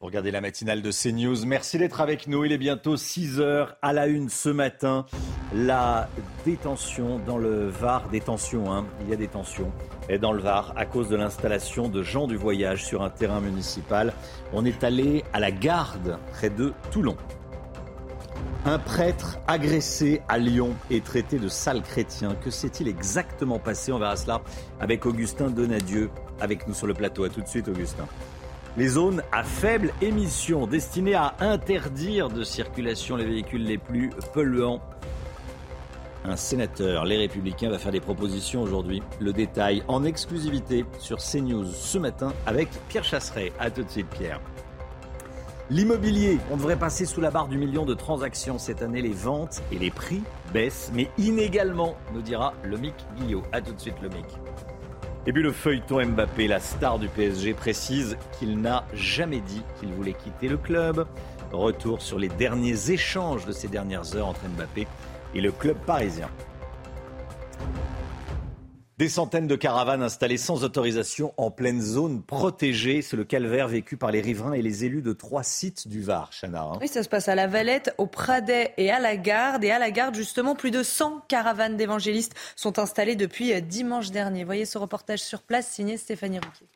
Regardez la matinale de CNews. Merci d'être avec nous. Il est bientôt 6 heures à la une ce matin. La détention dans le Var, détention, hein, il y a des tensions et dans le Var à cause de l'installation de gens du voyage sur un terrain municipal. On est allé à la garde près de Toulon. Un prêtre agressé à Lyon et traité de sale chrétien. Que s'est-il exactement passé? On verra cela avec Augustin Donadieu avec nous sur le plateau. A tout de suite, Augustin les zones à faible émission destinées à interdire de circulation les véhicules les plus polluants. Un sénateur, les Républicains, va faire des propositions aujourd'hui. Le détail en exclusivité sur CNews ce matin avec Pierre Chasseret. A tout de suite, Pierre. L'immobilier, on devrait passer sous la barre du million de transactions cette année. Les ventes et les prix baissent, mais inégalement, nous dira Lomic Guillot. A tout de suite, Lomic. Et puis le feuilleton Mbappé, la star du PSG, précise qu'il n'a jamais dit qu'il voulait quitter le club. Retour sur les derniers échanges de ces dernières heures entre Mbappé et le club parisien. Des centaines de caravanes installées sans autorisation en pleine zone protégée. C'est le calvaire vécu par les riverains et les élus de trois sites du Var, Chana. Hein. Oui, ça se passe à la Valette, au Pradet et à la Garde. Et à la Garde, justement, plus de 100 caravanes d'évangélistes sont installées depuis euh, dimanche dernier. Voyez ce reportage sur place signé Stéphanie Rouquier.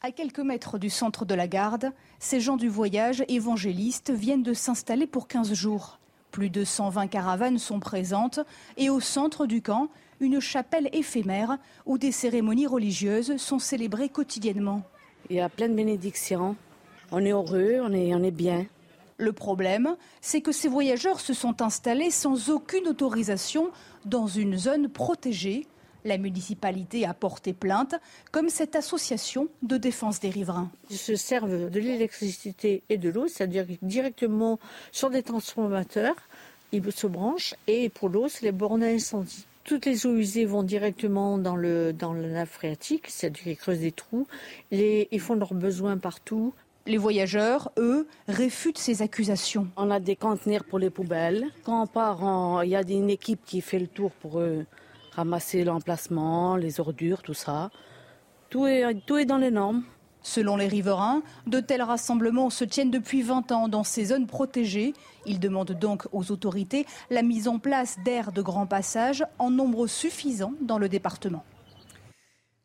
À quelques mètres du centre de la Garde, ces gens du voyage évangélistes viennent de s'installer pour 15 jours. Plus de 120 caravanes sont présentes et au centre du camp, une chapelle éphémère où des cérémonies religieuses sont célébrées quotidiennement. Il y a plein de bénédictions. On est heureux, on est, on est bien. Le problème, c'est que ces voyageurs se sont installés sans aucune autorisation dans une zone protégée. La municipalité a porté plainte, comme cette association de défense des riverains. Ils se servent de l'électricité et de l'eau, c'est-à-dire directement sur des transformateurs. Ils se branchent et pour l'eau, c'est les bornes à incendie. Toutes les eaux usées vont directement dans le dans la nappe phréatique, c'est-à-dire qu'ils creusent des trous. ils font leurs besoins partout. Les voyageurs, eux, réfutent ces accusations. On a des conteneurs pour les poubelles. Quand on part, il y a une équipe qui fait le tour pour euh, ramasser l'emplacement, les ordures, tout ça. Tout est, tout est dans les normes. Selon les riverains, de tels rassemblements se tiennent depuis 20 ans dans ces zones protégées. Ils demandent donc aux autorités la mise en place d'aires de grand passage en nombre suffisant dans le département.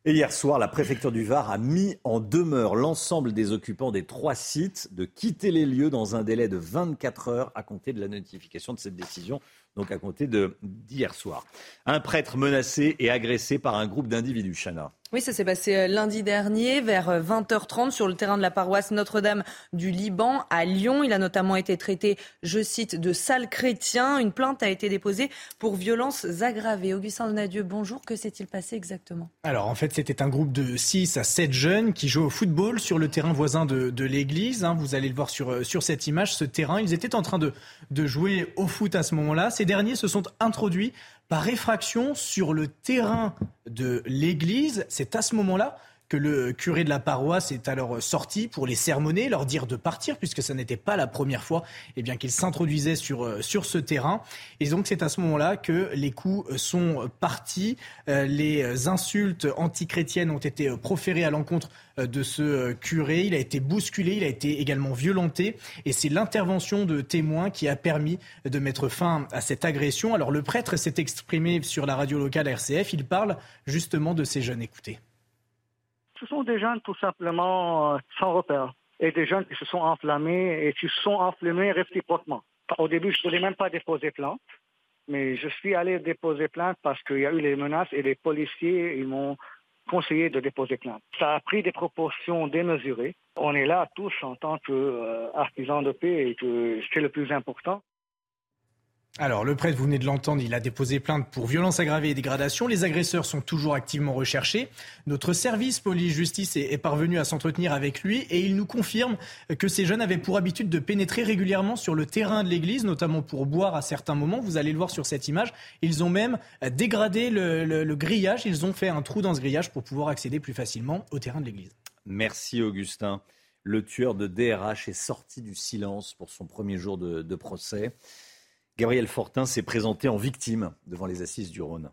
Et hier soir, la préfecture du Var a mis en demeure l'ensemble des occupants des trois sites de quitter les lieux dans un délai de 24 heures à compter de la notification de cette décision donc à compter d'hier soir. Un prêtre menacé et agressé par un groupe d'individus, Chana. Oui, ça s'est passé euh, lundi dernier vers 20h30 euh, sur le terrain de la paroisse Notre-Dame du Liban à Lyon. Il a notamment été traité, je cite, de sale chrétien. Une plainte a été déposée pour violences aggravées. Augustin Donadieu, bonjour. Que s'est-il passé exactement? Alors en fait, c'était un groupe de 6 à 7 jeunes qui jouaient au football sur le terrain voisin de, l'église. Hein. vous allez le voir sur, euh, sur cette image, ce terrain. Ils étaient en train de, de jouer au foot à ce moment-là. Ces derniers se sont introduits par effraction sur le terrain de l'église. C'est à ce moment-là que le curé de la paroisse est alors sorti pour les sermonner, leur dire de partir, puisque ce n'était pas la première fois eh bien, qu'ils s'introduisaient sur, euh, sur ce terrain. Et donc c'est à ce moment-là que les coups sont partis. Euh, les insultes antichrétiennes ont été proférées à l'encontre euh, de ce curé. Il a été bousculé, il a été également violenté. Et c'est l'intervention de témoins qui a permis de mettre fin à cette agression. Alors le prêtre s'est exprimé sur la radio locale RCF. Il parle justement de ces jeunes. Écoutez. Ce sont des jeunes tout simplement euh, sans repère et des jeunes qui se sont enflammés et qui se sont enflammés réciproquement. Au début, je ne voulais même pas déposer plainte, mais je suis allé déposer plainte parce qu'il y a eu les menaces et les policiers ils m'ont conseillé de déposer plainte. Ça a pris des proportions démesurées. On est là tous en tant qu'artisans euh, de paix et que c'est le plus important. Alors, le prêtre, vous venez de l'entendre, il a déposé plainte pour violence aggravée et dégradation. Les agresseurs sont toujours activement recherchés. Notre service police-justice est parvenu à s'entretenir avec lui et il nous confirme que ces jeunes avaient pour habitude de pénétrer régulièrement sur le terrain de l'église, notamment pour boire à certains moments. Vous allez le voir sur cette image. Ils ont même dégradé le, grillage. Ils ont fait un trou dans ce grillage pour pouvoir accéder plus facilement au terrain de l'église. Merci Augustin. Le tueur de DRH est sorti du silence pour son premier jour de procès. Gabriel Fortin s'est présenté en victime devant les assises du Rhône.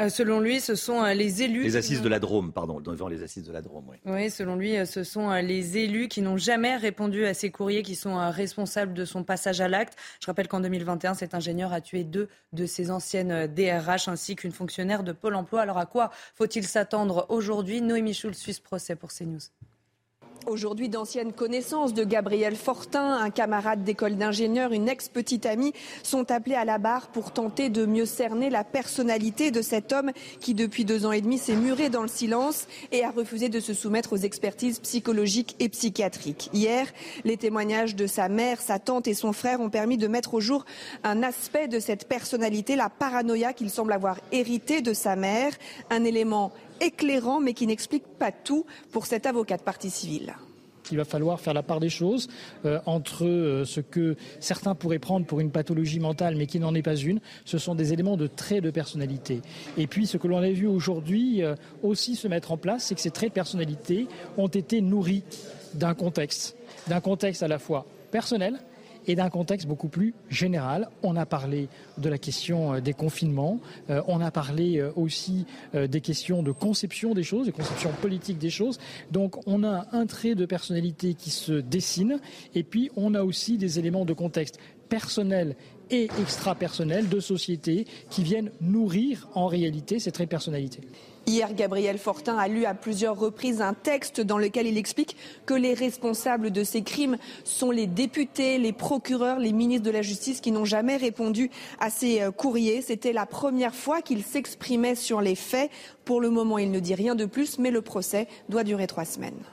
Euh, selon lui, ce sont euh, les élus. Les assises de la Drôme, pardon, devant les assises de la Drôme, oui. Oui, selon lui, euh, ce sont les élus qui n'ont jamais répondu à ces courriers qui sont responsables de son passage à l'acte. Je rappelle qu'en 2021, cet ingénieur a tué deux de ses anciennes DRH ainsi qu'une fonctionnaire de Pôle emploi. Alors à quoi faut-il s'attendre aujourd'hui? Noémie Schulz, Suisse Procès pour CNews. Aujourd'hui, d'anciennes connaissances de Gabriel Fortin, un camarade d'école d'ingénieur, une ex-petite amie, sont appelés à la barre pour tenter de mieux cerner la personnalité de cet homme qui, depuis deux ans et demi, s'est muré dans le silence et a refusé de se soumettre aux expertises psychologiques et psychiatriques. Hier, les témoignages de sa mère, sa tante et son frère ont permis de mettre au jour un aspect de cette personnalité, la paranoïa qu'il semble avoir hérité de sa mère, un élément éclairant, mais qui n'explique pas tout pour cet avocat de partie civile. Il va falloir faire la part des choses euh, entre euh, ce que certains pourraient prendre pour une pathologie mentale, mais qui n'en est pas une. Ce sont des éléments de traits de personnalité. Et puis, ce que l'on a vu aujourd'hui euh, aussi se mettre en place, c'est que ces traits de personnalité ont été nourris d'un contexte, d'un contexte à la fois personnel, et d'un contexte beaucoup plus général. On a parlé de la question euh, des confinements, euh, on a parlé euh, aussi des questions de conception des choses, des conceptions politiques des choses. Donc on a un trait de personnalité qui se dessine et puis on a aussi des éléments de contexte personnel et extra-personnel de société qui viennent nourrir en réalité ces traits de personnalité. Hier, Gabriel Fortin a lu à plusieurs reprises un texte dans lequel il explique que les responsables de ces crimes sont les députés, les procureurs, les ministres de la Justice qui n'ont jamais répondu à ces euh, courriers. C'était la première fois qu'il s'exprimait sur les faits. Pour le moment, il ne dit rien de plus, mais le procès doit durer trois semaines.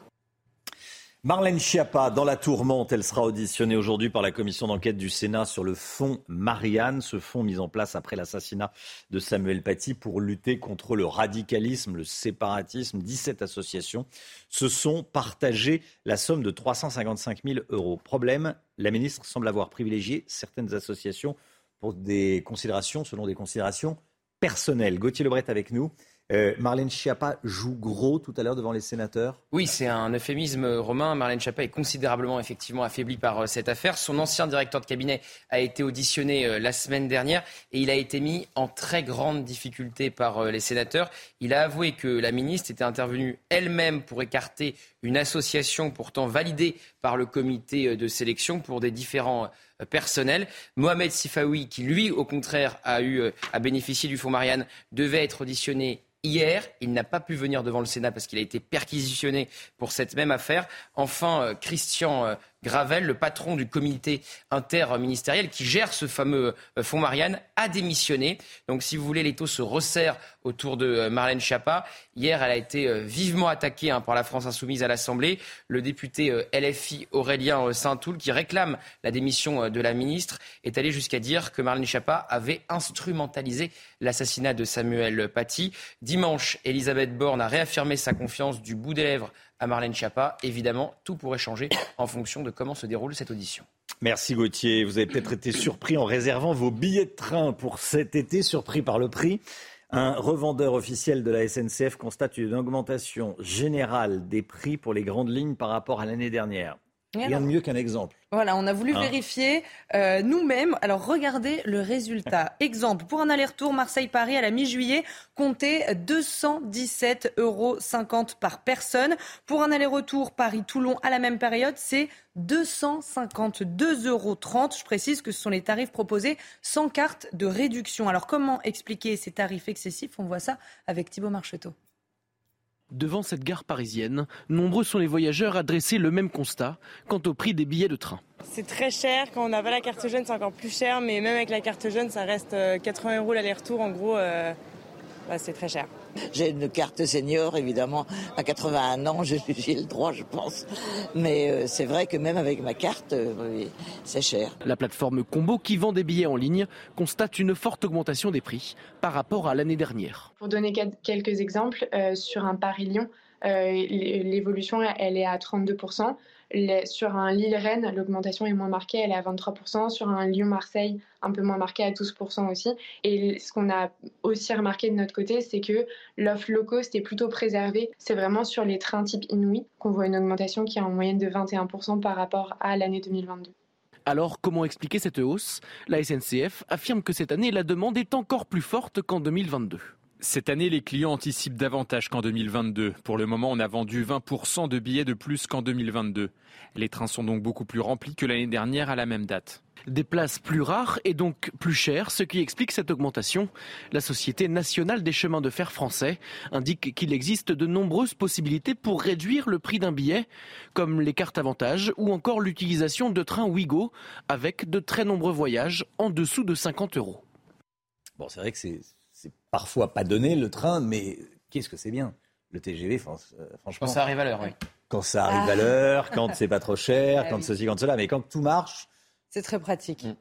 Marlène Schiappa, dans la tourmente, elle sera auditionnée aujourd'hui par la commission d'enquête du Sénat sur le fonds Marianne, ce fonds mis en place après l'assassinat de Samuel Paty pour lutter contre le radicalisme, le séparatisme. 17 associations se sont partagées la somme de 355 000 euros. Problème, la ministre semble avoir privilégié certaines associations pour des considérations, selon des considérations personnelles. Gauthier Lebret avec nous. Euh, Marlène Schiappa joue gros tout à l'heure devant les sénateurs Oui, c'est un euphémisme romain. Marlène Schiappa est considérablement effectivement affaiblie par euh, cette affaire. Son ancien directeur de cabinet a été auditionné euh, la semaine dernière et il a été mis en très grande difficulté par les sénateurs. Il a avoué que la ministre était intervenue elle-même pour écarter une association pourtant validée par le comité de sélection pour des différents personnels. Mohamed Sifawi, qui lui, au contraire, a eu à bénéficier du fonds Marianne, devait être auditionné Hier, il n'a pas pu venir devant le Sénat parce qu'il a été perquisitionné pour cette même affaire. Enfin, euh, Christian euh, Gravel, le patron du comité interministériel qui gère ce fameux euh, fonds Marianne, a démissionné. Donc, si vous voulez, l'étau se resserre autour de euh, Marlène Schiappa. Hier, elle a été euh, vivement attaquée hein, par la France insoumise à l'Assemblée. Le député LFI Aurélien Saint-Toul, qui réclame la démission de la ministre, est allé jusqu'à dire que Marlène Schiappa avait instrumentalisé l'assassinat de Samuel Paty. Dimanche, Elisabeth Borne a réaffirmé sa confiance du bout des lèvres à Marlène Schiappa. Évidemment, tout pourrait changer en fonction de comment se déroule cette audition. Merci Gauthier. Vous avez peut-être été surpris en réservant vos billets de train pour cet été, surpris par le prix. Un revendeur officiel de la SNCF constate une augmentation générale des prix pour les grandes lignes par rapport à l'année dernière. Rien de mieux qu'un exemple. Voilà, on a voulu hein vérifier euh, nous-mêmes. Alors regardez le résultat. Exemple, pour un aller-retour Marseille-Paris à la mi-juillet, comptez 217,50 euros par personne. Pour un aller-retour Paris-Toulon à la même période, c'est 252,30 euros. Je précise que ce sont les tarifs proposés sans carte de réduction. Alors comment expliquer ces tarifs excessifs? On voit ça avec Thibault Marcheteau. Devant cette gare parisienne, nombreux sont les voyageurs à dresser le même constat quant au prix des billets de train. C'est très cher, quand on n'a pas la carte jeune c'est encore plus cher, mais même avec la carte jeune ça reste 80 euh, euros l'aller-retour en gros. Euh, bah, c'est très cher. J'ai une carte senior, évidemment. À 81 ans, j'ai le droit, je pense. Mais euh, c'est vrai que même avec ma carte, euh, c'est cher. La plateforme Combo, qui vend des billets en ligne, constate une forte augmentation des prix par rapport à l'année dernière. Pour donner quelques exemples, euh, sur un Paris-Lyon, l'évolution, elle est à 32% sur un Lille-Rennes, l'augmentation est moins marquée, elle est à 23%. Sur un Lyon-Marseille, un peu moins marquée, à 12% aussi. Et ce qu'on a aussi remarqué de notre côté, c'est que l'offre low cost est plutôt préservée. C'est vraiment sur les trains type Inouï qu'on voit une augmentation qui est en moyenne de 21% par rapport à l'année 2022. Alors, comment expliquer cette hausse? La SNCF affirme que cette année, la demande est encore plus forte qu'en 2022. Cette année, les clients anticipent davantage qu'en 2022. Pour le moment, on a vendu 20% de billets de plus qu'en 2022. Les trains sont donc beaucoup plus remplis que l'année dernière à la même date. Des places plus rares et donc plus chères, ce qui explique cette augmentation. La Société nationale des chemins de fer français indique qu'il existe de nombreuses possibilités pour réduire le prix d'un billet, comme les cartes avantages ou encore l'utilisation de trains Ouigo avec de très nombreux voyages en dessous de 50 euros. Bon, c'est vrai que c'est parfois pas donné le train, mais qu'est-ce que c'est bien? Le TGV, euh, franchement. Quand ça arrive à l'heure, oui. Quand ça arrive à l'heure, quand c'est pas trop cher, ah quand ceci, quand cela, mais quand tout marche. C'est très pratique. Mm.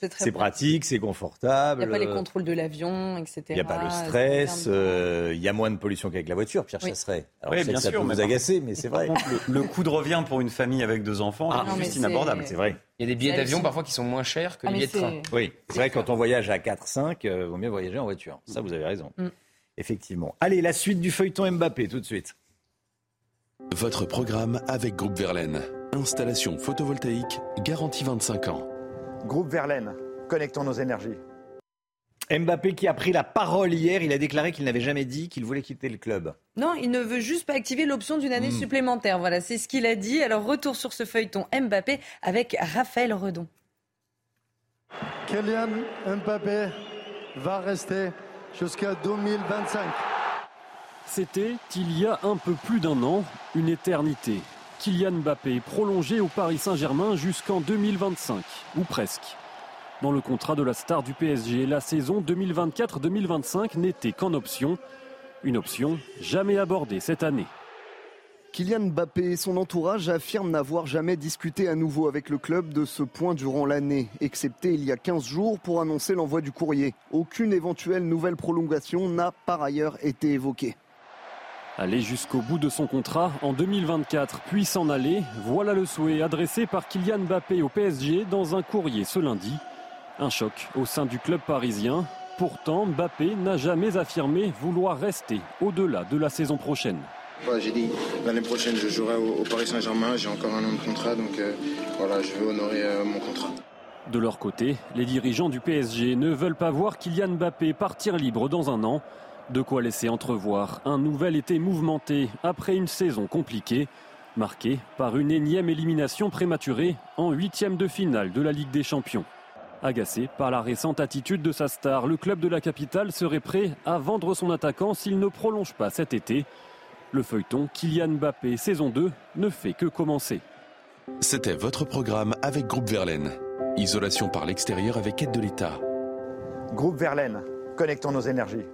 C'est pratique, c'est confortable. Il n'y a pas les contrôles de l'avion, etc. Il n'y a pas le stress, euh, il y a moins de pollution qu'avec la voiture, Pierre Chasseret. Alors, oui, bien ça sûr, peut vous agacer, mais c'est vrai. le, coût de revient pour une famille avec deux enfants ah, est juste inabordable. C'est vrai. Il y a des billets d'avion parfois qui sont moins chers que les ah, billets de train. Oui, c'est vrai, quand on voyage à 4-5, il euh, vaut mieux voyager en voiture. Ça, vous avez raison. Mm. Effectivement. Allez, la suite du feuilleton Mbappé, tout de suite. Votre programme avec Groupe Verlaine. Installation photovoltaïque, garantie 25 ans. Groupe Verlaine, connectons nos énergies. Mbappé qui a pris la parole hier, il a déclaré qu'il n'avait jamais dit qu'il voulait quitter le club. Non, il ne veut juste pas activer l'option d'une année hmm. supplémentaire. Voilà, c'est ce qu'il a dit. Alors retour sur ce feuilleton Mbappé avec Raphaël Redon. Kylian Mbappé va rester jusqu'à 2025. C'était il y a un peu plus d'un an, une éternité. Kylian Mbappé prolongé au Paris Saint-Germain jusqu'en 2025, ou presque. Dans le contrat de la star du PSG, la saison 2024-2025 n'était qu'en option. Une option jamais abordée cette année. Kylian Mbappé et son entourage affirment n'avoir jamais discuté à nouveau avec le club de ce point durant l'année, excepté il y a 15 jours pour annoncer l'envoi du courrier. Aucune éventuelle nouvelle prolongation n'a par ailleurs été évoquée. Aller jusqu'au bout de son contrat en 2024, puis s'en aller, voilà le souhait adressé par Kylian Mbappé au PSG dans un courrier ce lundi. Un choc au sein du club parisien. Pourtant, Mbappé n'a jamais affirmé vouloir rester au-delà de la saison prochaine. j'ai dit l'année prochaine je jouerai au, Paris Saint-Germain, j'ai encore un an de contrat, donc euh, voilà, je veux honorer euh, mon contrat. De leur côté, les dirigeants du PSG ne veulent pas voir Kylian Mbappé partir libre dans un an. De quoi laisser entrevoir un nouvel été mouvementé après une saison compliquée, marquée par une énième élimination prématurée en huitième de finale de la Ligue des Champions. Agacé par la récente attitude de sa star, le club de la capitale serait prêt à vendre son attaquant s'il ne prolonge pas cet été. Le feuilleton Kylian Mbappé saison 2 ne fait que commencer. C'était votre programme avec Groupe Verlaine. Isolation par l'extérieur avec aide de l'État. Groupe Verlaine, connectons nos énergies.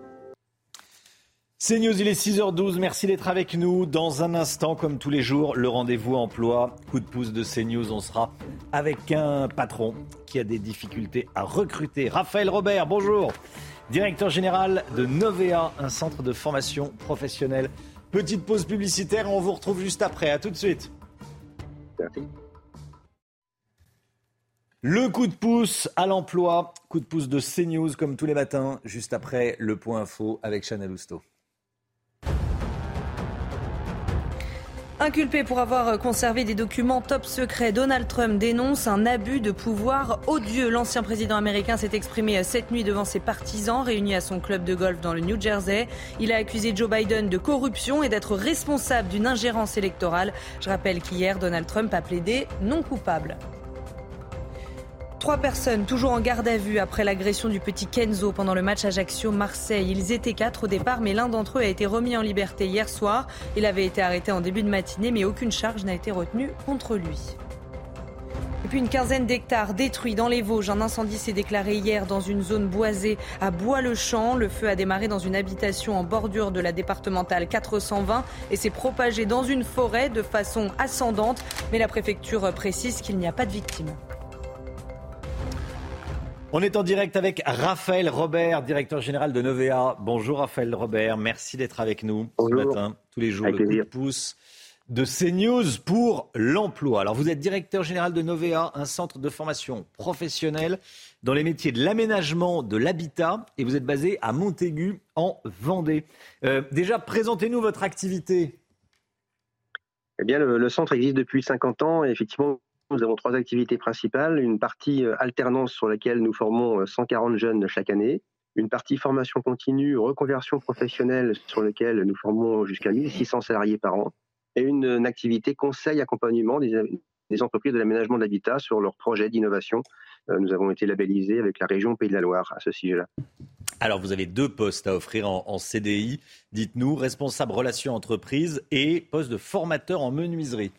C'est News, il est 6h12. Merci d'être avec nous. Dans un instant, comme tous les jours, le rendez-vous emploi. Coup de pouce de CNews. On sera avec un patron qui a des difficultés à recruter. Raphaël Robert, bonjour. Directeur général de Novea, un centre de formation professionnelle. Petite pause publicitaire, on vous retrouve juste après. À tout de suite. Merci. Le coup de pouce à l'emploi, coup de pouce de CNews comme tous les matins, juste après le point info avec Chanel Housteau. Inculpé pour avoir conservé des documents top secrets, Donald Trump dénonce un abus de pouvoir odieux. L'ancien président américain s'est exprimé cette nuit devant ses partisans réunis à son club de golf dans le New Jersey. Il a accusé Joe Biden de corruption et d'être responsable d'une ingérence électorale. Je rappelle qu'hier, Donald Trump a plaidé non coupable. Trois personnes toujours en garde à vue après l'agression du petit Kenzo pendant le match Ajaccio-Marseille. Ils étaient quatre au départ, mais l'un d'entre eux a été remis en liberté hier soir. Il avait été arrêté en début de matinée, mais aucune charge n'a été retenue contre lui. Et puis une quinzaine d'hectares détruits dans les Vosges. Un incendie s'est déclaré hier dans une zone boisée à Bois-le-Champ. Le feu a démarré dans une habitation en bordure de la départementale 420 et s'est propagé dans une forêt de façon ascendante. Mais la préfecture précise qu'il n'y a pas de victimes. On est en direct avec Raphaël Robert, directeur général de Novea. Bonjour Raphaël Robert, merci d'être avec nous ce matin, tous les jours, le coup de pouce de CNews pour l'emploi. Alors vous êtes directeur général de Novea, un centre de formation professionnelle dans les métiers de l'aménagement, de l'habitat, et vous êtes basé à Montaigu en Vendée. Euh, déjà, présentez-nous votre activité. Eh bien, le, le, centre existe depuis 50 ans et effectivement, nous avons trois activités principales. Une partie euh, alternance sur laquelle nous formons 140 euh, jeunes chaque année. une partie formation continue, reconversion professionnelle sur laquelle nous formons jusqu'à 1600 salariés par an, et une, activité conseil accompagnement des, entreprises de l'aménagement de l'habitat sur leurs projets d'innovation. Euh, nous avons été labellisés avec la région Pays de la Loire à ce sujet-là. Alors, vous avez deux postes à offrir en, CDI. Dites-nous, responsable relations entreprises et poste de formateur en menuiserie.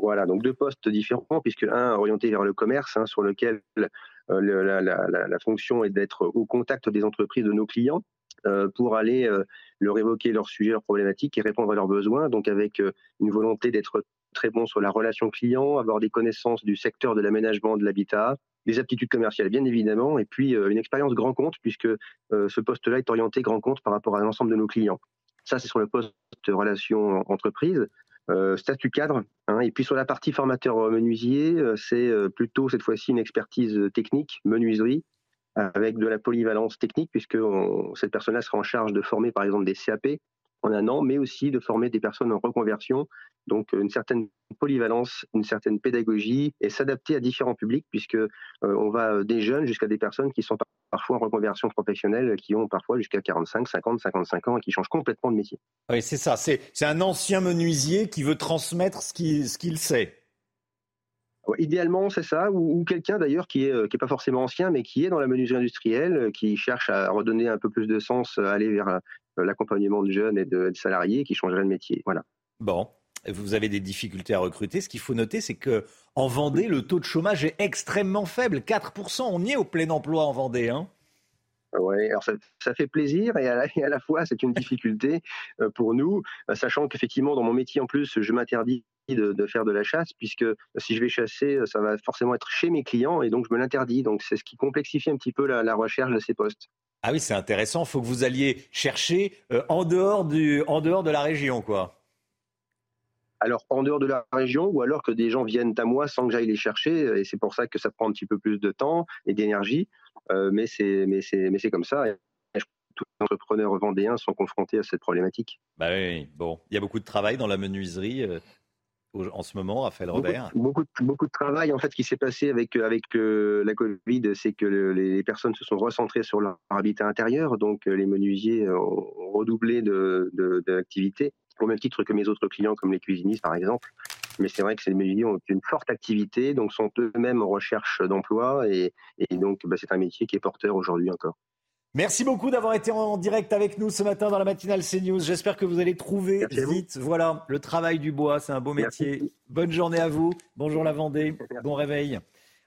Voilà, donc deux postes différents, puisque un orienté vers le commerce, hein, sur lequel euh, la, fonction est d'être au contact des entreprises, de nos clients, euh, pour aller leur évoquer leurs sujets, leurs problématiques et répondre à leurs besoins, donc avec une volonté d'être très bon sur la relation client, avoir des connaissances du secteur de l'aménagement de l'habitat, des aptitudes commerciales bien évidemment, et puis euh, une expérience grand compte, puisque euh, ce poste-là est orienté grand compte par rapport à l'ensemble de nos clients. Ça, c'est sur le poste relation entreprise. Euh, statut cadre. Hein, et puis sur la partie formateur menuisier, c'est plutôt cette fois-ci une expertise technique, menuiserie, avec de la polyvalence technique, puisque cette personne-là sera en charge de former par exemple des CAP, en un an, mais aussi de former des personnes en reconversion. Donc une certaine polyvalence, une certaine pédagogie et s'adapter à différents publics puisque euh, on va des jeunes jusqu'à des personnes qui sont parfois en reconversion professionnelle, qui ont parfois jusqu'à 45, 50, 55 ans et qui changent complètement de métier. Oui, c'est ça. C'est un ancien menuisier qui veut transmettre ce qu'il ce qu'il sait. Idéalement, c'est ça, ou, quelqu'un d'ailleurs qui est, euh, qui est pas forcément ancien, mais qui est dans la menuiserie industrielle, euh, qui cherche à redonner un peu plus de sens, à aller vers euh, l'accompagnement de jeunes et de, salariés qui changeraient de métier. Voilà. Bon, vous avez des difficultés à recruter. Ce qu'il faut noter, c'est que en Vendée, le taux de chômage est extrêmement faible, 4%. On y est au plein emploi en Vendée. Hein oui, alors ça, fait plaisir et à, la, fois c'est une difficulté euh, pour nous, euh, sachant qu'effectivement dans mon métier en plus je m'interdis de, faire de la chasse puisque si je vais chasser ça va forcément être chez mes clients et donc je me l'interdis. Donc c'est ce qui complexifie un petit peu la recherche de ces postes. Ah oui, c'est intéressant. Il faut que vous alliez chercher euh, en, dehors du, en dehors de la région, quoi. Alors, en dehors de la région, ou alors que des gens viennent à moi sans que j'aille les chercher, et c'est pour ça que ça prend un petit peu plus de temps et d'énergie, euh, mais c'est mais c'est mais c'est comme ça. Et tous les entrepreneurs vendéens sont confrontés à cette problématique. Bah oui, bon, il y a beaucoup de travail dans la menuiserie. Euh, en ce moment, Raphaël Robert beaucoup, beaucoup, de travail en fait qui s'est passé avec avec euh, la Covid, c'est que les personnes se sont recentrées sur leur habitat intérieur, donc euh, les menuisiers ont redoublé de, d'activité, au même titre que mes autres clients comme les cuisinistes par exemple. Mais c'est vrai que ces menuisiers ont une forte activité, donc sont eux-mêmes en recherche d'emploi et, donc bah, c'est un métier qui est porteur aujourd'hui encore. Merci beaucoup d'avoir été en direct avec nous ce matin dans la matinale CNews. J'espère que vous allez trouver vite. Voilà, le travail du bois, c'est un beau métier. Bonne journée à vous. Bonjour la Vendée. Bon réveil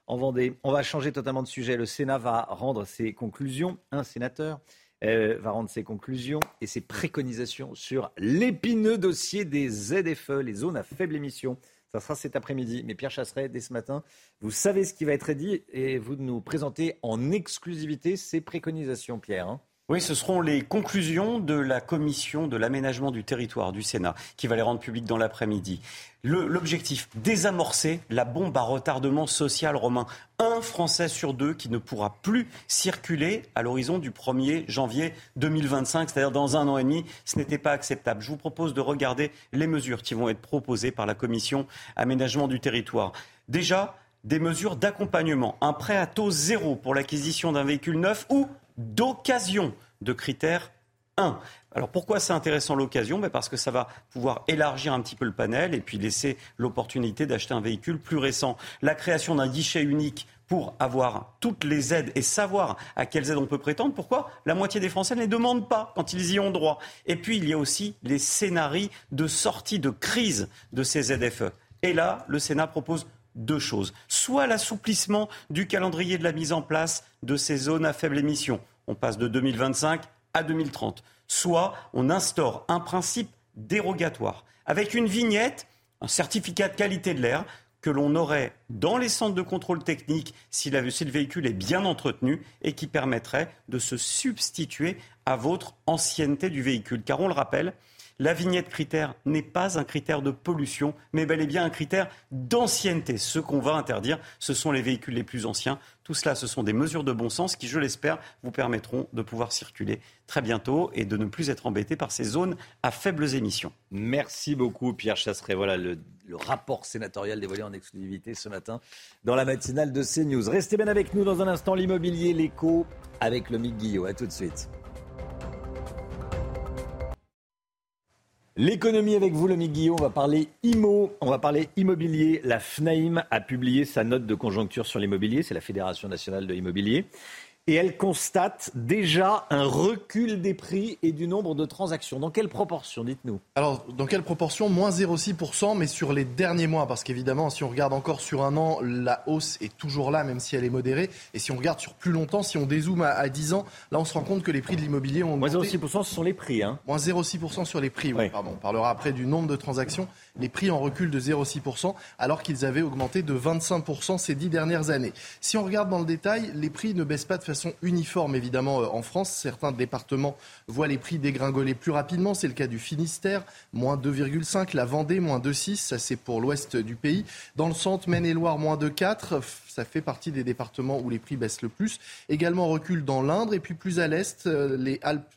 en Vendée. On va changer totalement de sujet. Le Sénat va rendre ses conclusions. Un sénateur euh, va rendre ses conclusions et ses préconisations sur l'épineux dossier des ZFE, les zones à faible émission. Ça sera cet après-midi. Mais Pierre Chasseret, dès ce matin, vous savez ce qui va être dit et vous nous présentez en exclusivité ces préconisations, Pierre. Hein. Oui, ce seront les conclusions de la commission de l'aménagement du territoire du Sénat qui va les rendre publiques dans l'après-midi. L'objectif, désamorcer la bombe à retardement social romain. Un Français sur deux qui ne pourra plus circuler à l'horizon du 1er janvier 2025, c'est-à-dire dans un an et demi. Ce n'était pas acceptable. Je vous propose de regarder les mesures qui vont être proposées par la commission aménagement du territoire. Déjà, des mesures d'accompagnement, un prêt à taux zéro pour l'acquisition d'un véhicule neuf ou d'occasion de critère 1. Alors pourquoi c'est intéressant l'occasion? Ben Parce que ça va pouvoir élargir un petit peu le panel et puis laisser l'opportunité d'acheter un véhicule plus récent. La création d'un guichet unique pour avoir toutes les aides et savoir à quelles aides on peut prétendre. Pourquoi? La moitié des Français ne les demandent pas quand ils y ont droit. Et puis il y a aussi les scénarios de sortie de crise de ces ZFE. Et là, le Sénat propose deux choses. Soit l'assouplissement du calendrier de la mise en place de ces zones à faible émission. On passe de 2025 à 2030. Soit on instaure un principe dérogatoire avec une vignette, un certificat de qualité de l'air que l'on aurait dans les centres de contrôle technique si, le véhicule est bien entretenu et qui permettrait de se substituer à votre ancienneté du véhicule. Car on le rappelle, La vignette critère n'est pas un critère de pollution, mais bel et bien un critère d'ancienneté. Ce qu'on va interdire, ce sont les véhicules les plus anciens. Tout cela, ce sont des mesures de bon sens qui, je l'espère, vous permettront de pouvoir circuler très bientôt et de ne plus être embêté par ces zones à faibles émissions. Merci beaucoup, Pierre Chasseret. Voilà le, rapport sénatorial dévoilé en exclusivité ce matin dans la matinale de CNews. Restez bien avec nous dans un instant, l'immobilier, l'écho, avec le Mick Guillot. A tout de suite. L'économie avec vous, le Guillaume. On va parler IMO, on va parler immobilier. La FNAIM a publié sa note de conjoncture sur l'immobilier. C'est la Fédération nationale de l'immobilier et elle constate déjà un recul des prix et du nombre de transactions. Dans quelle proportion, dites-nous? Alors, dans quelle proportion? Moins 0,6%, mais sur les derniers mois, parce qu'évidemment, si on regarde encore sur un an, la hausse est toujours là, même si elle est modérée. Et si on regarde sur plus longtemps, si on dézoome à, 10 ans, là, on se rend compte que les prix de l'immobilier ont augmenté. Moins 0,6%, ce sont les prix. Hein. Moins 0,6% sur les prix, oui, pardon. On parlera après du nombre de transactions. Les prix en recul de 0,6%, alors qu'ils avaient augmenté de 25% ces dix dernières années. Si on regarde dans le détail, les prix ne baissent pas de façon uniforme évidemment euh, en France. Certains départements voient les prix dégringoler plus rapidement. C'est le cas du Finistère, moins 2,5. La Vendée, moins 2,6. Ça, c'est pour l'ouest du pays. Dans le centre, Maine-et-Loire, moins 2,4 ça fait partie des départements où les prix baissent le plus. Également recul dans l'Indre et puis plus à l'est, euh,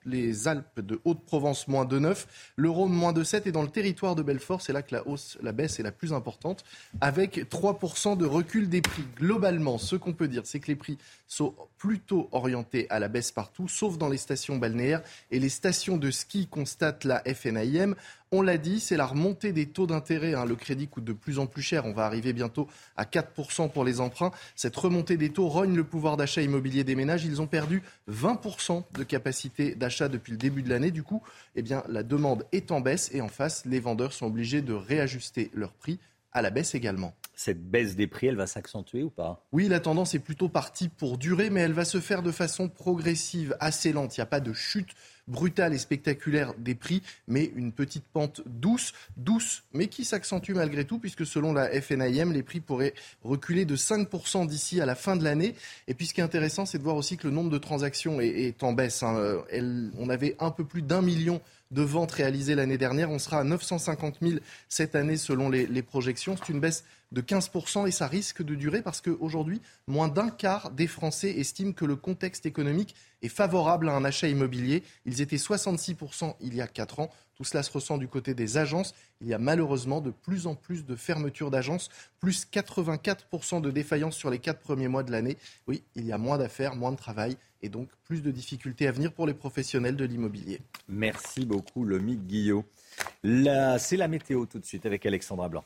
les Alpes, de Haute-Provence moins 2,9, le Rhône moins 2,7 et dans le territoire de Belfort, c'est là que la hausse, la baisse est la plus importante avec 3% de recul des prix. Globalement, ce qu'on peut dire, c'est que les prix sont plutôt orientés à la baisse partout, sauf dans les stations balnéaires et les stations de ski constatent la FNIM. On l'a dit, c'est la remontée des taux d'intérêt. Hein. Le crédit coûte de plus en plus cher. On va arriver bientôt à 4% pour les emprunts. Cette remontée des taux rogne le pouvoir d'achat immobilier des ménages. Ils ont perdu 20% de capacité d'achat depuis le début de l'année. Du coup, eh bien, la demande est en baisse et en face, les vendeurs sont obligés de réajuster leurs prix à la baisse également. Cette baisse des prix, elle va s'accentuer ou pas? Oui, la tendance est plutôt partie pour durer, mais elle va se faire de façon progressive, assez lente. Il n'y a pas de chute brutale et spectaculaire des prix, mais une petite pente douce, douce, mais qui s'accentue malgré tout, puisque selon la FNIM, les prix pourraient reculer de 5% d'ici à la fin de l'année. Et puis ce qui est intéressant, c'est de voir aussi que le nombre de transactions est, en baisse. Hein. on avait un peu plus d'un million de ventes réalisées l'année dernière. On sera à 950 000 cette année selon les projections. C'est une baisse de 15% et ça risque de durer parce qu'aujourd'hui, moins d'un quart des Français estiment que le contexte économique est favorable à un achat immobilier. Ils étaient 66% il y a 4 ans. Tout cela se ressent du côté des agences. Il y a malheureusement de plus en plus de fermetures d'agences, plus 84% de défaillances sur les 4 premiers mois de l'année. Oui, il y a moins d'affaires, moins de travail et donc plus de difficultés à venir pour les professionnels de l'immobilier. Merci beaucoup, Lomique Guillot. C'est la météo tout de suite avec Alexandra Blanc.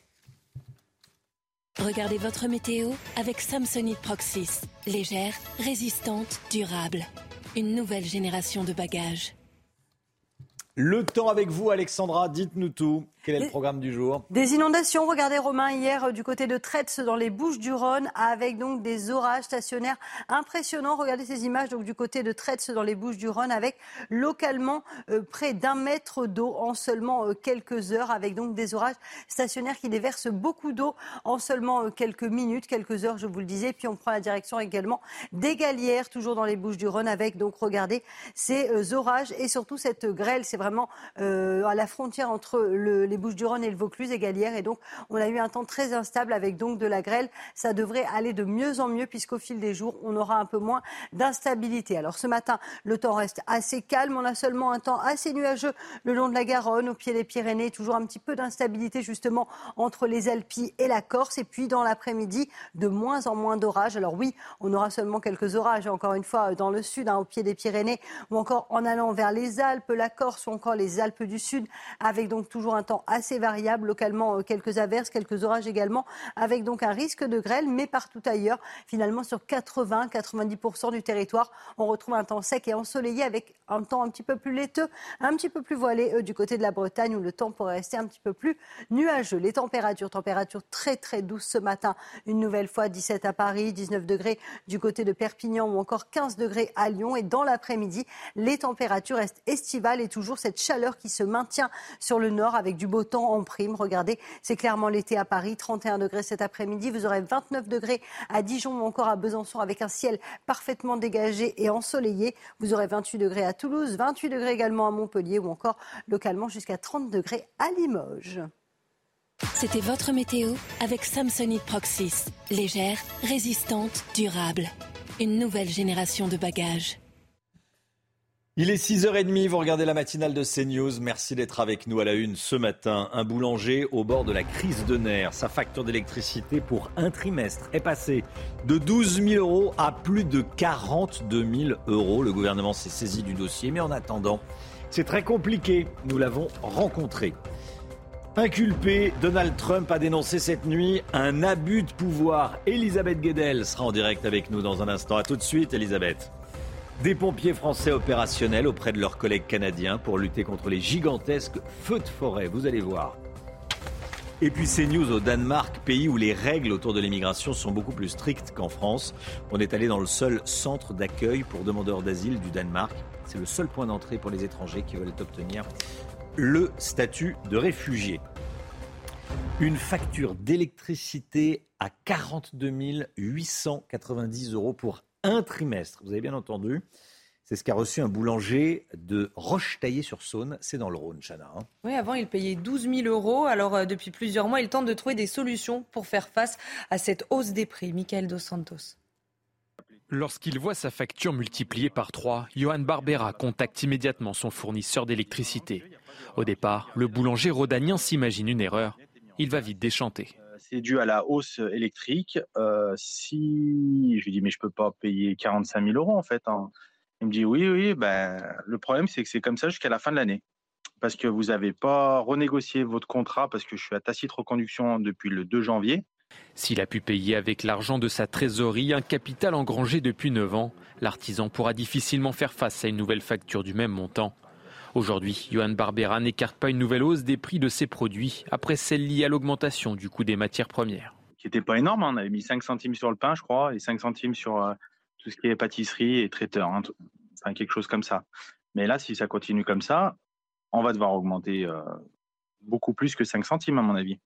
Regardez votre météo avec Samsonite Proxys. Légère, résistante, durable. Une nouvelle génération de bagages. Le temps avec vous, Alexandra, dites-nous tout. Quel est le programme du jour? Des inondations. Regardez Romain hier euh, du côté de Tretz dans les Bouches-du-Rhône avec donc des orages stationnaires impressionnants. Regardez ces images donc du côté de Tretz dans les Bouches-du-Rhône avec localement euh, près d'un mètre d'eau en seulement euh, quelques heures avec donc des orages stationnaires qui déversent beaucoup d'eau en seulement quelques minutes, quelques heures je vous le disais. Puis on prend la direction également des Galières toujours dans les Bouches-du-Rhône avec donc regardez ces orages et surtout cette grêle. C'est vraiment à la frontière entre le les Bouches-du-Rhône et le Vaucluse et Galière. Et donc, on a eu un temps très instable avec donc de la grêle. Ça devrait aller de mieux en mieux puisqu'au fil des jours, on aura un peu moins d'instabilité. Alors, ce matin, le temps reste assez calme. On a seulement un temps assez nuageux le long de la Garonne, au pied des Pyrénées. Toujours un petit peu d'instabilité justement entre les Alpes et la Corse. Et puis, dans l'après-midi, de moins en moins d'orages. Alors oui, on aura seulement quelques orages, encore une fois, dans le sud, hein, au pied des Pyrénées, ou encore en allant vers les Alpes, la Corse ou encore les Alpes du Sud, avec donc toujours un temps assez variable, localement euh, quelques averses, quelques orages également, avec donc un risque de grêle, mais partout ailleurs, finalement sur 80-90% du territoire, on retrouve un temps sec et ensoleillé avec un temps un petit peu plus laiteux, un petit peu plus voilé euh, du côté de la Bretagne où le temps pourrait rester un petit peu plus nuageux. Les températures, températures très très douces ce matin, une nouvelle fois 17 à Paris, 19 degrés du côté de Perpignan ou encore 15 degrés à Lyon. Et dans l'après-midi, les températures restent estivales et toujours cette chaleur qui se maintient sur le nord avec du beau temps en prime. Regardez, c'est clairement l'été à Paris, 31 degrés cet après-midi. Vous aurez 29 degrés à Dijon ou encore à Besançon avec un ciel parfaitement dégagé et ensoleillé. Vous aurez 28 degrés à Toulouse, 28 degrés également à Montpellier ou encore localement jusqu'à 30 degrés à Limoges. C'était votre météo avec Samsonite Proxys. Légère, résistante, durable. Une nouvelle génération de bagages. Il est 6h30, vous regardez la matinale de CNews. Merci d'être avec nous à la une ce matin. Un boulanger au bord de la crise de nerfs. Sa facture d'électricité pour un trimestre est passée de 12 000 euros à plus de 42 000 euros. Le gouvernement s'est saisi du dossier, mais en attendant, c'est très compliqué. Nous l'avons rencontré. Inculpé, Donald Trump a dénoncé cette nuit un abus de pouvoir. Elisabeth Guedel sera en direct avec nous dans un instant. A tout de suite, Elisabeth. Des pompiers français opérationnels auprès de leurs collègues canadiens pour lutter contre les gigantesques feux de forêt. Vous allez voir. Et puis c'est news au Danemark, pays où les règles autour de l'immigration sont beaucoup plus strictes qu'en France. On est allé dans le seul centre d'accueil pour demandeurs d'asile du Danemark. C'est le seul point d'entrée pour les étrangers qui veulent obtenir le statut de réfugié. Une facture d'électricité à 42 890 euros pour un trimestre. Vous avez bien entendu. C'est ce qu'a reçu un boulanger de Roche-Taillée-sur-Saône. C'est dans le Rhône, Chana. Hein. Oui, avant, il payait 12 000 euros. Alors, euh, depuis plusieurs mois, il tente de trouver des solutions pour faire face à cette hausse des prix. Michael Dos Santos. Lorsqu'il voit sa facture multipliée par 3, Johan Barbera contacte immédiatement son fournisseur d'électricité. Au départ, le boulanger rhodanien s'imagine une erreur. Il va vite déchanter c'est dû à la hausse électrique. Euh, si je lui dis mais je peux pas payer 45 000 euros en fait. Hein. Il me dit oui oui ben le problème c'est que c'est comme ça jusqu'à la fin de l'année parce que vous n'avez pas renégocié votre contrat parce que je suis à tacite reconduction depuis le 2 janvier. S'il a pu payer avec l'argent de sa trésorerie un capital engrangé depuis 9 ans, l'artisan pourra difficilement faire face à une nouvelle facture du même montant. Aujourd'hui, Johan Barbera n'écarte pas une nouvelle hausse des prix de ses produits après celle liée à l'augmentation du coût des matières premières. Qui n'était pas énorme, hein. on avait mis 5 centimes sur le pain, je crois, et 5 centimes sur euh, tout ce qui est pâtisserie et traiteur, hein. enfin quelque chose comme ça. Mais là, si ça continue comme ça, on va devoir augmenter euh, beaucoup plus que 5 centimes à mon avis.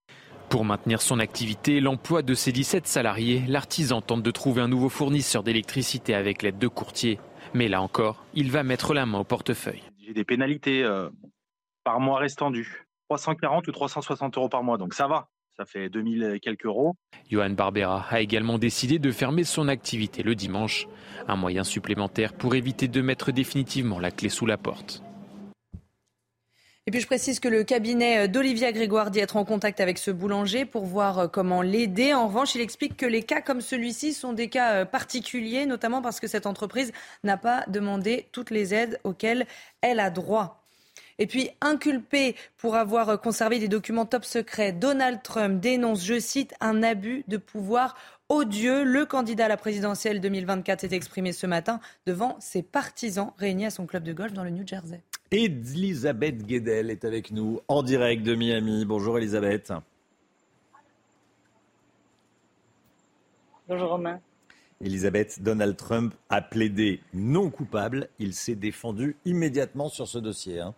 Pour maintenir son activité et l'emploi de ses 17 salariés, l'artisan tente de trouver un nouveau fournisseur d'électricité avec l'aide de courtiers. Mais là encore, il va mettre la main au portefeuille j'ai des pénalités euh, par mois restant dues. 340 ou 360 euros par mois, donc ça va. Ça fait 2000 et quelques euros. Johan Barbera a également décidé de fermer son activité le dimanche. Un moyen supplémentaire pour éviter de mettre définitivement la clé sous la porte. Et puis je précise que le cabinet d'Olivia Grégoire dit être en contact avec ce boulanger pour voir euh, comment l'aider. En revanche, il explique que les cas comme celui-ci sont des cas euh, particuliers, notamment parce que cette entreprise n'a pas demandé toutes les aides auxquelles elle a droit. Et puis, inculpé pour avoir conservé des documents top secrets, Donald Trump dénonce, je cite, un abus de pouvoir odieux. Le candidat à la présidentielle 2024 s'est exprimé ce matin devant ses partisans réunis à son club de golf dans le New Jersey. Elisabeth Guedel est avec nous en direct de Miami. Bonjour Elisabeth. Bonjour Romain. Elisabeth, Donald Trump a plaidé non coupable. Il s'est défendu immédiatement sur ce dossier. Hein.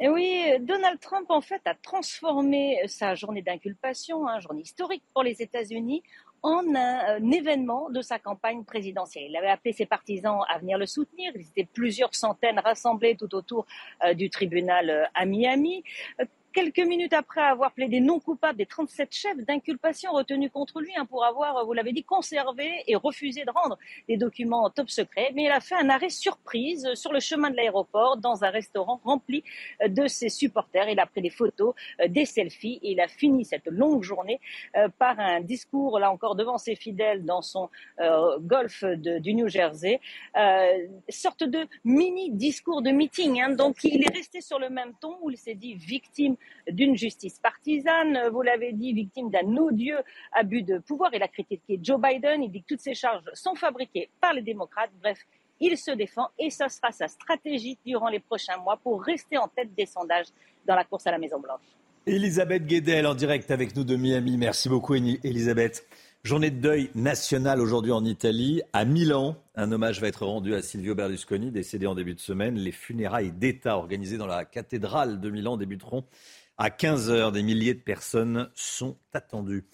Et oui, Donald Trump, en fait, a transformé sa journée d'inculpation, hein, journée historique pour les États-Unis, en un, événement de sa campagne présidentielle. Il avait appelé ses partisans à venir le soutenir. Il étaient plusieurs centaines rassemblés tout autour euh, du tribunal euh, à Miami quelques minutes après avoir plaidé non coupable des 37 chefs d'inculpation retenus contre lui hein, pour avoir, vous l'avez dit, conservé et refusé de rendre des documents top secret. Mais il a fait un arrêt surprise sur le chemin de l'aéroport dans un restaurant rempli de ses supporters. Il a pris des photos, euh, des selfies et il a fini cette longue journée euh, par un discours, là encore, devant ses fidèles dans son euh, golf du New Jersey. sorte de mini discours de meeting. Hein. Donc il est resté sur le même ton où il s'est dit victime d'une justice partisane. Vous l'avez dit, victime d'un odieux abus de pouvoir. Il a critiqué Joe Biden. Il dit que toutes ces charges sont fabriquées par les démocrates. Bref, il se défend et ce sera sa stratégie durant les prochains mois pour rester en tête des sondages dans la course à la Maison-Blanche. Elisabeth Guedel en direct avec nous de Miami. Merci beaucoup, Elisabeth. Journée de deuil nationale aujourd'hui en Italie, à Milan. Un hommage va être rendu à Silvio Berlusconi, décédé en début de semaine. Les funérailles d'État organisées dans la cathédrale de Milan débuteront à 15h. Des milliers de personnes sont attendues.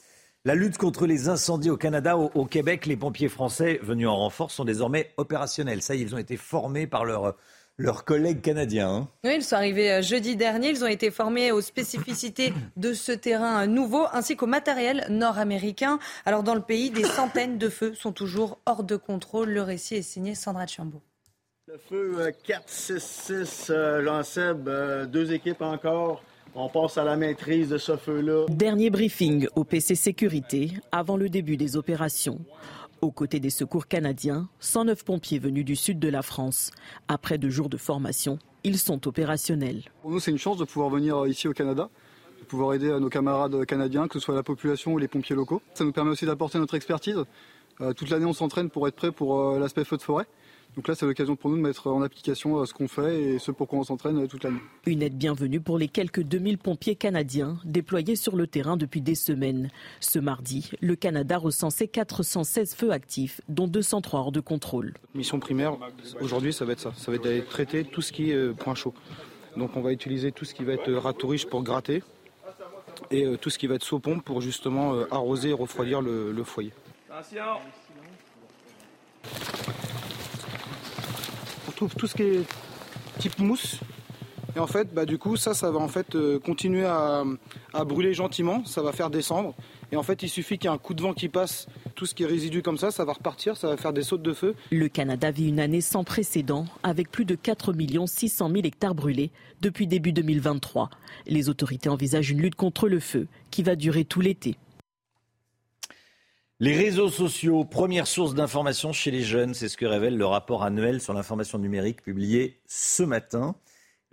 La lutte contre les incendies au Canada, au, Québec, les pompiers français venus en renfort sont désormais opérationnels. Ça, ils ont été formés par leur leurs collègues canadiens. Hein. Oui, ils sont arrivés euh, jeudi dernier. Ils ont été formés aux spécificités de ce terrain nouveau ainsi qu'au matériel nord-américain. Alors dans le pays, des centaines de feux sont toujours hors de contrôle. Le récit est signé Sandra Chambaud. Le feu 4-6-6, euh, Lanceb, euh, deux équipes encore. On passe à la maîtrise de ce feu-là. Dernier briefing au PC Sécurité avant le début des opérations. Aux côtés des secours canadiens, 109 pompiers venus du sud de la France. Après deux jours de formation, ils sont opérationnels. Pour nous, c'est une chance de pouvoir venir ici au Canada, de pouvoir aider nos camarades canadiens, que ce soit la population ou les pompiers locaux. Ça nous permet aussi d'apporter notre expertise. Euh, toute l'année, on s'entraîne pour être prêt pour euh, l'aspect feu de forêt. Donc là, c'est l'occasion pour nous de mettre en application euh, ce qu'on fait et ce pour quoi on s'entraîne euh, toute l'année. Une aide bienvenue pour les quelques 2000 pompiers canadiens déployés sur le terrain depuis des semaines. Ce mardi, le Canada recensait 416 feux actifs, dont 203 hors de contrôle. Mission primaire, aujourd'hui, ça va être ça. Ça va être d'aller traiter tout ce qui est euh, point chaud. Donc on va utiliser tout ce qui va être râteau pour gratter et tout ce qui va être saut-pompe pour justement arroser et refroidir le, le foyer. Attention tout, ce qui est type mousse. Et en fait, bah, du coup, ça, ça va en fait euh, continuer à, brûler gentiment, ça va faire descendre. Et en fait, il suffit qu'il y ait un coup de vent qui passe, tout ce qui est résidu comme ça, ça va repartir, ça va faire des sautes de feu. Le Canada vit une année sans précédent, avec plus de 4 600 000 hectares brûlés depuis début 2023. Les autorités envisagent une lutte contre le feu qui va durer tout l'été. Les réseaux sociaux, première source d'information chez les jeunes, c'est ce que révèle le rapport annuel sur l'information numérique publié ce matin.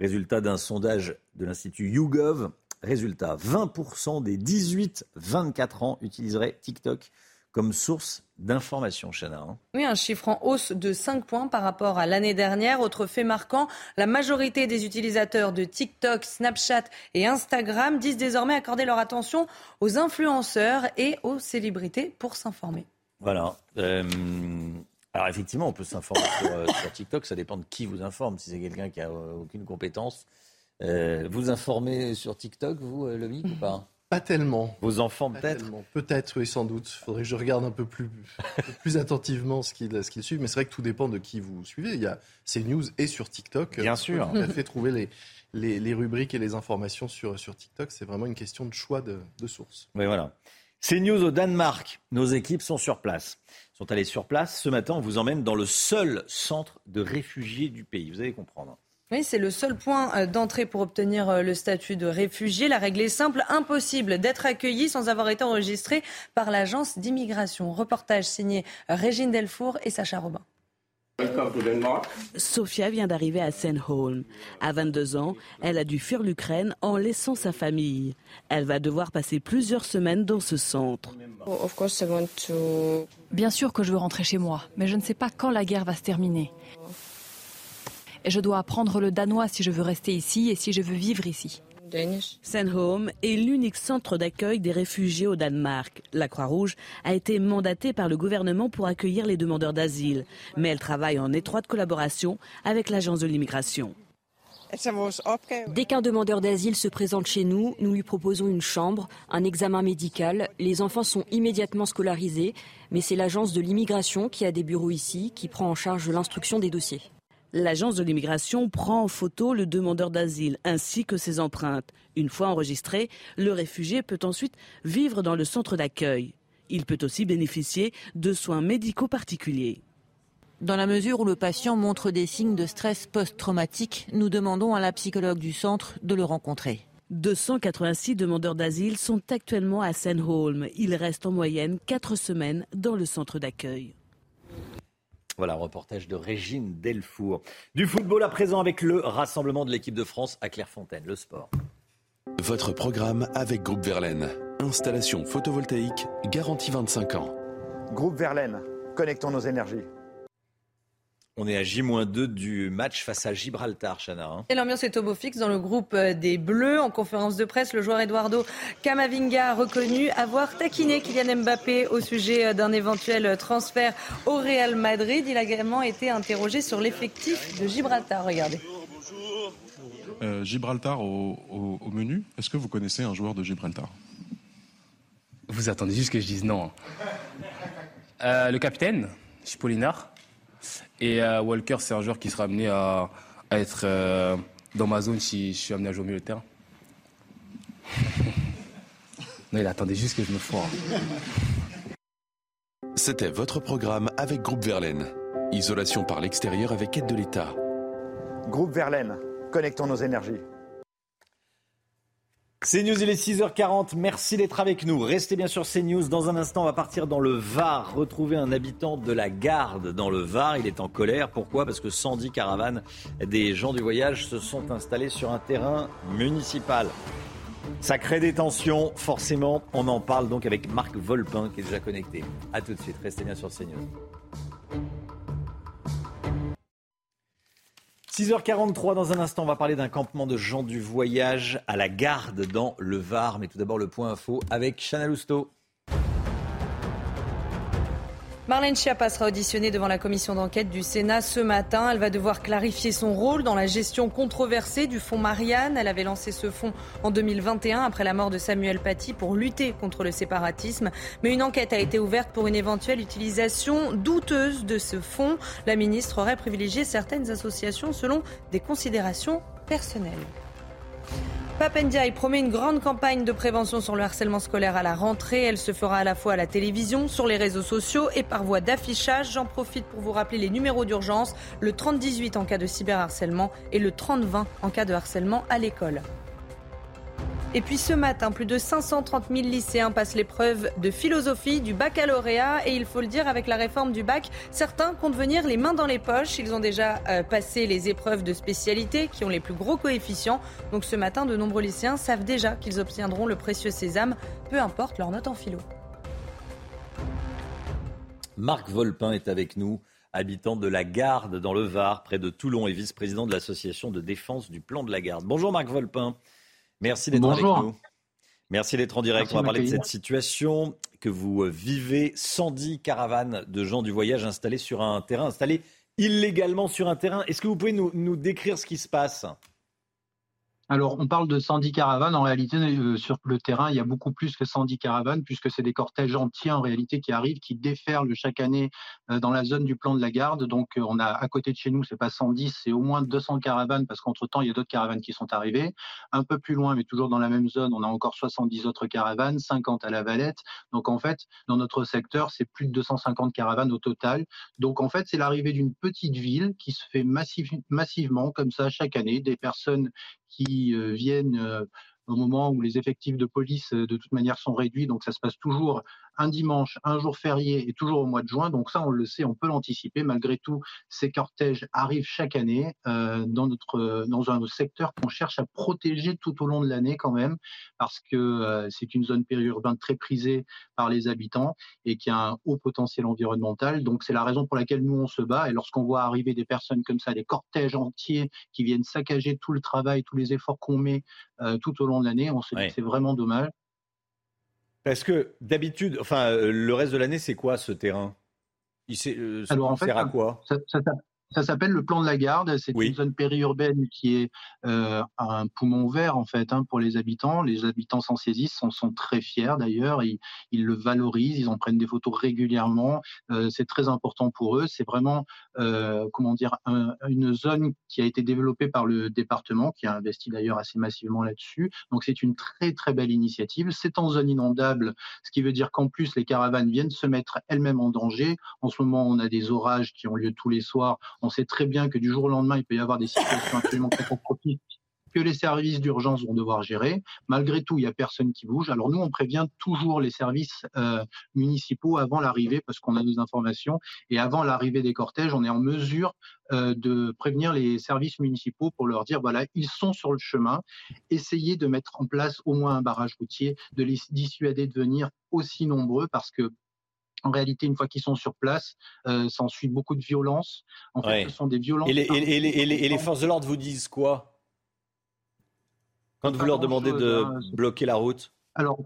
Résultat d'un sondage de l'Institut YouGov. Résultat, 20% des 18-24 ans utiliseraient TikTok comme source d'information, Chana. Hein. Oui, un chiffre en hausse de 5 points par rapport à l'année dernière. Autre fait marquant, la majorité des utilisateurs de TikTok, Snapchat et Instagram disent désormais accorder leur attention aux influenceurs et aux célébrités pour s'informer. Voilà. Euh, alors effectivement, on peut s'informer euh, sur, TikTok, ça dépend de qui vous informe. Si c'est quelqu'un qui a euh, aucune compétence, vous informez sur TikTok, vous, Lomique, ou pas? Pas tellement. Vos enfants, peut-être Peut-être, oui, sans doute. Il faudrait que je regarde un peu plus, plus attentivement ce qu'ils suivent. Mais c'est vrai que tout dépend de qui vous suivez. Il y a CNews et sur TikTok. Bien sûr. À fait trouver les, les, les, rubriques et les informations sur, sur TikTok. C'est vraiment une question de choix de, de sources. Oui, voilà. CNews au Danemark. Nos équipes sont sur place. Sont allées sur place. Ce matin, on vous emmène dans le seul centre de réfugiés du pays. Vous allez comprendre. Oui, c'est le seul point euh, d'entrée pour obtenir euh, le statut de réfugié. La règle est simple, impossible d'être accueilli sans avoir été enregistré par l'agence d'immigration. Reportage signé Régine Delfour et Sacha Robin. Sofia vient d'arriver à Senholm. À 22 ans, elle a dû fuir l'Ukraine en laissant sa famille. Elle va devoir passer plusieurs semaines dans ce centre. Bien sûr que je veux rentrer chez moi, mais je ne sais pas quand la guerre va se terminer et je dois apprendre le danois si je veux rester ici et si je veux vivre ici. Sandholm est l'unique centre d'accueil des réfugiés au Danemark. La Croix-Rouge a été mandatée par le gouvernement pour accueillir les demandeurs d'asile, mais elle travaille en étroite collaboration avec l'agence de l'immigration. Dès qu'un demandeur d'asile se présente chez nous, nous lui proposons une chambre, un examen médical. Les enfants sont immédiatement scolarisés, mais c'est l'agence de l'immigration qui a des bureaux ici qui prend en charge l'instruction des dossiers. L'agence de l'immigration prend en photo le demandeur d'asile ainsi que ses empreintes. Une fois enregistré, le réfugié peut ensuite vivre dans le centre d'accueil. Il peut aussi bénéficier de soins médicaux particuliers. Dans la mesure où le patient montre des signes de stress post-traumatique, nous demandons à la psychologue du centre de le rencontrer. 286 demandeurs d'asile sont actuellement à Senholm. Ils restent en moyenne 4 semaines dans le centre d'accueil. Voilà, reportage de Régine Delfour. Du football à présent avec le rassemblement de l'équipe de France à Clairefontaine, le sport. Votre programme avec Groupe Verlaine. Installation photovoltaïque garantie 25 ans. Groupe Verlaine, connectons nos énergies. On est à J-2 du match face à Gibraltar, Chana. Hein. Et l'ambiance est au beau fixe dans le groupe euh, des Bleus. En conférence de presse, le joueur Eduardo Camavinga a reconnu avoir taquiné Kylian Mbappé au sujet euh, d'un éventuel transfert au Real Madrid. Il a également été interrogé sur l'effectif de Gibraltar. Regardez. Euh, Gibraltar au, menu. Est-ce que vous connaissez un joueur de Gibraltar? Vous attendez juste que je dise non. le capitaine, Chipolinar. Et euh, Walker, c'est un joueur qui sera amené à, être euh, dans ma zone si je suis amené à jouer au milieu de terrain. non, il attendait juste que je me foire. C'était votre programme avec Groupe Verlaine. Isolation par l'extérieur avec aide de l'État. Groupe Verlaine, connectons nos énergies. CNews, il est 6h40. Merci d'être avec nous. Restez bien sur CNews. Dans un instant, on va partir dans le Var, retrouver un habitant de la Garde dans le Var. Il est en colère. Pourquoi? Parce que 110 caravanes des gens du voyage se sont installés sur un terrain municipal. Ça crée des tensions, forcément. On en parle donc avec Marc Volpin qui est déjà connecté. A tout de suite. Restez bien sur CNews. 6h43 dans un instant, on va parler d'un campement de gens du voyage à la garde dans le Var. Mais tout d'abord le point info avec Chana Lousteau. Marlène Schiappa sera auditionnée devant la commission d'enquête du Sénat ce matin. Elle va devoir clarifier son rôle dans la gestion controversée du fonds Marianne. Elle avait lancé ce fonds en 2021 après la mort de Samuel Paty pour lutter contre le séparatisme. Mais une enquête a été ouverte pour une éventuelle utilisation douteuse de ce fonds. La ministre aurait privilégié certaines associations selon des considérations personnelles. Papendiaï promet une grande campagne de prévention sur le harcèlement scolaire à la rentrée. Elle se fera à la fois à la télévision, sur les réseaux sociaux et par voie d'affichage. J'en profite pour vous rappeler les numéros d'urgence, le 3018 en cas de cyberharcèlement et le 3020 en cas de harcèlement à l'école. Et puis ce matin, plus de 530 000 lycéens passent l'épreuve de philosophie du baccalauréat. Et il faut le dire, avec la réforme du bac, certains comptent venir les mains dans les poches. Ils ont déjà euh, passé les épreuves de spécialité qui ont les plus gros coefficients. Donc ce matin, de nombreux lycéens savent déjà qu'ils obtiendront le précieux sésame, peu importe leur note en philo. Marc Volpin est avec nous habitant de la Garde dans le Var, près de Toulon, et vice-président de l'association de défense du plan de la Garde. Bonjour Marc Volpin. Merci d'être avec nous. Merci d'être en direct. On va parler de cette situation que vous euh, vivez. 110 caravanes de gens du voyage installées sur un terrain, installées illégalement sur un terrain. Est-ce que vous pouvez nous, nous décrire ce qui se passe? Alors, on parle de 110 caravanes. En réalité, euh, sur le terrain, il y a beaucoup plus que 110 caravanes, puisque c'est des cortèges entiers en réalité qui arrivent, qui déferlent chaque année euh, dans la zone du plan de la garde. Donc, euh, on a à côté de chez nous, c'est pas 110, c'est au moins 200 caravanes, parce qu'entre temps, il y a d'autres caravanes qui sont arrivées. Un peu plus loin, mais toujours dans la même zone, on a encore 70 autres caravanes, 50 à la Valette. Donc, en fait, dans notre secteur, c'est plus de 250 caravanes au total. Donc, en fait, c'est l'arrivée d'une petite ville qui se fait massivement, comme ça, chaque année, des personnes qui euh, viennent euh, au moment où les effectifs de police euh, de toute manière sont réduits, donc ça se passe toujours un dimanche, un jour férié et toujours au mois de juin. Donc ça, on le sait, on peut l'anticiper. Malgré tout, ces cortèges arrivent chaque année euh, dans notre dans un secteur qu'on cherche à protéger tout au long de l'année quand même, parce que euh, c'est une zone périurbaine très prisée par les habitants et qui a un haut potentiel environnemental. Donc c'est la raison pour laquelle nous on se bat. Et lorsqu'on voit arriver des personnes comme ça, des cortèges entiers qui viennent saccager tout le travail, tous les efforts qu'on met euh, tout au long de l'année, on se dit que c'est vraiment dommage. Parce que d'habitude, enfin, euh, le reste de l'année, c'est quoi ce terrain? Il euh, Alors, sert à quoi? ça s'appelle le plan de la garde. C'est une zone périurbaine qui est euh, un poumon vert en fait hein, pour les habitants. Les habitants s'en saisissent, sont, sont très fiers d'ailleurs. Ils, ils, le valorisent, ils en prennent des photos régulièrement. Euh, c'est très important pour eux. C'est vraiment euh, comment dire une zone qui a été développée par le département, qui a investi d'ailleurs assez massivement là-dessus. Donc c'est une très très belle initiative. C'est en zone inondable, ce qui veut dire qu'en plus les caravanes viennent se mettre elles-mêmes en danger. En ce moment, on a des orages qui ont lieu tous les soirs on sait très bien que du jour au lendemain, il peut y avoir des situations absolument catastrophiques que les services d'urgence vont devoir gérer. Malgré tout, il n'y a personne qui bouge. Alors nous, on prévient toujours les services euh, municipaux avant l'arrivée parce qu'on a nos informations. Et avant l'arrivée des cortèges, on est en mesure euh, de prévenir les services municipaux pour leur dire, voilà, ils sont sur le chemin. Essayez de mettre en place au moins un barrage routier, de les dissuader de venir aussi nombreux parce que En réalité, une fois qu'ils sont sur place, euh, s'ensuit beaucoup de violence. En fait, ce sont des violences. Et les, et les, et les forces de l'ordre vous disent quoi? Quand vous leur demandez de hein, bloquer la route? Alors,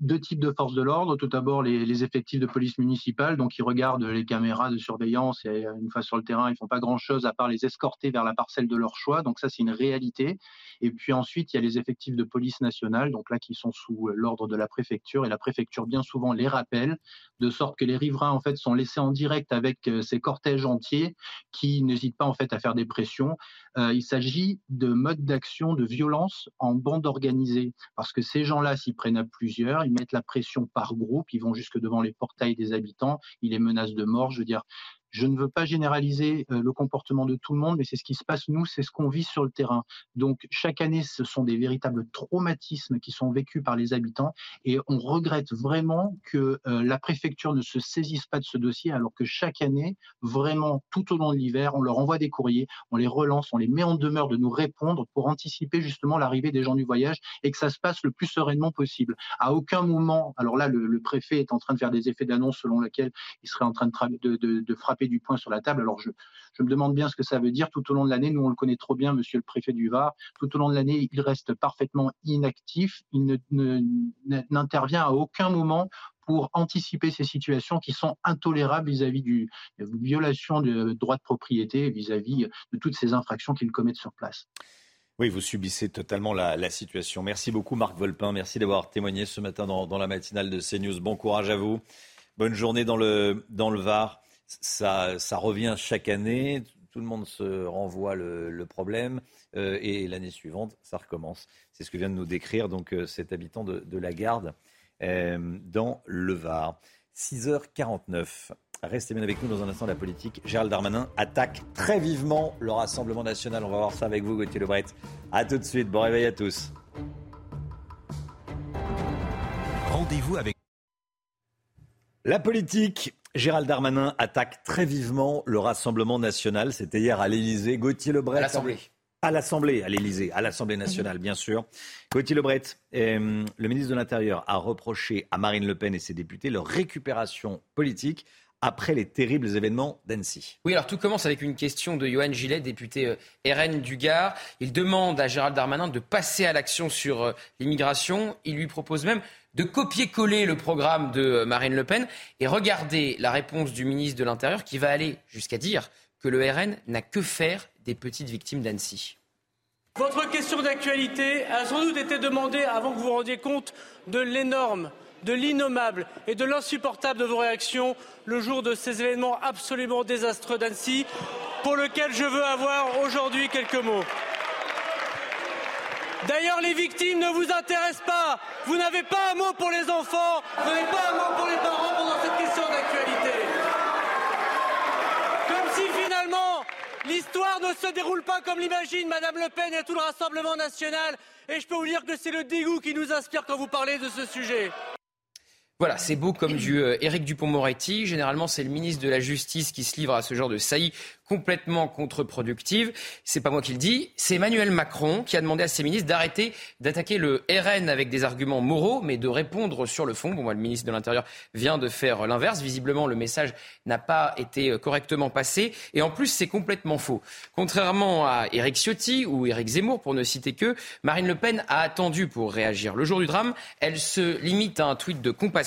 deux types de forces de l'ordre. Tout d'abord, les, effectifs de police municipale, donc ils regardent les caméras de surveillance et une fois sur le terrain, ils font pas grand-chose à part les escorter vers la parcelle de leur choix. Donc ça, c'est une réalité. Et puis ensuite, il y a les effectifs de police nationale, donc là qui sont sous l'ordre de la préfecture et la préfecture bien souvent les rappelle, de sorte que les riverains en fait sont laissés en direct avec euh, ces cortèges entiers qui n'hésitent pas en fait à faire des pressions. Euh, il s'agit de modes d'action de violence en bande organisée parce que ces gens-là s'y prennent à plusieurs ils mettent la pression par groupe, ils vont jusque devant les portails des habitants, ils les menacent de mort. Je veux dire, je ne veux pas généraliser euh, le comportement de tout le monde, mais c'est ce qui se passe, nous, c'est ce qu'on vit sur le terrain. Donc, chaque année, ce sont des véritables traumatismes qui sont vécus par les habitants et on regrette vraiment que euh, la préfecture ne se saisisse pas de ce dossier alors que chaque année, vraiment, tout au long de l'hiver, on leur envoie des courriers, on les relance, on les met en demeure de nous répondre pour anticiper justement l'arrivée des gens du voyage et que ça se passe le plus sereinement possible. À aucun moment, alors là, le, préfet est en train de faire des effets d'annonce selon lesquels il serait en train de, frapper du poing sur la table. Alors je, me demande bien ce que ça veut dire tout au long de l'année. Nous, on le connaît trop bien, monsieur le préfet du Var. Tout au long de l'année, il reste parfaitement inactif. Il n'intervient à aucun moment pour anticiper ces situations qui sont intolérables vis-à-vis du violation de droits de propriété, vis-à-vis de toutes ces infractions qu'il commet sur place. Oui, vous subissez totalement la, situation. Merci beaucoup, Marc Volpin. Merci d'avoir témoigné ce matin dans, dans, la matinale de CNews. Bon courage à vous. Bonne journée dans le, dans le Var ça, ça revient chaque année. Tout le monde se renvoie le, problème euh, et l'année suivante, ça recommence. C'est ce que vient de nous décrire donc euh, cet habitant de, la Garde euh, dans le Var. 6h49. Restez bien avec nous dans un instant la politique. Gérald Darmanin attaque très vivement le Rassemblement national. On va voir ça avec vous, Gauthier Lebret. A tout de suite. Bon réveil à tous. Rendez-vous avec la politique. Gérald Darmanin attaque très vivement le Rassemblement national. C'était hier à l'Élysée. Gauthier Lebret. À l'Assemblée. À l'Assemblée, à l'Élysée, à l'Assemblée nationale, bien sûr. Gauthier Lebret, euh, le ministre de l'Intérieur a reproché à Marine Le Pen et ses députés leur récupération politique après les terribles événements d'Annecy. Oui, alors tout commence avec une question de Johan Gillet, député euh, RN du Gard. Il demande à Gérald Darmanin de passer à l'action sur euh, l'immigration. Il lui propose même de copier-coller le programme de Marine Le Pen et regarder la réponse du ministre de l'Intérieur qui va aller jusqu'à dire que le RN n'a que faire des petites victimes d'Annecy. Votre question d'actualité a sans doute été demandée avant que vous vous rendiez compte de l'énorme, de l'innommable et de l'insupportable de vos réactions le jour de ces événements absolument désastreux d'Annecy, pour lesquels je veux avoir aujourd'hui quelques mots. D'ailleurs, les victimes ne vous intéressent pas. Vous n'avez pas un mot pour les enfants, vous n'avez pas un mot pour les parents pendant cette question d'actualité. Comme si finalement l'histoire ne se déroule pas comme l'imagine Madame Le Pen et tout le Rassemblement national. Et je peux vous dire que c'est le dégoût qui nous inspire quand vous parlez de ce sujet. Voilà, c'est beau comme du euh, Éric Dupont-Moretti. Généralement, c'est le ministre de la Justice qui se livre à ce genre de saillie complètement contre-productive. C'est pas moi qui le dis, c'est Emmanuel Macron qui a demandé à ses ministres d'arrêter d'attaquer le RN avec des arguments moraux, mais de répondre sur le fond. Bon, moi, le ministre de l'Intérieur vient de faire l'inverse. Visiblement, le message n'a pas été euh, correctement passé. Et en plus, c'est complètement faux. Contrairement à Éric Ciotti ou Éric Zemmour, pour ne citer que, Marine Le Pen a attendu pour réagir. Le jour du drame, elle se limite à un tweet de compassion.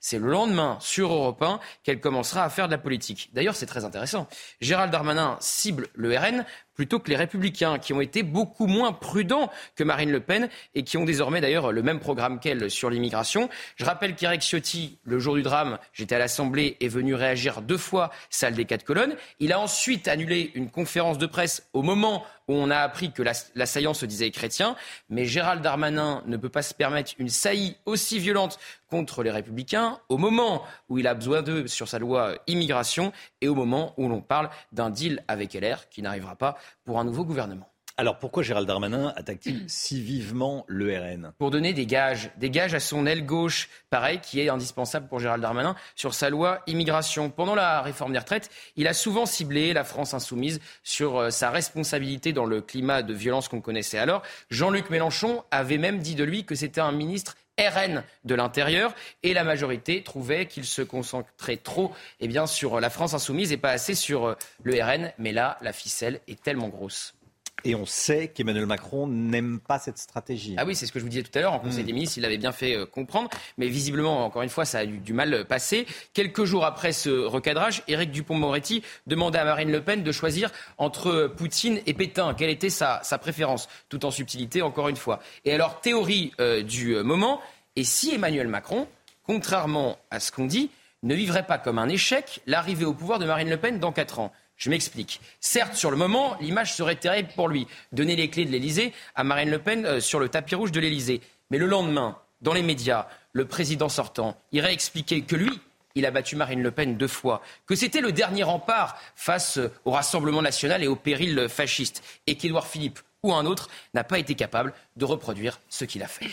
C'est le lendemain, sur Europe 1, qu'elle commencera à faire de la politique. D'ailleurs, c'est très intéressant. Gérald Darmanin cible le RN plutôt que les républicains, qui ont été beaucoup moins prudents que Marine Le Pen et qui ont désormais d'ailleurs le même programme qu'elle sur l'immigration. Je rappelle qu'Eric Ciotti, le jour du drame, j'étais à l'Assemblée, est venu réagir deux fois, salle des quatre colonnes. Il a ensuite annulé une conférence de presse au moment où on a appris que l'assaillant se disait chrétien. Mais Gérald Darmanin ne peut pas se permettre une saillie aussi violente contre les républicains au moment où il a besoin d'eux sur sa loi immigration et au moment où l'on parle d'un deal avec LR qui n'arrivera pas pour un nouveau gouvernement. Alors pourquoi Gérald Darmanin attaque-t-il si vivement le RN Pour donner des gages, des gages à son aile gauche, pareil, qui est indispensable pour Gérald Darmanin, sur sa loi immigration. Pendant la réforme des retraites, il a souvent ciblé la France insoumise sur euh, sa responsabilité dans le climat de violence qu'on connaissait alors. Jean-Luc Mélenchon avait même dit de lui que c'était un ministre RN de l'intérieur et la majorité trouvait qu'il se concentrait trop eh sur la France insoumise et pas assez sur euh, le RN. Mais là, la ficelle est tellement grosse. Et on sait qu'Emmanuel Macron n'aime pas cette stratégie. Ah oui, c'est ce que je vous disais tout à l'heure en Conseil hmm. des ministres, il l'avait bien fait euh, comprendre, mais visiblement, encore une fois, ça a eu du mal passer. Quelques jours après ce recadrage, Éric Dupont-Moretti demandait à Marine Le Pen de choisir entre Poutine et Pétain. Quelle était sa, préférence? Tout en subtilité, encore une fois. Et alors, théorie euh, du moment, et si Emmanuel Macron, contrairement à ce qu'on dit, ne vivrait pas comme un échec l'arrivée au pouvoir de Marine Le Pen dans quatre ans? Je m'explique. Certes, sur le moment, l'image serait terrible pour lui. Donner les clés de l'Elysée à Marine Le Pen euh, sur le tapis rouge de l'Elysée. Mais le lendemain, dans les médias, le président sortant irait expliquer que lui, il a battu Marine Le Pen deux fois, que c'était le dernier rempart face euh, au Rassemblement national et au péril fasciste, et qu'Édouard Philippe ou un autre n'a pas été capable de reproduire ce qu'il a fait.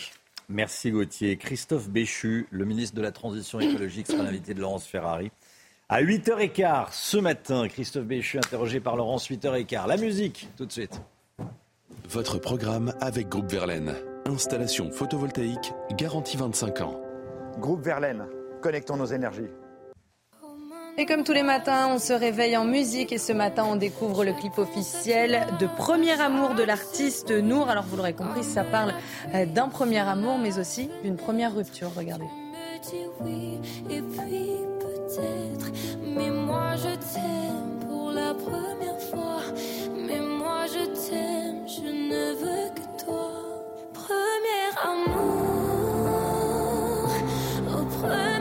Merci Gauthier. Christophe Béchu, le ministre de la Transition écologique, sera l'invité de Laurence Ferrari. À 8h15 ce matin, Christophe Béchu interrogé par Laurence, 8h15. La musique, tout de suite. Votre programme avec Groupe Verlaine. Installation photovoltaïque, garantie 25 ans. Groupe Verlaine, connectons nos énergies. Et comme tous les matins, on se réveille en musique et ce matin, on découvre le clip officiel de Premier Amour de l'artiste Nour. Alors vous l'aurez compris, ça parle euh, d'un premier amour, mais aussi d'une première rupture. Regardez mais moi je t'aime pour la première fois. Mais moi je t'aime, je ne veux que toi. Premier amour, au premier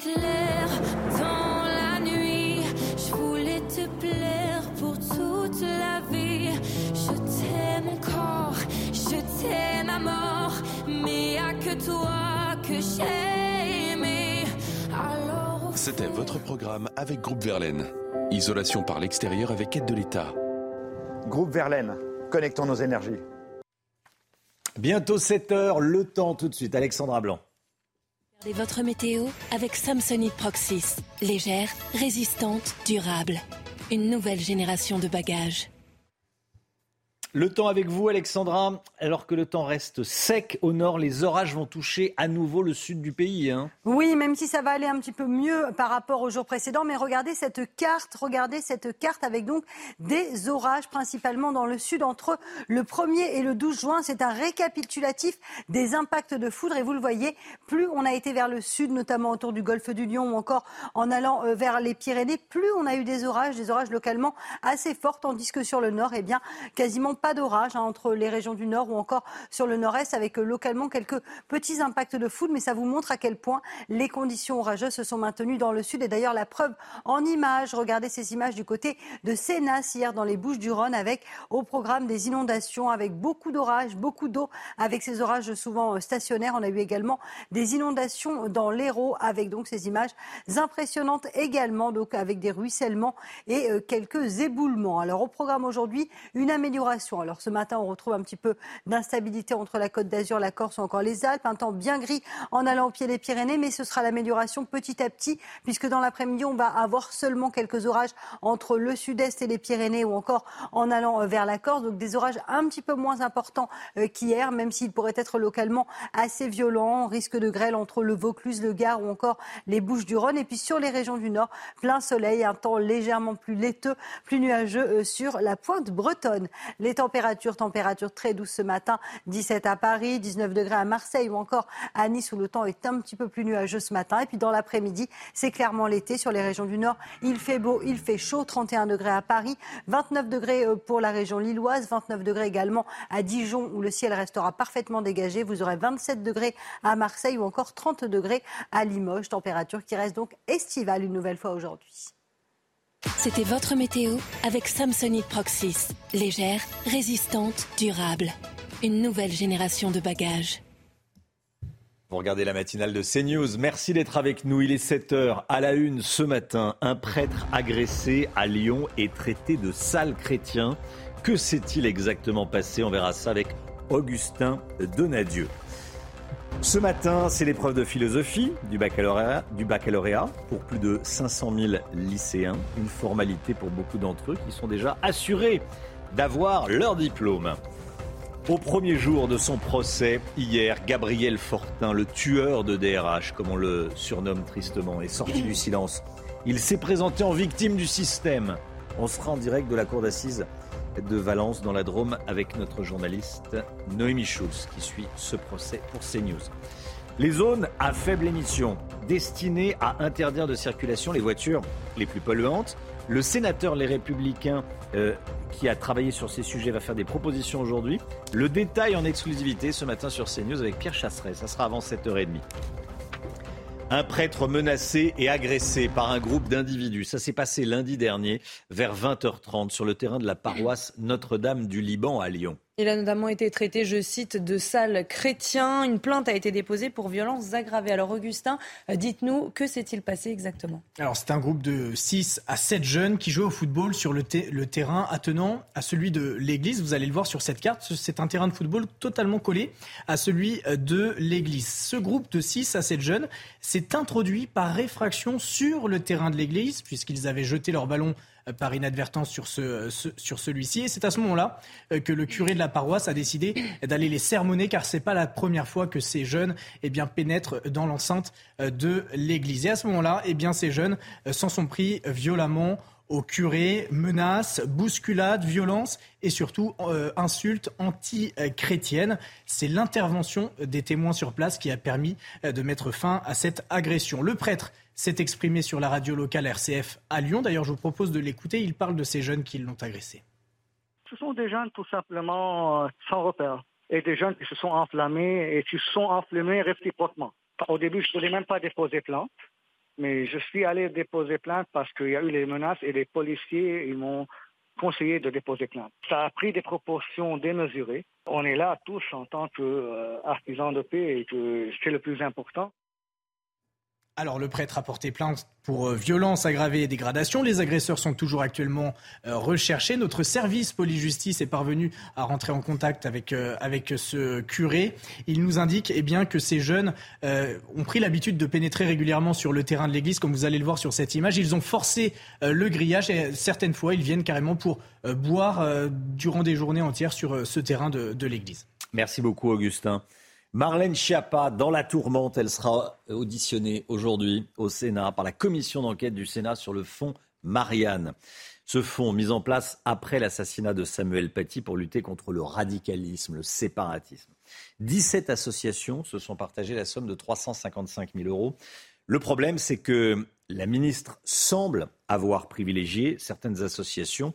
éclair dans la nuit, je voulais te plaire pour toute la vie. Je t'aime encore, je t'aime à mort, mais à que toi que j'ai aimé. Alors. C'était votre programme avec Groupe Verlaine. Isolation par l'extérieur avec aide de l'État. Groupe Verlaine, connectons nos énergies. Bientôt 7 heures, le temps tout de suite. Alexandra Blanc. Regardez votre météo avec Samsonite Proxys. Légère, résistante, durable. Une nouvelle génération de bagages. Le temps avec vous, Alexandra. Alors que le temps reste sec au nord, les orages vont toucher à nouveau le sud du pays. Hein. Oui, même si ça va aller un petit peu mieux par rapport aux jours précédents. Mais regardez cette carte, regardez cette carte avec donc des orages principalement dans le sud entre le 1er et le 12 juin. C'est un récapitulatif des impacts de foudre. Et vous le voyez, plus on a été vers le sud, notamment autour du golfe du Lion ou encore en allant euh, vers les Pyrénées, plus on a eu des orages, des orages localement assez forts. Tandis que sur le nord, eh bien, quasiment pas d'orage hein, entre les régions du nord ou encore sur le nord-est avec euh, localement quelques petits impacts de foudre. Mais ça vous montre à quel point les conditions orageuses se sont maintenues dans le sud. Et d'ailleurs, la preuve en images, regardez ces images du côté de Sénas hier dans les Bouches du Rhône avec au programme des inondations, avec beaucoup d'orages, beaucoup d'eau, avec ces orages souvent euh, stationnaires. On a eu également des inondations dans l'Hérault avec donc ces images impressionnantes également, donc avec des ruissellements et euh, quelques éboulements. Alors au programme aujourd'hui, une amélioration alors ce matin, on retrouve un petit peu d'instabilité entre la Côte d'Azur, la Corse ou encore les Alpes. Un temps bien gris en allant au pied des Pyrénées, mais ce sera l'amélioration petit à petit, puisque dans l'après-midi, on va avoir seulement quelques orages entre le sud-est et les Pyrénées ou encore en allant euh, vers la Corse. Donc des orages un petit peu moins importants euh, qu'hier, même s'ils pourraient être localement assez violents. Risque de grêle entre le Vaucluse, le Gard ou encore les Bouches du Rhône. Et puis sur les régions du Nord, plein soleil, un temps légèrement plus laiteux, plus nuageux euh, sur la pointe bretonne. Températures, températures très douces ce matin, 17 à Paris, 19 degrés à Marseille ou encore à Nice où le temps est un petit peu plus nuageux ce matin. Et puis dans l'après-midi, c'est clairement l'été sur les régions du Nord. Il fait beau, il fait chaud, 31 degrés à Paris, 29 degrés euh, pour la région lilloise, 29 degrés également à Dijon où le ciel restera parfaitement dégagé. Vous aurez 27 degrés à Marseille ou encore 30 degrés à Limoges, température qui reste donc estivale une nouvelle fois aujourd'hui. C'était votre météo avec Samsonite Proxys. Légère, résistante, durable. Une nouvelle génération de bagages. Vous regardez la matinale de CNews. Merci d'être avec nous. Il est 7h. À la une ce matin, un prêtre agressé à Lyon et traité de sale chrétien. Que s'est-il exactement passé? On verra ça avec Augustin Donadieu. Ce matin, c'est l'épreuve de philosophie du baccalauréat, pour plus de 500 000 lycéens. Une formalité pour beaucoup d'entre eux qui sont déjà assurés d'avoir leur diplôme. Au premier jour de son procès, hier, Gabriel Fortin, le tueur de DRH, comme on le surnomme tristement, est sorti du silence. Il s'est présenté en victime du système. On sera en direct de la cour d'assises de Valence dans la Drôme avec notre journaliste Noémie Schulz qui suit ce procès pour CNews. Les zones à faible émission destinées à interdire de circulation les voitures les plus polluantes. Le sénateur Les Républicains euh, qui a travaillé sur ces sujets va faire des propositions aujourd'hui. Le détail en exclusivité ce matin sur CNews avec Pierre Chasseret. Ça sera avant 7h30. Un prêtre menacé et agressé par un groupe d'individus. Ça s'est passé lundi dernier vers 20h30 sur le terrain de la paroisse Notre-Dame du Liban à Lyon. Il a notamment été traité, je cite, de sale chrétien. Une plainte a été déposée pour violences aggravées. Alors Augustin, euh, dites-nous, que s'est-il passé exactement? Alors c'est un groupe de 6 à 7 jeunes qui jouaient au football sur le, le terrain attenant à celui de l'église. Vous allez le voir sur cette carte, c'est un terrain de football totalement collé à celui euh, de l'église. Ce groupe de 6 à 7 jeunes s'est introduit par réfraction sur le terrain de l'église puisqu'ils avaient jeté leur ballon par inadvertance sur, ce, sur celui-ci. Et c'est à ce moment-là euh, que le curé de la paroisse a décidé d'aller les sermonner, car c'est pas la première fois que ces jeunes eh pénètrent dans l'enceinte euh, de l'église. Et à ce moment-là, eh ces jeunes s'en sont pris violemment au curé, menaces, bousculades, violences et surtout insultes anti-chrétiennes. C'est l'intervention des témoins sur place qui a permis de mettre fin à cette agression. Le prêtre s'est exprimé sur la radio locale RCF à Lyon. D'ailleurs, je vous propose de l'écouter. Il parle de ces jeunes qui l'ont agressé. Ce sont des jeunes tout simplement euh, sans repère et des jeunes qui se sont enflammés et qui se sont enflammés réciproquement. Au début, je ne voulais même pas déposer plainte, mais je suis allé déposer plainte parce qu'il y a eu les menaces et les policiers ils m'ont conseillé de déposer plainte. Ça a pris des proportions démesurées. On est là tous en tant qu'artisans de paix et que c'est le plus important. Alors le prêtre a porté plainte pour euh, violence aggravée et dégradation. Les agresseurs sont toujours actuellement euh, recherchés. Notre service police-justice est parvenu à rentrer en contact avec, euh, avec ce curé. Il nous indique eh bien, que ces jeunes ont pris l'habitude de pénétrer régulièrement sur le terrain de l'église, comme vous allez le voir sur cette image. Ils ont forcé le grillage et certaines fois, ils viennent carrément pour boire durant des journées entières sur ce terrain de, de l'église. Merci beaucoup, Augustin. Marlène Schiappa, dans la tourmente, elle sera auditionnée aujourd'hui au Sénat par la commission d'enquête du Sénat sur le fonds Marianne. Ce fonds mis en place après l'assassinat de Samuel Paty pour lutter contre le radicalisme, le séparatisme. 17 associations se sont partagées la somme de 355 000 euros. Le problème, c'est que la ministre semble avoir privilégié certaines associations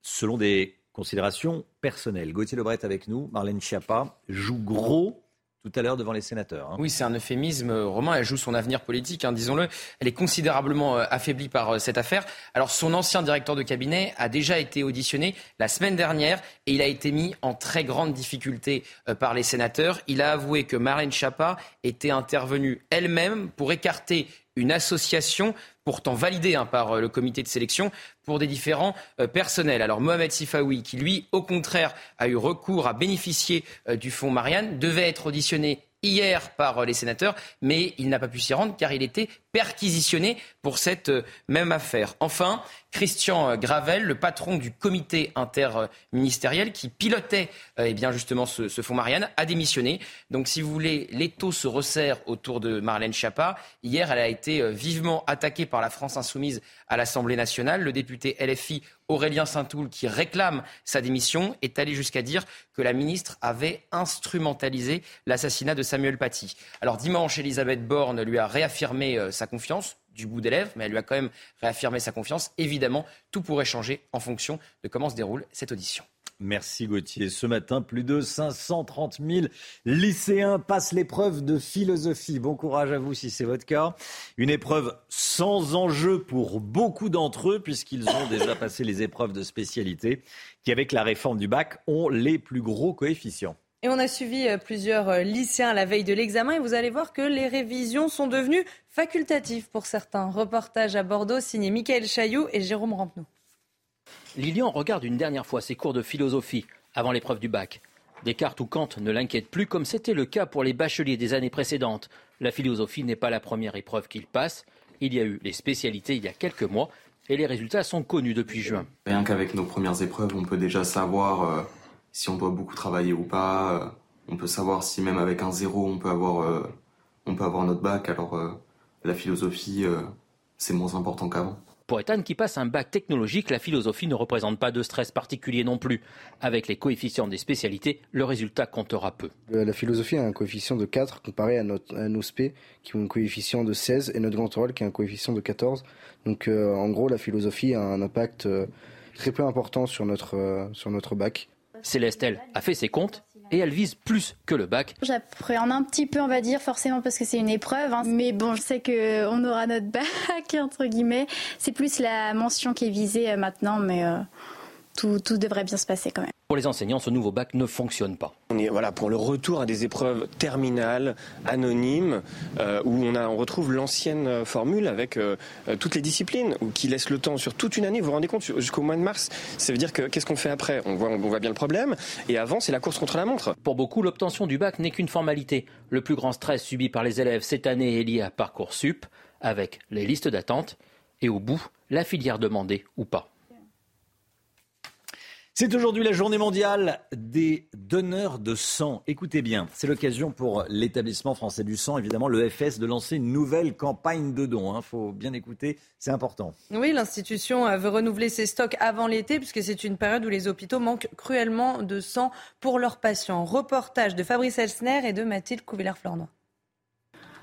selon des considérations personnelles. Gauthier Lebret avec nous, Marlène Schiappa joue gros tout à l'heure devant les sénateurs. Hein. Oui, c'est un euphémisme. Euh, Romain, elle joue son avenir politique, hein, disons-le. Elle est considérablement euh, affaiblie par euh, cette affaire. Alors, son ancien directeur de cabinet a déjà été auditionné la semaine dernière et il a été mis en très grande difficulté par les sénateurs. Il a avoué que Marlène Schiappa était intervenue elle-même pour écarter une association pourtant validée hein, par euh, le comité de sélection pour des différents euh, personnels. Alors Mohamed Sifawi, qui lui, au contraire, a eu recours à bénéficier euh, du fonds Marianne, devait être auditionné hier par les sénateurs, mais il n'a pas pu s'y rendre car il était perquisitionné pour cette euh, même affaire. Enfin, Christian euh, Gravel, le patron du comité interministériel qui pilotait euh, eh bien justement ce, fonds Marianne, a démissionné. Donc si vous voulez, l'étau se resserre autour de Marlène Schiappa. Hier, elle a été vivement attaquée par la France insoumise à l'Assemblée nationale. Le député LFI Aurélien Saint-Toul, qui réclame sa démission, est allé jusqu'à dire que la ministre avait instrumentalisé l'assassinat de Samuel Paty. Alors dimanche, Elisabeth Borne lui a réaffirmé sa confiance du bout des lèvres, mais elle lui a quand même réaffirmé sa confiance. Évidemment, tout pourrait changer en fonction de comment se déroule cette audition. Merci Gauthier. Ce matin, plus de 530 000 lycéens passent l'épreuve de philosophie. Bon courage à vous si c'est votre cas. Une épreuve sans enjeu pour beaucoup d'entre eux puisqu'ils ont déjà passé les épreuves de spécialité qui, avec la réforme du bac, ont les plus gros coefficients. Et on a suivi euh, plusieurs euh, lycéens la veille de l'examen et vous allez voir que les révisions sont devenues facultatives pour certains. Reportage à Bordeaux signé Michael Chailloux et Jérôme Rampenou. Lilian regarde une dernière fois ses cours de philosophie avant l'épreuve du bac. Descartes ou Kant ne l'inquiètent plus comme c'était le cas pour les bacheliers des années précédentes. La philosophie n'est pas la première épreuve qu'ils passent. Il y a eu les spécialités il y a quelques mois et les résultats sont connus depuis juin. Rien qu'avec nos premières épreuves, on peut déjà savoir euh, si on doit beaucoup travailler ou pas. Euh, on peut savoir si même avec un zéro, on peut avoir, euh, notre bac. Alors la philosophie, c'est moins important qu'avant. Pour Ethan qui passe un bac technologique, la philosophie ne représente pas de stress particulier non plus. Avec les coefficients des spécialités, le résultat comptera peu. La philosophie a un coefficient de 4 comparé à, notre, nos spé qui ont un coefficient de 16 et notre grand oral qui a un coefficient de 14. Donc en gros, la philosophie a un impact très peu important sur notre, sur notre bac. Céleste, elle, a fait ses comptes et elle vise plus que le bac. J'appréhende un petit peu, on va dire, forcément parce que c'est une épreuve. Hein. Mais bon, je sais qu'on aura notre bac, entre guillemets. C'est plus la mention qui est visée euh, maintenant, mais euh, tout, tout devrait bien se passer quand même. Pour les enseignants, ce nouveau bac ne fonctionne pas. On est voilà pour le retour à des épreuves terminales, anonymes, euh, où on, a, on retrouve l'ancienne formule avec euh, toutes les disciplines, ou qui laisse le temps sur toute une année. Vous vous rendez compte jusqu'au mois de mars Ça veut dire que qu'est-ce qu'on fait après? On voit, on voit bien le problème. Et avant, c'est la course contre la montre. Pour beaucoup, l'obtention du bac n'est qu'une formalité. Le plus grand stress subi par les élèves cette année est lié à parcoursup, avec les listes d'attente et au bout la filière demandée ou pas. C'est aujourd'hui la journée mondiale des donneurs de sang. Écoutez bien, c'est l'occasion pour l'établissement français du sang, évidemment l'EFS, de lancer une nouvelle campagne de dons. Il hein. faut bien écouter, c'est important. Oui, l'institution veut renouveler ses stocks avant l'été, puisque c'est une période où les hôpitaux manquent cruellement de sang pour leurs patients. Reportage de Fabrice Elsner et de Mathilde Couvillère-Flornois.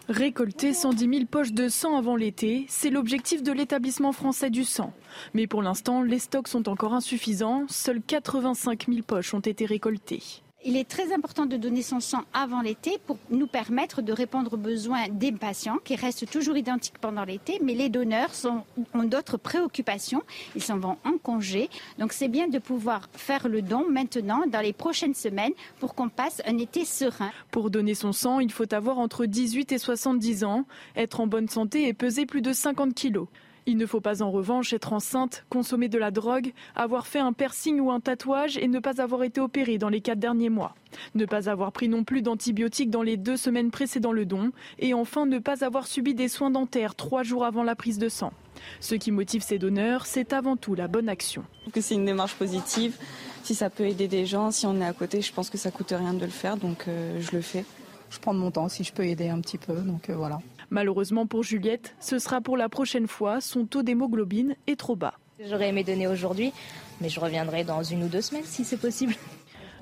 Récolter 110 000 poches de sang avant l'été, c'est l'objectif de l'établissement français du sang. Mais pour l'instant, les stocks sont encore insuffisants. Seules 85 000 poches ont été récoltées. Il est très important de donner son sang avant l'été pour nous permettre de répondre aux besoins des patients qui restent toujours identiques pendant l'été, mais les donneurs ont d'autres préoccupations, ils s'en vont en congé. Donc c'est bien de pouvoir faire le don maintenant, dans les prochaines semaines, pour qu'on passe un été serein. Pour donner son sang, il faut avoir entre 18 et 70 ans, être en bonne santé et peser plus de 50 kilos. Il ne faut pas en revanche être enceinte, consommer de la drogue, avoir fait un piercing ou un tatouage et ne pas avoir été opéré dans les quatre derniers mois. Ne pas avoir pris non plus d'antibiotiques dans les deux semaines précédant le don. Et enfin, ne pas avoir subi des soins dentaires trois jours avant la prise de sang. Ce qui motive ces donneurs, c'est avant tout la bonne action. Que c'est une démarche positive. Si ça peut aider des gens, si on est à côté, je pense que ça coûte rien de le faire, donc euh, je le fais. Je prends mon temps si je peux aider un petit peu, donc euh, voilà. Malheureusement pour Juliette, ce sera pour la prochaine fois. Son taux d'hémoglobine est trop bas. J'aurais aimé donner aujourd'hui, mais je reviendrai dans une ou deux semaines si c'est possible.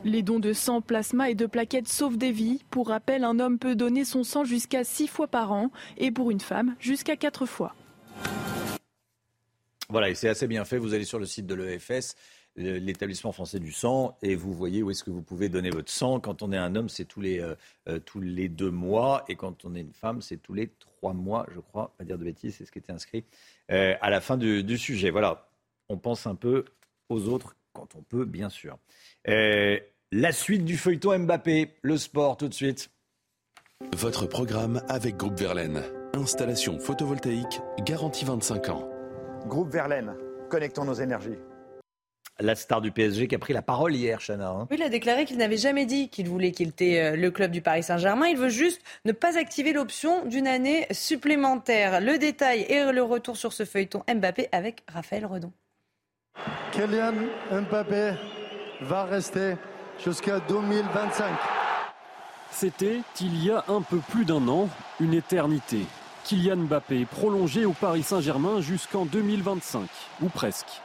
Les dons de sang, plasma et de plaquettes sauvent des vies. Pour rappel, un homme peut donner son sang jusqu'à six fois par an et pour une femme jusqu'à quatre fois. Voilà, et c'est assez bien fait. Vous allez sur le site de l'EFS l'établissement français du sang et vous voyez où est-ce que vous pouvez donner votre sang. Quand on est un homme, c'est tous les, euh, euh, tous les deux mois et quand on est une femme, c'est tous les trois mois, je crois, pas dire de bêtises, c'est ce qui était inscrit euh, à la fin du, sujet. Voilà, on pense un peu aux autres quand on peut, bien sûr. la suite du feuilleton Mbappé, le sport tout de suite. Votre programme avec Groupe Verlaine. Installation photovoltaïque garantie 25 ans. Groupe Verlaine, connectons nos énergies. La star du PSG qui a pris la parole hier, Chana. Hein. Oui, il a déclaré qu'il n'avait jamais dit qu'il voulait quitter euh, le club du Paris Saint-Germain. Il veut juste ne pas activer l'option d'une année supplémentaire. Le détail et le retour sur ce feuilleton Mbappé avec Raphaël Redon. Kylian Mbappé va rester jusqu'à 2025. C'était il y a un peu plus d'un an, une éternité. Kylian Mbappé prolongé au Paris Saint-Germain jusqu'en 2025, ou presque.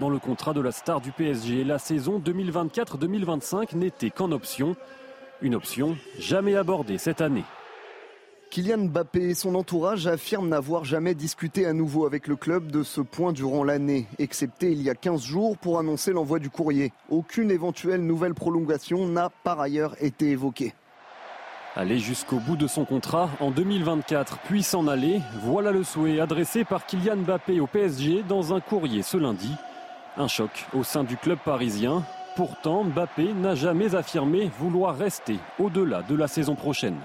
Dans le contrat de la star du PSG, la saison 2024-2025 n'était qu'en option. Une option jamais abordée cette année. Kylian Mbappé et son entourage affirment n'avoir jamais discuté à nouveau avec le club de ce point durant l'année, excepté il y a 15 jours pour annoncer l'envoi du courrier. Aucune éventuelle nouvelle prolongation n'a par ailleurs été évoquée. Aller jusqu'au bout de son contrat en 2024, puis s'en aller, voilà le souhait adressé par Kylian Mbappé au PSG dans un courrier ce lundi. Un choc au sein du club parisien. Pourtant, Mbappé n'a jamais affirmé vouloir rester au-delà de la saison prochaine.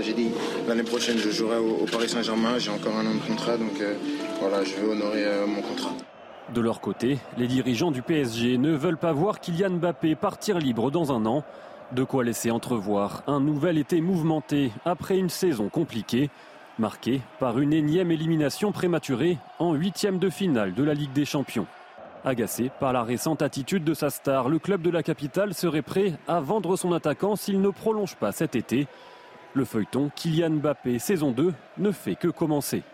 j'ai dit l'année prochaine je jouerai au, Paris Saint-Germain, j'ai encore un an de contrat, donc euh, voilà, je veux honorer euh, mon contrat. De leur côté, les dirigeants du PSG ne veulent pas voir Kylian Mbappé partir libre dans un an. De quoi laisser entrevoir un nouvel été mouvementé après une saison compliquée, marquée par une énième élimination prématurée en huitième de finale de la Ligue des Champions. Agacé par la récente attitude de sa star, le club de la capitale serait prêt à vendre son attaquant s'il ne prolonge pas cet été. Le feuilleton Kylian Mbappé saison 2 ne fait que commencer.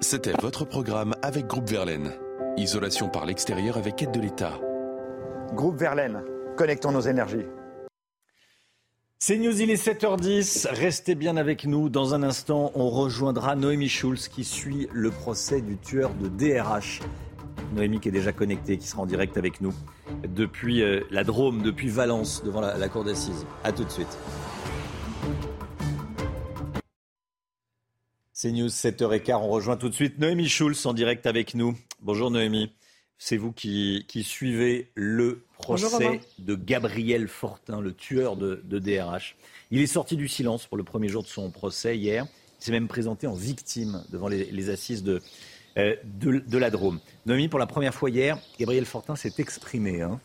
C'était votre programme avec Groupe Verlaine. Isolation par l'extérieur avec aide de l'État. Groupe Verlaine, connectons nos énergies. C'est News, il est 7h10. Restez bien avec nous. Dans un instant, on rejoindra Noémie Schulz qui suit le procès du tueur de DRH. Noémie qui est déjà connectée, qui sera en direct avec nous depuis euh, la Drôme, depuis Valence, devant la, la cour d'assises. A tout de suite. C'est News 7h15. On rejoint tout de suite Noémie Schulz en direct avec nous. Bonjour Noémie. C'est vous qui, suivez le procès de Gabriel Fortin, le tueur de, DRH. Il est sorti du silence pour le premier jour de son procès hier. Il s'est même présenté en victime devant les, assises de, euh, de, la Drôme. Noémie, pour la première fois hier, Gabriel Fortin s'est exprimé. Hein.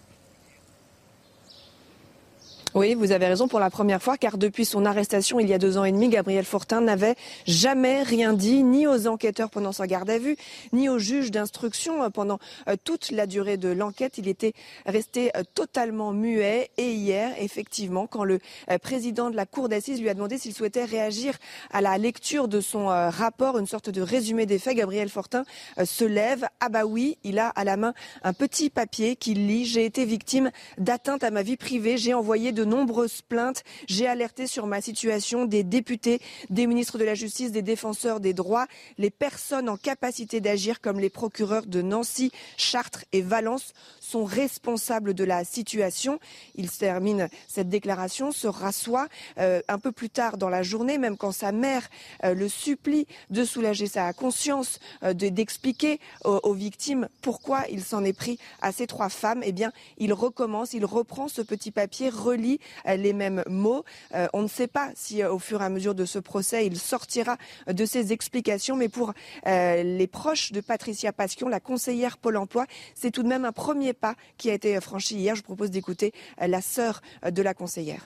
Oui, vous avez raison pour la première fois, car depuis son arrestation il y a deux ans et demi, Gabriel Fortin n'avait jamais rien dit, ni aux enquêteurs pendant sa garde à vue, ni aux juges d'instruction euh, pendant euh, toute la durée de l'enquête. Il était resté euh, totalement muet. Et hier, effectivement, quand le président de la cour d'assises lui a demandé s'il souhaitait réagir à la lecture de son rapport, une sorte de résumé des faits, Gabriel Fortin se lève. Ah bah oui, il a à la main un petit papier qu'il lit. J'ai été victime d'atteinte à ma vie privée. J'ai envoyé nombreuses plaintes. J'ai alerté sur ma situation des députés, des ministres de la Justice, des défenseurs des droits, les personnes en capacité d'agir comme les procureurs de Nancy, Chartres et Valence sont responsables de la situation. Il termine cette déclaration, se rassoit euh, un peu plus tard dans la journée, même quand sa mère euh, le supplie de soulager sa conscience, euh, d'expliquer aux, victimes pourquoi il s'en est pris à ces trois femmes. Eh bien, il recommence, il reprend ce petit papier, relit les mêmes mots. on ne sait pas si au fur et à mesure de ce procès, il sortira de ses explications, mais pour les proches de Patricia Pasquion, la conseillère Pôle emploi, c'est tout de même un premier pas qui a été franchi hier. Je propose d'écouter euh, la sœur euh, de la conseillère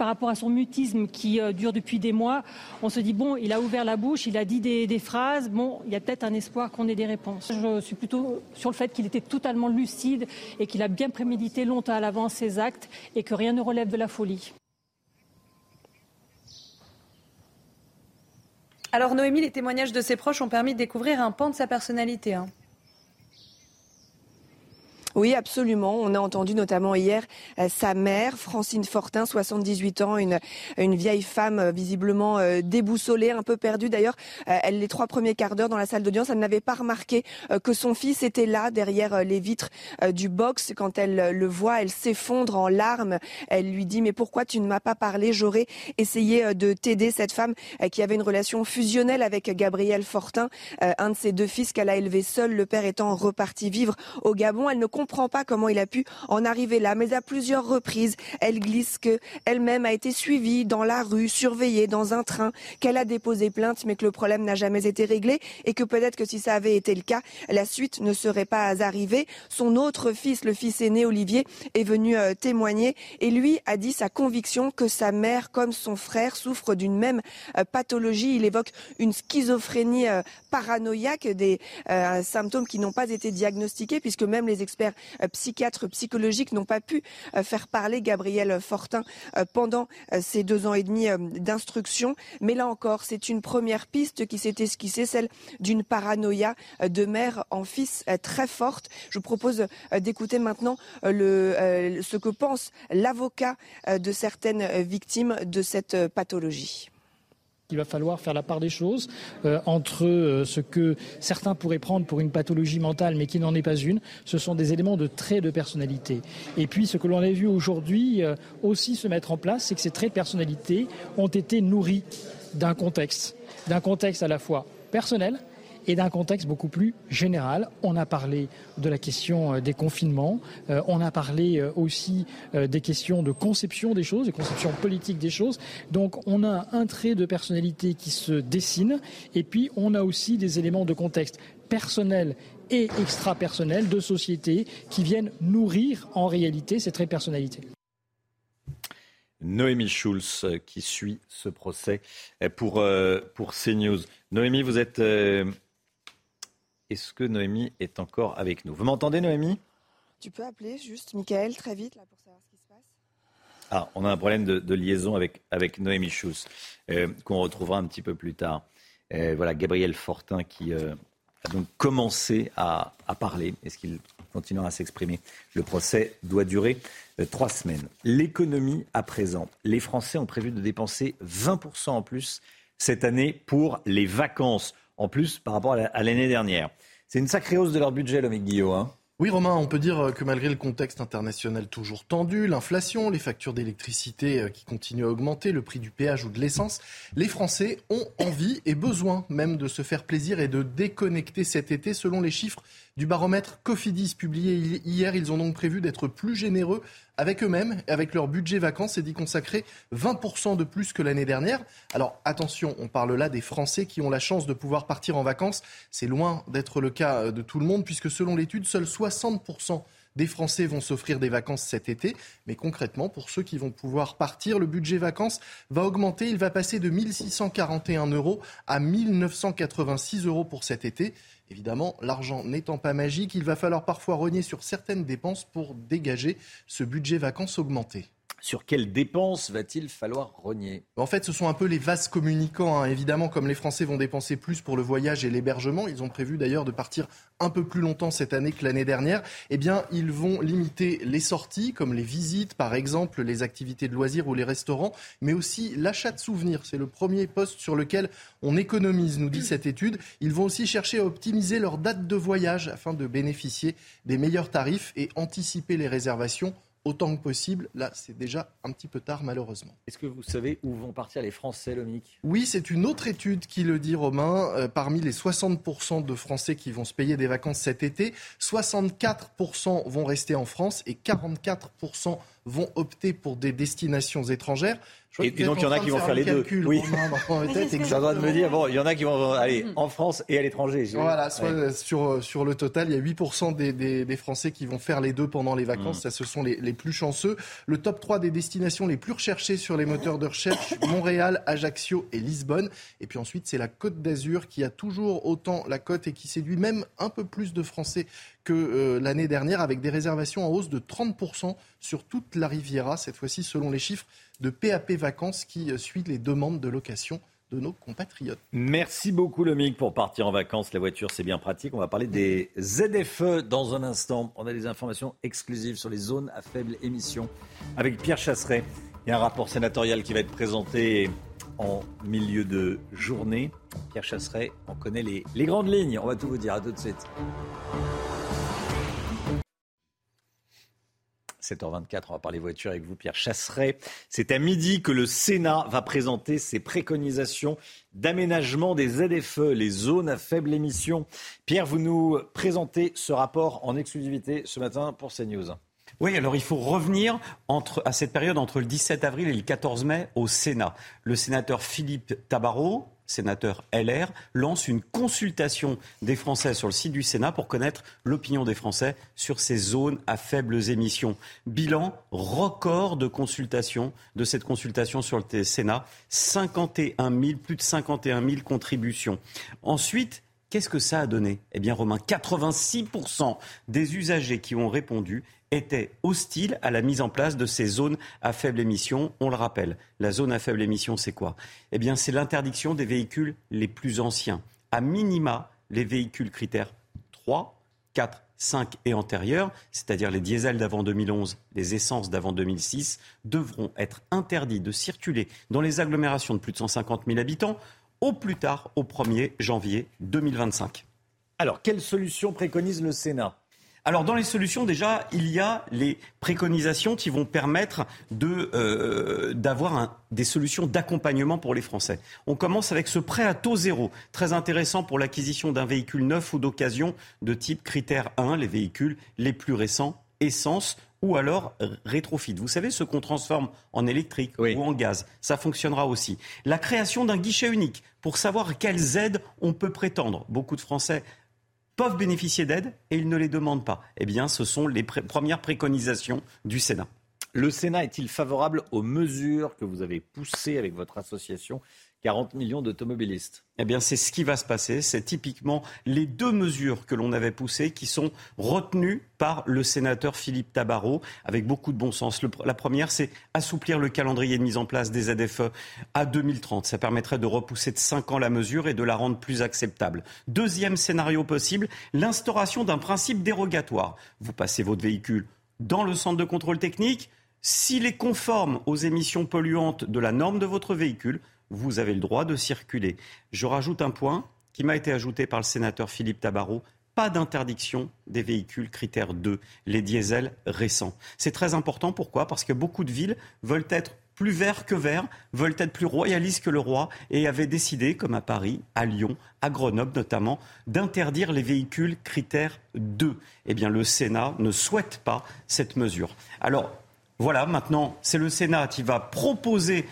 par rapport à son mutisme qui euh, dure depuis des mois, on se dit bon, il a ouvert la bouche, il a dit des, phrases, bon, il y a peut-être un espoir qu'on ait des réponses. Je suis plutôt sur le fait qu'il était totalement lucide et qu'il a bien prémédité longtemps à l'avance ses actes et que rien ne relève de la folie. Alors Noémie, les témoignages de ses proches ont permis de découvrir un pan de sa personnalité. Hein. Oui, absolument. On a entendu notamment hier euh, sa mère, Francine Fortin, 78 ans, une, une vieille femme euh, visiblement euh, déboussolée, un peu perdue. D'ailleurs, elle, les trois premiers quarts d'heure dans la salle d'audience, elle n'avait pas remarqué que son fils était là, derrière les vitres du box. Quand elle le voit, elle s'effondre en larmes. Elle lui dit, mais pourquoi tu ne m'as pas parlé? J'aurais essayé de t'aider, cette femme qui avait une relation fusionnelle avec Gabriel Fortin, un de ses deux fils qu'elle a élevé seul, le père étant reparti vivre au Gabon. Elle ne comprend pas comment il a pu en arriver là, mais à plusieurs reprises, elle glisse que elle-même a été suivie dans la rue, surveillée dans un train, qu'elle a déposé plainte, mais que le problème n'a jamais été réglé et que peut-être que si ça avait été le cas, la suite ne serait pas arrivée. Son autre fils, le fils aîné Olivier, est venu euh, témoigner et lui a dit sa conviction que sa mère, comme son frère, souffre d'une même euh, pathologie. Il évoque une schizophrénie euh, paranoïaque, des symptômes qui n'ont pas été diagnostiqués puisque même les experts psychiatres psychologiques n'ont pas pu faire parler Gabriel Fortin pendant ces deux ans et demi d'instruction. Mais là encore, c'est une première piste qui s'est esquissée, celle d'une paranoïa de mère en fils très forte. Je vous propose d'écouter maintenant ce que pense l'avocat de certaines victimes de cette pathologie. Il va falloir faire la part des choses euh, entre euh, ce que certains pourraient prendre pour une pathologie mentale, mais qui n'en est pas une. Ce sont des éléments de traits de personnalité. Et puis, ce que l'on a vu aujourd'hui euh, aussi se mettre en place, c'est que ces traits de personnalité ont été nourris d'un contexte, d'un contexte à la fois personnel, et d'un contexte beaucoup plus général. On a parlé de la question euh, des confinements, euh, on a parlé euh, aussi des questions de conception des choses, des conceptions politiques des choses. Donc on a un trait de personnalité qui se dessine et puis on a aussi des éléments de contexte personnel et extra-personnel de société qui viennent nourrir en réalité ces traits de personnalité. Noémie Schulz qui suit ce procès pour, pour CNews. Noémie, vous êtes est-ce que Noémie est encore avec nous? Vous m'entendez, Noémie? Tu peux appeler juste Michael très vite là, pour savoir ce qui se passe. Ah, on a un problème de, liaison avec, avec Noémie Schuss, euh, qu'on retrouvera un petit peu plus tard. Euh, voilà, Gabriel Fortin qui euh, a donc commencé à, à parler. Est-ce qu'il continuera à s'exprimer? Le procès doit durer trois semaines. L'économie à présent. Les Français ont prévu de dépenser 20% en plus cette année pour les vacances en plus par rapport à l'année dernière. C'est une sacrée hausse de leur budget, le Guillaume. Hein. Oui, Romain, on peut dire que malgré le contexte international toujours tendu, l'inflation, les factures d'électricité euh, qui continuent à augmenter, le prix du péage ou de l'essence, les Français ont envie et besoin même de se faire plaisir et de déconnecter cet été selon les chiffres du baromètre Cofidis publié hier. Ils ont donc prévu d'être plus généreux avec eux-mêmes, avec leur budget vacances et d'y consacrer 20% de plus que l'année dernière. Alors attention, on parle là des Français qui ont la chance de pouvoir partir en vacances. C'est loin d'être le cas euh, de tout le monde puisque selon l'étude, seuls 60% des Français vont s'offrir des vacances cet été. Mais concrètement, pour ceux qui vont pouvoir partir, le budget vacances va augmenter. Il va passer de 1641 euros à 1986 euros pour cet été. Évidemment, l'argent n'étant pas magique, il va falloir parfois renier sur certaines dépenses pour dégager ce budget vacances augmenté. Sur quelles dépenses va-t-il falloir renier? En fait, ce sont un peu les vases communicants. Hein. Évidemment, comme les Français vont dépenser plus pour le voyage et l'hébergement, ils ont prévu d'ailleurs de partir un peu plus longtemps cette année que l'année dernière. Eh bien, ils vont limiter les sorties, comme les visites, par exemple, les activités de loisirs ou les restaurants, mais aussi l'achat de souvenirs. C'est le premier poste sur lequel on économise, nous dit cette étude. Ils vont aussi chercher à optimiser leur date de voyage afin de bénéficier des meilleurs tarifs et anticiper les réservations autant que possible. Là, c'est déjà un petit peu tard, malheureusement. Est-ce que vous savez où vont partir les Français, Lomique Oui, c'est une autre étude qui le dit, Romain. Euh, parmi les 60% de Français qui vont se payer des vacances cet été, 64% vont rester en France et 44% vont opter pour des destinations étrangères. Et, donc il y en a qui vont faire les deux. Oui. Ça doit me dire bon, il y en a qui vont aller en France et à l'étranger. Voilà, sur sur le total, il y a 8% des, des, Français qui vont faire les deux pendant les vacances. Mm. Ça, ce sont les, les, plus chanceux. Le top 3 des destinations les plus recherchées sur les moteurs de recherche Montréal, Ajaccio et Lisbonne. Et puis ensuite, c'est la Côte d'Azur qui a toujours autant la côte et qui séduit même un peu plus de Français euh, l'année dernière, avec des réservations en hausse de 30% sur toute la Riviera, cette fois-ci selon les chiffres de PAP Vacances qui euh, suit les demandes de location de nos compatriotes. Merci beaucoup Lomique pour partir en vacances. La voiture, c'est bien pratique. On va parler des ZFE dans un instant. On a des informations exclusives sur les zones à faible émission avec Pierre Chasseret. Il y a un rapport sénatorial qui va être présenté en milieu de journée. Pierre Chasseret, on connaît les, les grandes lignes. On va tout vous dire. À tout de suite. 7h24, on va parler voiture avec vous, Pierre Chasseret. C'est à midi que le Sénat va présenter ses préconisations d'aménagement des ZFE, les zones à faible émission. Pierre, vous nous présentez ce rapport en exclusivité ce matin pour CNews. Oui, alors il faut revenir entre, à cette période entre le 17 avril et le 14 mai au Sénat. Le sénateur Philippe Tabarot, sénateur LR, lance une consultation des Français sur le site du Sénat pour connaître l'opinion des Français sur ces zones à faibles émissions. Bilan record de consultation, de cette consultation sur le Sénat, 51 000, plus de 51 000 contributions. Ensuite, Qu'est-ce que ça a donné? Eh bien, Romain, 86% des usagers qui ont répondu étaient hostiles à la mise en place de ces zones à faible émission. On le rappelle, la zone à faible émission, c'est quoi? Eh bien, c'est l'interdiction des véhicules les plus anciens. À minima, les véhicules critères 3, 4, 5 et antérieurs, c'est-à-dire les diesels d'avant 2011, les essences d'avant 2006, devront être interdits de circuler dans les agglomérations de plus de 150 000 habitants au plus tard au 1er janvier 2025. Alors, quelle solution préconise le Sénat? Alors dans les solutions déjà, il y a les préconisations qui vont permettre de, euh, d'avoir des solutions d'accompagnement pour les Français. On commence avec ce prêt à taux zéro, très intéressant pour l'acquisition d'un véhicule neuf ou d'occasion de type critère 1, les véhicules les plus récents, essence ou alors rétrofit. Vous savez, ce qu'on transforme en électrique ou en gaz, ça fonctionnera aussi. La création d'un guichet unique pour savoir quelles aides on peut prétendre. Beaucoup de Français peuvent bénéficier d'aides et ils ne les demandent pas. Eh bien, ce sont les premières préconisations du Sénat. Le Sénat est-il favorable aux mesures que vous avez poussées avec votre association 40 millions d'automobilistes. Eh bien, c'est ce qui va se passer. C'est typiquement les deux mesures que l'on avait poussées qui sont retenues par le sénateur Philippe Tabarot avec beaucoup de bon sens. la première, c'est assouplir le calendrier de mise en place des ZFE à 2030. Ça permettrait de repousser de 5 ans la mesure et de la rendre plus acceptable. Deuxième scénario possible, l'instauration d'un principe dérogatoire. Vous passez votre véhicule dans le centre de contrôle technique. S'il est conforme aux émissions polluantes de la norme de votre véhicule, vous avez le droit de circuler. Je rajoute un point qui m'a été ajouté par le sénateur Philippe Tabarot. Pas d'interdiction des véhicules critères 2, les diesels récents. C'est très important. Pourquoi? Parce que beaucoup de villes veulent être plus verts que verts, veulent être plus royalistes que le roi et avaient décidé, comme à Paris, à Lyon, à Grenoble notamment, d'interdire les véhicules critères 2. Eh bien, le Sénat ne souhaite pas cette mesure. Alors, voilà, maintenant, c'est le Sénat qui va proposer,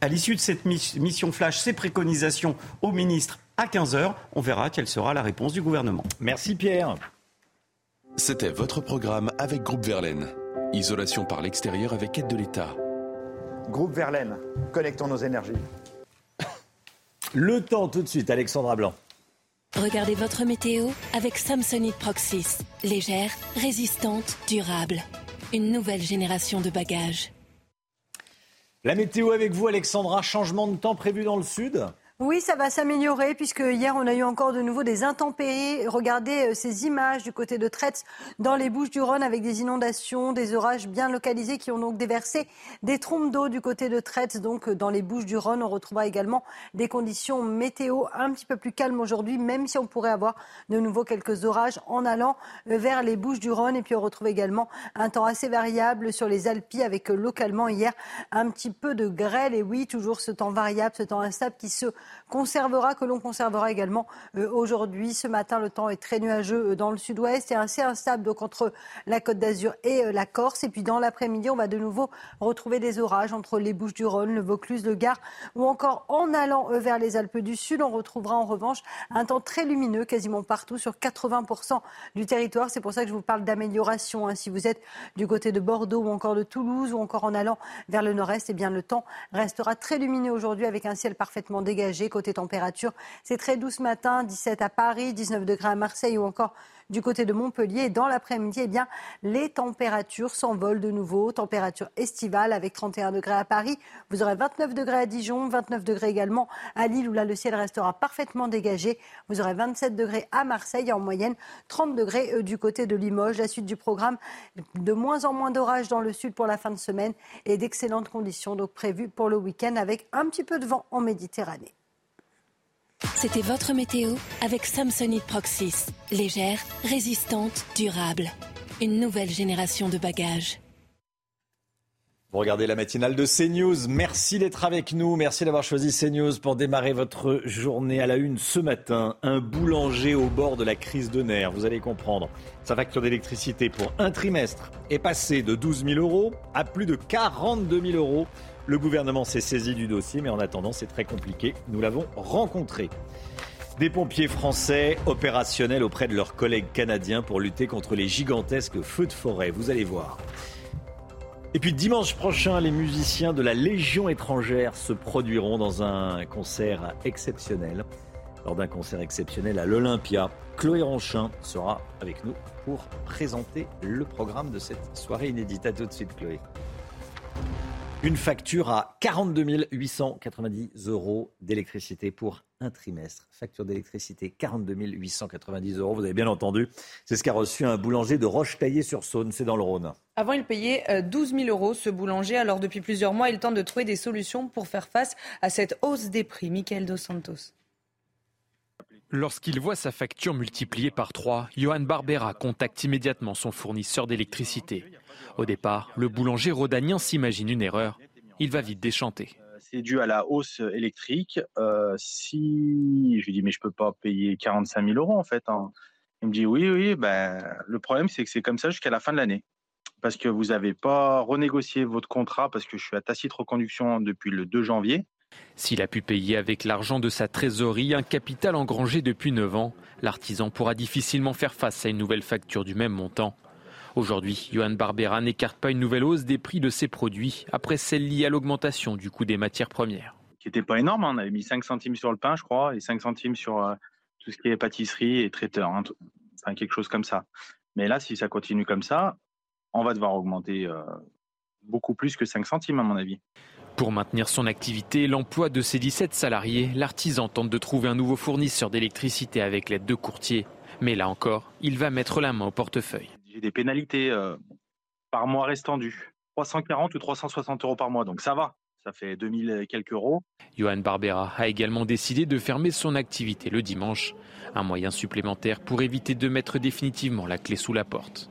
à l'issue de cette mission flash, ses préconisations au ministre à 15h. On verra quelle sera la réponse du gouvernement. Merci Pierre. C'était votre programme avec Groupe Verlaine. Isolation par l'extérieur avec aide de l'État. Groupe Verlaine, connectons nos énergies. Le temps tout de suite, Alexandra Blanc. Regardez votre météo avec Samsonite Proxys. Légère, résistante, durable une nouvelle génération de bagages. La météo avec vous, Alexandra. Changement de temps prévu dans le sud? Oui, ça va s'améliorer puisque hier on a eu encore de nouveau des intempéries. Regardez euh, ces images du côté de Tretz dans les Bouches-du-Rhône avec des inondations, des orages bien localisés qui ont donc déversé des trompes d'eau du côté de Tretz. Donc euh, dans les Bouches-du-Rhône, on retrouvera également des conditions météo un petit peu plus calmes aujourd'hui, même si on pourrait avoir de nouveau quelques orages en allant euh, vers les Bouches-du-Rhône. Et puis on retrouve également un temps assez variable sur les Alpes avec localement hier un petit peu de grêle. Et oui, toujours ce temps variable, ce temps instable qui se conservera, que l'on conservera également euh, aujourd'hui. Ce matin, le temps est très nuageux euh, dans le sud-ouest et assez instable donc entre la Côte d'Azur et euh, la Corse. Et puis dans l'après-midi, on va de nouveau retrouver des orages entre les Bouches-du-Rhône, le Vaucluse, le Gard ou encore en allant vers les Alpes du Sud. On retrouvera en revanche un temps très lumineux quasiment partout sur 80% du territoire. C'est pour ça que je vous parle d'amélioration. Hein. Si vous êtes du côté de Bordeaux ou encore de Toulouse ou encore en allant vers le nord-est, eh bien le temps restera très lumineux aujourd'hui avec un ciel parfaitement dégagé Côté température, c'est très doux ce matin, 17 à Paris, 19 degrés à Marseille ou encore du côté de Montpellier. Et dans l'après-midi, eh bien, les températures s'envolent de nouveau. Température estivale avec 31 degrés à Paris. Vous aurez 29 degrés à Dijon, 29 degrés également à Lille où là le ciel restera parfaitement dégagé. Vous aurez 27 degrés à Marseille en moyenne 30 degrés euh, du côté de Limoges. La suite du programme, de moins en moins d'orages dans le sud pour la fin de semaine et d'excellentes conditions donc prévues pour le week-end avec un petit peu de vent en Méditerranée. C'était votre météo avec Samsonite Proxys. Légère, résistante, durable. Une nouvelle génération de bagages. Vous regardez la matinale de CNews. Merci d'être avec nous. Merci d'avoir choisi CNews pour démarrer votre journée à la une ce matin. Un boulanger au bord de la crise de nerfs. Vous allez comprendre. Sa facture d'électricité pour un trimestre est passée de 12 000 euros à plus de 42 000 euros. Le gouvernement s'est saisi du dossier, mais en attendant, c'est très compliqué. Nous l'avons rencontré. Des pompiers français opérationnels auprès de leurs collègues canadiens pour lutter contre les gigantesques feux de forêt. Vous allez voir. Et puis dimanche prochain, les musiciens de la Légion étrangère se produiront dans un concert exceptionnel. Lors d'un concert exceptionnel à l'Olympia, Chloé Ronchin sera avec nous pour présenter le programme de cette soirée inédite. À tout de suite, Chloé. Une facture à 42 890 euros d'électricité pour un trimestre. Facture d'électricité 42 890 euros. Vous avez bien entendu. C'est ce qu'a reçu un boulanger de Roche-Taillée-sur-Saône. C'est dans le Rhône. Avant, il payait 12 euh, 000 euros, ce boulanger. Alors, depuis plusieurs mois, il tente de trouver des solutions pour faire face à cette hausse des prix. Michael Dos Santos. Lorsqu'il voit sa facture multipliée par 3, Johan Barbera contacte immédiatement son fournisseur d'électricité. Au départ, le boulanger rhodanien s'imagine une erreur. Il va vite déchanter. C'est dû à la hausse électrique. Euh, si je lui dis mais je peux pas payer 45 000 euros en fait. Hein. Il me dit oui oui. Ben le problème c'est que c'est comme ça jusqu'à la fin de l'année parce que vous n'avez pas renégocié votre contrat parce que je suis à tacite reconduction depuis le 2 janvier. S'il a pu payer avec l'argent de sa trésorerie un capital engrangé depuis 9 ans, l'artisan pourra difficilement faire face à une nouvelle facture du même montant. Aujourd'hui, Johan Barbera n'écarte pas une nouvelle hausse des prix de ses produits après celle liée à l'augmentation du coût des matières premières. Qui n'était pas énorme, hein. on avait mis 5 centimes sur le pain, je crois, et 5 centimes sur euh, tout ce qui est pâtisserie et traiteur, hein. enfin quelque chose comme ça. Mais là, si ça continue comme ça, on va devoir augmenter euh, beaucoup plus que 5 centimes, à mon avis. Pour maintenir son activité et l'emploi de ses 17 salariés, l'artisan tente de trouver un nouveau fournisseur d'électricité avec l'aide de courtiers. Mais là encore, il va mettre la main au portefeuille j'ai des pénalités euh, par mois restant dues. 340 ou 360 euros par mois, donc ça va. Ça fait 2000 et quelques euros. Johan Barbera a également décidé de fermer son activité le dimanche. Un moyen supplémentaire pour éviter de mettre définitivement la clé sous la porte.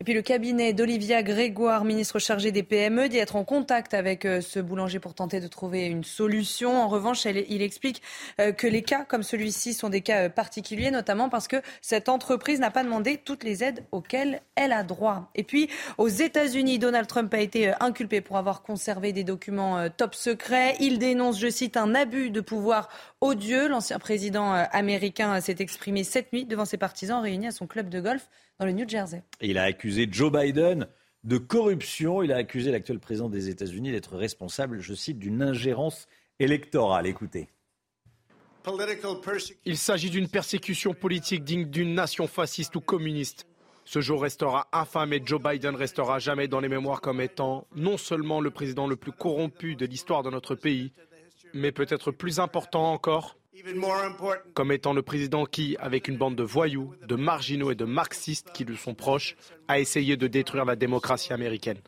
Et puis le cabinet d'Olivia Grégoire, ministre chargé des PME, dit être en contact avec euh, ce boulanger pour tenter de trouver une solution. En revanche, il explique euh, que les cas comme celui-ci sont des cas euh, particuliers, notamment parce que cette entreprise n'a pas demandé toutes les aides auxquelles elle a droit. Et puis aux États-Unis, Donald Trump a été inculpé pour avoir conservé des documents top secrets. Il dénonce, je cite, un abus de pouvoir odieux. L'ancien président américain s'est exprimé cette nuit devant ses partisans réunis à son club de golf dans le New Jersey. il a accusé Joe Biden de corruption. Il a accusé l'actuel président des États-Unis d'être responsable, je cite, d'une ingérence électorale. Écoutez. Il s'agit d'une persécution politique digne d'une nation fasciste ou communiste. Ce jour restera infâme et Joe Biden restera jamais dans les mémoires comme étant non seulement le président le plus corrompu de l'histoire de notre pays, mais peut-être plus important encore, comme étant le président qui, avec une bande de voyous, de marginaux et de marxistes qui lui sont proches, a essayé de détruire la démocratie américaine.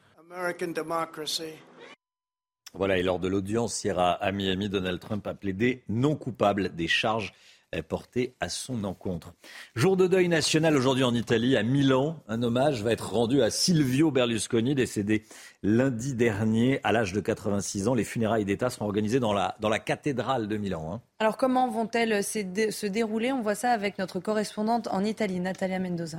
Voilà, et lors de l'audience hier à Miami, Donald Trump a plaidé non coupable des charges porté à son encontre. Jour de deuil national aujourd'hui en Italie, à Milan. Un hommage va être rendu à Silvio Berlusconi, décédé lundi dernier à l'âge de 86 ans. Les funérailles d'État seront organisées dans la, dans la cathédrale de Milan. Hein. Alors comment vont-elles se dérouler? On voit ça avec notre correspondante en Italie, Natalia Mendoza.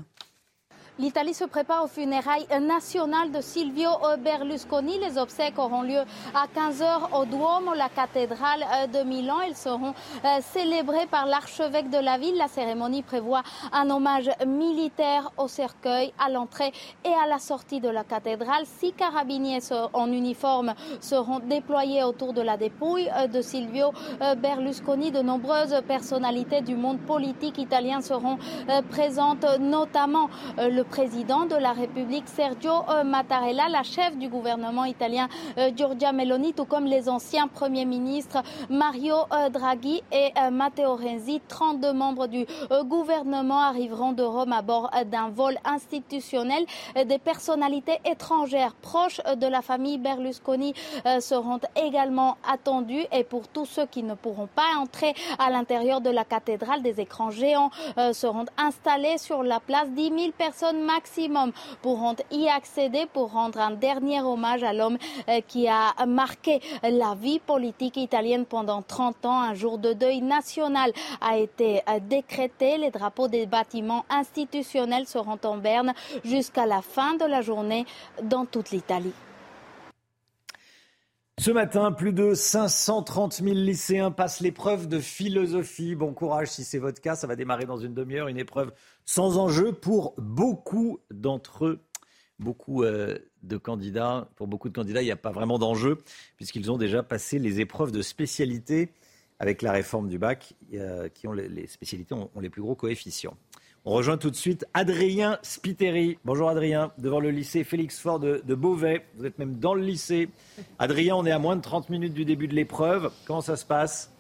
L'Italie se prépare aux funérailles nationales de Silvio Berlusconi. Les obsèques auront lieu à 15h au Duomo, la cathédrale de Milan. Elles seront euh, célébrées par l'archevêque de la ville. La cérémonie prévoit un hommage militaire au cercueil à l'entrée et à la sortie de la cathédrale. Six carabiniers en uniforme seront déployés autour de la dépouille euh, de Silvio euh, Berlusconi. De nombreuses personnalités du monde politique italien seront présentes, notamment le le président de la République Sergio euh, Mattarella, la chef du gouvernement italien euh, Giorgia Meloni, tout comme les anciens premiers ministres Mario euh, Draghi et Matteo Renzi. 32 membres du gouvernement arriveront de Rome à bord d'un vol institutionnel. Des personnalités étrangères proches de la famille Berlusconi seront également attendues. Et pour tous ceux qui ne pourront pas entrer à l'intérieur de la cathédrale, des écrans géants seront installés sur la place. 10 000 personnes maximum pourront y accéder pour rendre un dernier hommage à l'homme euh, qui a marqué la vie politique italienne pendant 30 ans. Un jour de deuil national a été euh, décrété. Les drapeaux des bâtiments institutionnels seront en berne jusqu'à la fin de la journée dans toute l'Italie. Ce matin, plus de 530 000 lycéens passent l'épreuve de philosophie. Bon courage si c'est votre cas, ça va démarrer dans une demi-heure, une épreuve sans enjeu pour beaucoup d'entre eux. Beaucoup euh, de candidats, pour beaucoup de candidats, il n'y a pas vraiment d'enjeu puisqu'ils ont déjà passé les épreuves de spécialité avec la réforme du bac, qui ont les, spécialités ont les plus gros coefficients. On rejoint tout de suite Adrien Spiteri. Bonjour Adrien, devant le lycée Félix Fort de, Beauvais. Vous êtes même dans le lycée. Adrien, on est à moins de 30 minutes du début de l'épreuve. Comment ça se passe?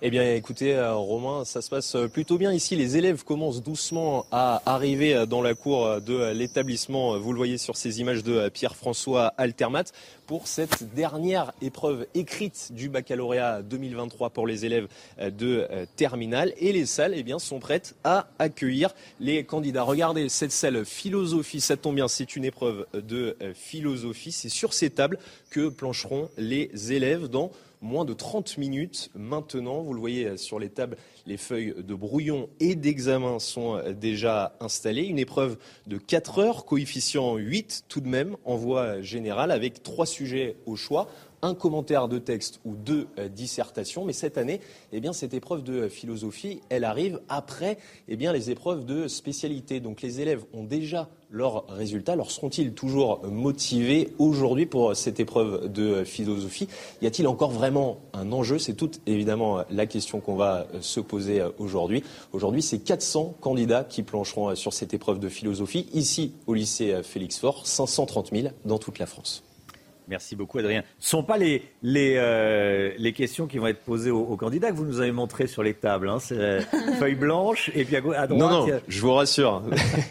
Eh bien, écoutez, euh, Romain, ça se passe euh, plutôt bien ici. Les élèves commencent doucement à arriver euh, dans la cour de l'établissement. Vous le voyez sur ces images de Pierre-François Altermat pour cette dernière épreuve écrite du baccalauréat 2023 pour les élèves de terminale. Et les salles, eh bien, sont prêtes à accueillir les candidats. Regardez cette salle philosophie. Ça tombe bien, c'est une épreuve de philosophie. C'est sur ces tables que plancheront les élèves dans moins de 30 minutes maintenant. Vous le voyez euh, sur les tables, les feuilles de brouillon et d'examen sont euh, déjà installées. Une épreuve de 4 heures, coefficient 8 tout de même en voie générale, avec trois sujets au choix un commentaire de texte ou deux euh, dissertations. Mais cette année, eh bien, cette épreuve de philosophie, elle arrive après eh bien, les épreuves de spécialité. Donc les élèves ont déjà leurs résultats. Alors seront-ils toujours motivés aujourd'hui pour cette épreuve de philosophie? Y a-t-il encore vraiment un enjeu? C'est toute évidemment la question qu'on va euh, se poser euh, aujourd'hui. Aujourd'hui, c'est 400 candidats qui plancheront sur cette épreuve de philosophie ici au lycée Félix Faure, 530 000 dans toute la France. Merci beaucoup, Adrien. Ce ne sont pas les, les, euh, les, questions qui vont être posées aux, candidats que vous nous avez montrées sur les tables. Hein. C'est feuille blanche et puis à, droite. Non, non, je vous rassure.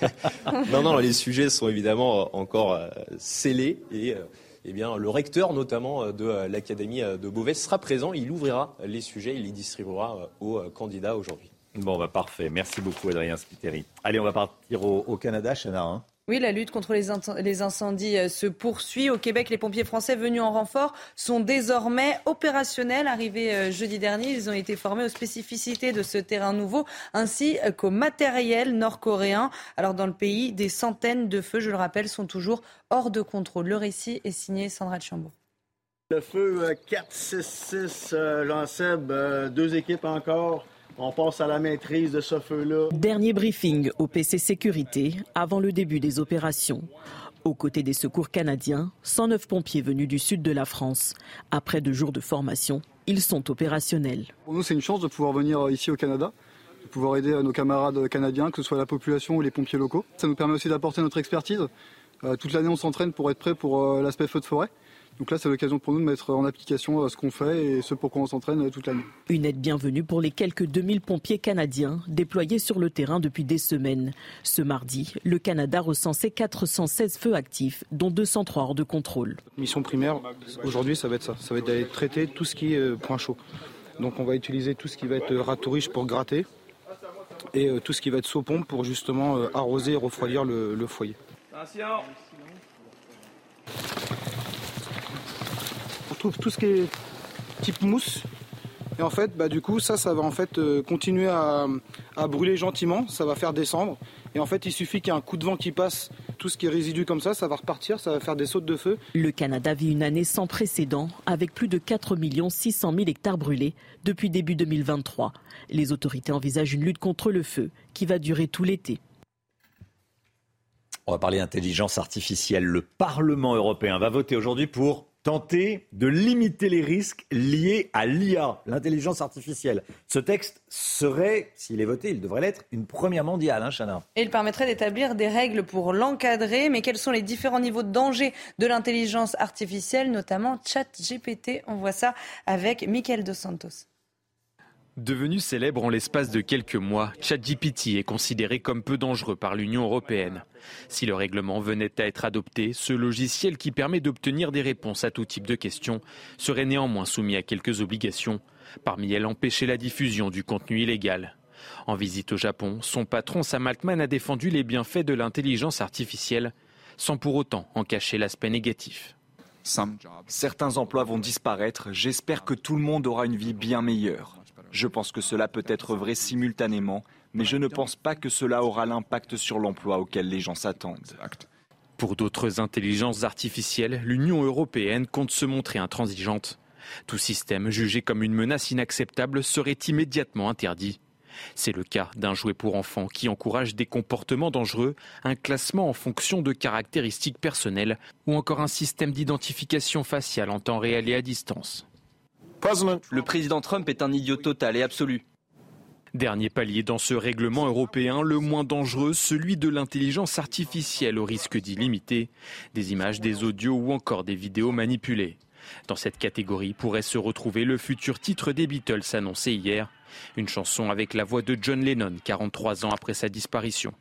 non, non, les sujets sont évidemment encore euh, scellés et. Euh, eh bien, le recteur, notamment de l'Académie de Beauvais, sera présent. Il ouvrira les sujets, il les distribuera aux candidats aujourd'hui. Bon, bah, parfait. Merci beaucoup, Adrien Spiteri. Allez, on va partir au, au Canada, Chana. Hein. Oui, la lutte contre les, incendies euh, se poursuit. Au Québec, les pompiers français venus en renfort sont désormais opérationnels. Arrivés euh, jeudi dernier, ils ont été formés aux spécificités de ce terrain nouveau ainsi qu'au matériel nord-coréen. Alors dans le pays, des centaines de feux, je le rappelle, sont toujours hors de contrôle. Le récit est signé Sandra Chambaud. Le feu 4-6-6, euh, Jean-Seb, deux équipes encore. On passe à la maîtrise de ce feu-là. Dernier briefing au PC Sécurité avant le début des opérations. Aux côtés des secours canadiens, 109 pompiers venus du sud de la France. Après deux jours de formation, ils sont opérationnels. Pour nous, c'est une chance de pouvoir venir ici au Canada, de pouvoir aider nos camarades canadiens, que ce soit la population ou les pompiers locaux. Ça nous permet aussi d'apporter notre expertise. Euh, toute l'année, on s'entraîne pour être prêt pour euh, l'aspect feu de forêt. Donc là, c'est l'occasion pour nous de mettre en application euh, ce qu'on fait et ce pour quoi on s'entraîne euh, toute l'année. Une aide bienvenue pour les quelques 2000 pompiers canadiens déployés sur le terrain depuis des semaines. Ce mardi, le Canada recensait 416 feux actifs, dont 203 hors de contrôle. Mission primaire, aujourd'hui, ça va être ça. Ça va être d'aller traiter tout ce qui est euh, point chaud. Donc on va utiliser tout ce qui va être râteau riche pour gratter et tout ce qui va être saut pompe pour justement arroser et refroidir le, le foyer. Attention tout, tout ce qui est type mousse. Et en fait, bah, du coup, ça, ça va en fait euh, continuer à, brûler gentiment, ça va faire descendre. Et en fait, il suffit qu'il y ait un coup de vent qui passe, tout ce qui est résidu comme ça, ça va repartir, ça va faire des sautes de feu. Le Canada vit une année sans précédent, avec plus de 4 600 000 hectares brûlés depuis début 2023. Les autorités envisagent une lutte contre le feu qui va durer tout l'été. On va parler d'intelligence artificielle. Le Parlement européen va voter aujourd'hui pour tenter de limiter les risques liés à l'IA, l'intelligence artificielle. Ce texte serait, s'il est voté, il devrait l'être, une première mondiale, hein, Chana. Et il permettrait d'établir des règles pour l'encadrer. Mais quels sont les différents niveaux de danger de l'intelligence artificielle, notamment ChatGPT On voit ça avec Michael Dos Santos. Devenu célèbre en l'espace de quelques mois, ChatGPT est considéré comme peu dangereux par l'Union européenne. Si le règlement venait à être adopté, ce logiciel qui permet d'obtenir des réponses à tout type de questions serait néanmoins soumis à quelques obligations. Parmi elles, empêcher la diffusion du contenu illégal. En visite au Japon, son patron Sam Altman a défendu les bienfaits de l'intelligence artificielle, sans pour autant en cacher l'aspect négatif. Certains emplois vont disparaître, j'espère que tout le monde aura une vie bien meilleure. Je pense que cela peut être vrai simultanément, mais je ne pense pas que cela aura l'impact sur l'emploi auquel les gens s'attendent. Pour d'autres intelligences artificielles, l'Union européenne compte se montrer intransigeante. Tout système jugé comme une menace inacceptable serait immédiatement interdit. C'est le cas d'un jouet pour enfants qui encourage des comportements dangereux, un classement en fonction de caractéristiques personnelles ou encore un système d'identification faciale en temps réel et à distance. Le président Trump est un idiot total et absolu. Dernier palier dans ce règlement européen, le moins dangereux, celui de l'intelligence artificielle au risque d'y limiter, des images, des audios ou encore des vidéos manipulées. Dans cette catégorie pourrait se retrouver le futur titre des Beatles annoncé hier, une chanson avec la voix de John Lennon, 43 ans après sa disparition.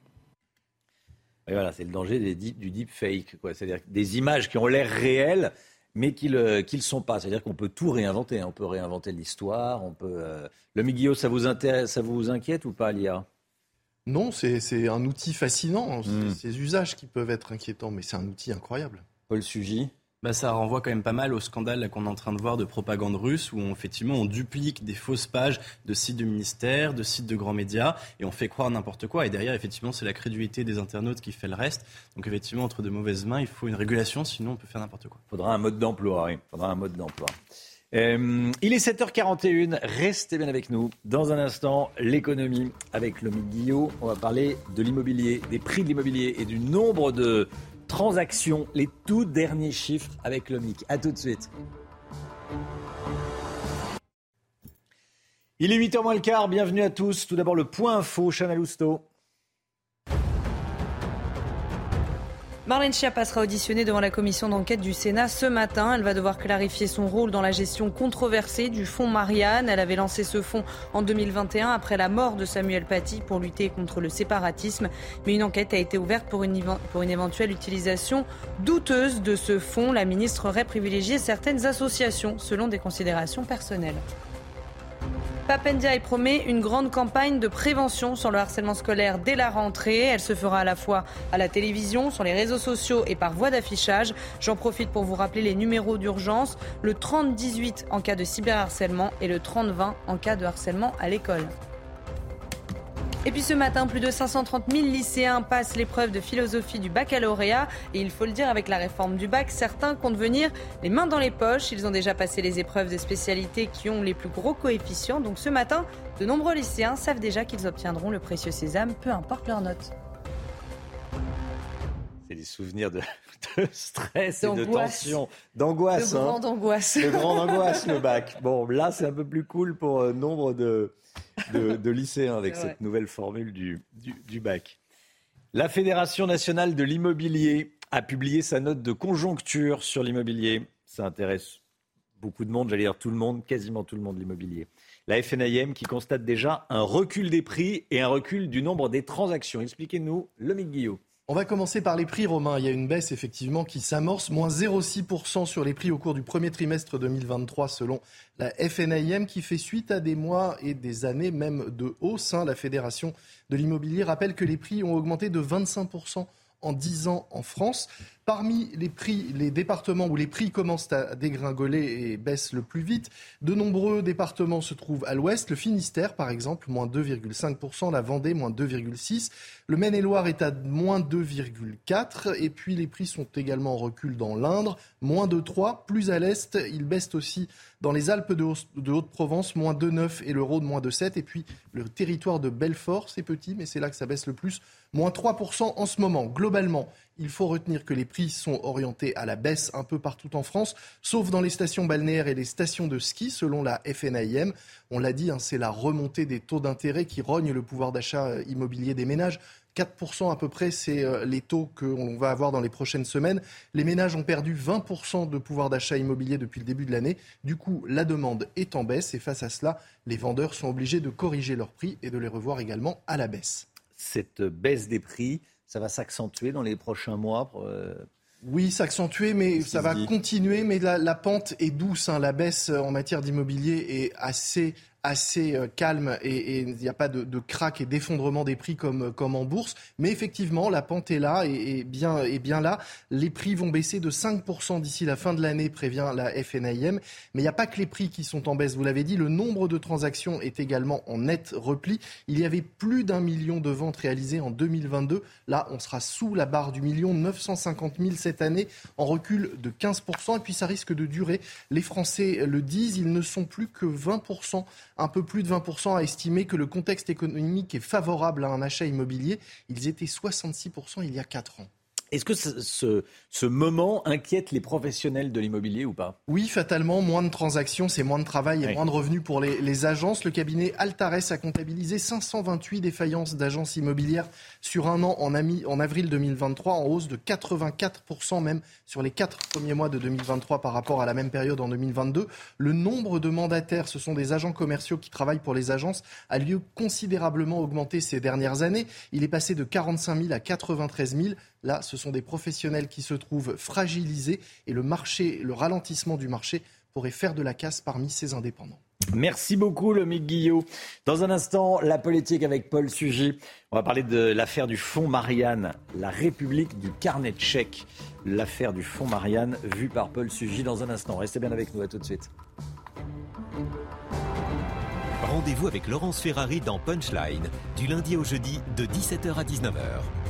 Et voilà, c'est le danger des du deepfake, c'est-à-dire des images qui ont l'air réelles, mais qui ne le, sont pas. C'est-à-dire qu'on peut tout réinventer. Hein. On peut réinventer l'histoire. On peut. Euh, Le Miguel, ça vous intéresse, ça vous inquiète ou pas, Lia? Non, c'est un outil fascinant. C'est hmm. Ces usages qui peuvent être inquiétants, mais c'est un outil incroyable. Paul Sugy bah, ça renvoie quand même pas mal au scandale qu'on est en train de voir de propagande russe, où effectivement on duplique des fausses pages de sites de ministères, de sites de grands médias, et on fait croire n'importe quoi. Et derrière, effectivement, c'est la crédulité des internautes qui fait le reste. Donc effectivement, entre de mauvaises mains, il faut une régulation, sinon on peut faire n'importe quoi. Faudra un mode d'emploi, oui. faudra un mode d'emploi. Euh, il est 7h41, restez bien avec nous. Dans un instant, l'économie avec Lomi Guillot. On va parler de l'immobilier, des prix de l'immobilier et du nombre de transactions, les tout derniers chiffres avec le MIC. A tout de suite. Il est 8h moins le quart, bienvenue à tous. Tout d'abord le point info, Chana Lousteau. Marlène Schiappa sera auditionnée devant la commission d'enquête du Sénat ce matin. Elle va devoir clarifier son rôle dans la gestion controversée du fonds Marianne. Elle avait lancé ce fonds en 2021 après la mort de Samuel Paty pour lutter contre le séparatisme. Mais une enquête a été ouverte pour une, pour une éventuelle utilisation douteuse de ce fonds. La ministre aurait privilégié certaines associations selon des considérations personnelles. Papendia promet une grande campagne de prévention sur le harcèlement scolaire dès la rentrée. Elle se fera à la fois à la télévision, sur les réseaux sociaux et par voie d'affichage. J'en profite pour vous rappeler les numéros d'urgence, le 3018 en cas de cyberharcèlement et le 3020 en cas de harcèlement à l'école. Et puis ce matin, plus de 530 000 lycéens passent l'épreuve de philosophie du baccalauréat. Et il faut le dire, avec la réforme du bac, certains comptent venir les mains dans les poches. Ils ont déjà passé les épreuves des spécialités qui ont les plus gros coefficients. Donc ce matin, de nombreux lycéens savent déjà qu'ils obtiendront le précieux sésame, peu importe leur note. C'est des souvenirs de, stress et de tension, d'angoisse. De grande angoisse. De grande angoisse, le bac. Bon, là, c'est un peu plus cool pour euh, nombre de, de, lycéens avec cette nouvelle formule du, du, bac. La Fédération nationale de l'immobilier a publié sa note de conjoncture sur l'immobilier. Ça intéresse beaucoup de monde, j'allais dire tout le monde, quasiment tout le monde l'immobilier. La FNIM qui constate déjà un recul des prix et un recul du nombre des transactions. Expliquez-nous, Lomique Guillot. On va commencer par les prix, Romain. Il y a une baisse effectivement qui s'amorce, moins 0,6% sur les prix au cours du premier trimestre 2023 selon la FNIM qui fait suite à des mois et des années même de hausse. Hein. La Fédération de l'immobilier rappelle que les prix ont augmenté de 25% en 10 ans en France. Parmi les prix, les départements où les prix commencent à dégringoler et baissent le plus vite, de nombreux départements se trouvent à l'ouest. Le Finistère, par exemple, moins 2,5%, la Vendée, moins 2,6%, le Maine-et-Loire est à moins 2,4%, et puis les prix sont également en recul dans l'Indre, moins de 3%, plus à l'est, ils baissent aussi dans les Alpes de, Haute-Provence, moins 2,9% et le Rhône, moins 2,7%, et puis le territoire de Belfort, c'est petit, mais c'est là que ça baisse le plus, moins 3% en ce moment. Globalement, il faut retenir que les prix sont orientés à la baisse un peu partout en France, sauf dans les stations balnéaires et les stations de ski, selon la FNAIM. On l'a dit, hein, c'est la remontée des taux d'intérêt qui rogne le pouvoir d'achat euh, immobilier des ménages. 4% à peu près, c'est euh, les taux qu'on va avoir dans les prochaines semaines. Les ménages ont perdu 20% de pouvoir d'achat immobilier depuis le début de l'année. Du coup, la demande est en baisse et face à cela, les vendeurs sont obligés de corriger leurs prix et de les revoir également à la baisse. Cette baisse des prix, ça va s'accentuer dans les prochains mois euh, Oui, s'accentuer, mais ça va continuer. Mais la, pente est douce. Hein. La baisse en matière d'immobilier est assez assez euh, calme et il n'y a pas de, de et d'effondrement des prix comme, comme en bourse. Mais effectivement, la pente est là et, bien, et bien là. Les prix vont baisser de 5% d'ici la fin de l'année, prévient la FNIM. Mais il n'y a pas que les prix qui sont en baisse. Vous l'avez dit, le nombre de transactions est également en net repli. Il y avait plus d'un million de ventes réalisées en 2022. Là, on sera sous la barre du million, 950 000 cette année, en recul de 15%. Et puis ça risque de durer. Les Français le disent, ils ne sont plus que 20% un peu plus de 20% à estimer que le contexte économique est favorable à un achat immobilier. Ils étaient 66% il y a 4 ans. Est-ce que ce, ce, moment inquiète les professionnels de l'immobilier ou pas? Oui, fatalement, moins de transactions, c'est moins de travail et moins de revenus pour les, les, agences. Le cabinet Altares a comptabilisé 528 défaillances d'agences immobilières sur un an en, en, avril 2023, en hausse de 84% même sur les quatre premiers mois de 2023 par rapport à la même période en 2022. Le nombre de mandataires, ce sont des agents commerciaux qui travaillent pour les agences, a lieu considérablement augmenté ces dernières années. Il est passé de 45 000 à 93 000. Là, ce sont des professionnels qui se trouvent fragilisés et le marché, le ralentissement du marché pourrait faire de la casse parmi ces indépendants. Merci beaucoup, Lomique Guillot. Dans un instant, la politique avec Paul Sugy. On va parler de l'affaire du fonds Marianne, la République du carnet de chèques. L'affaire du fonds Marianne, vue par Paul Sugy dans un instant. Restez bien avec nous, à tout de suite. Rendez-vous avec Laurence Ferrari dans Punchline, du lundi au jeudi de 17h à 19h.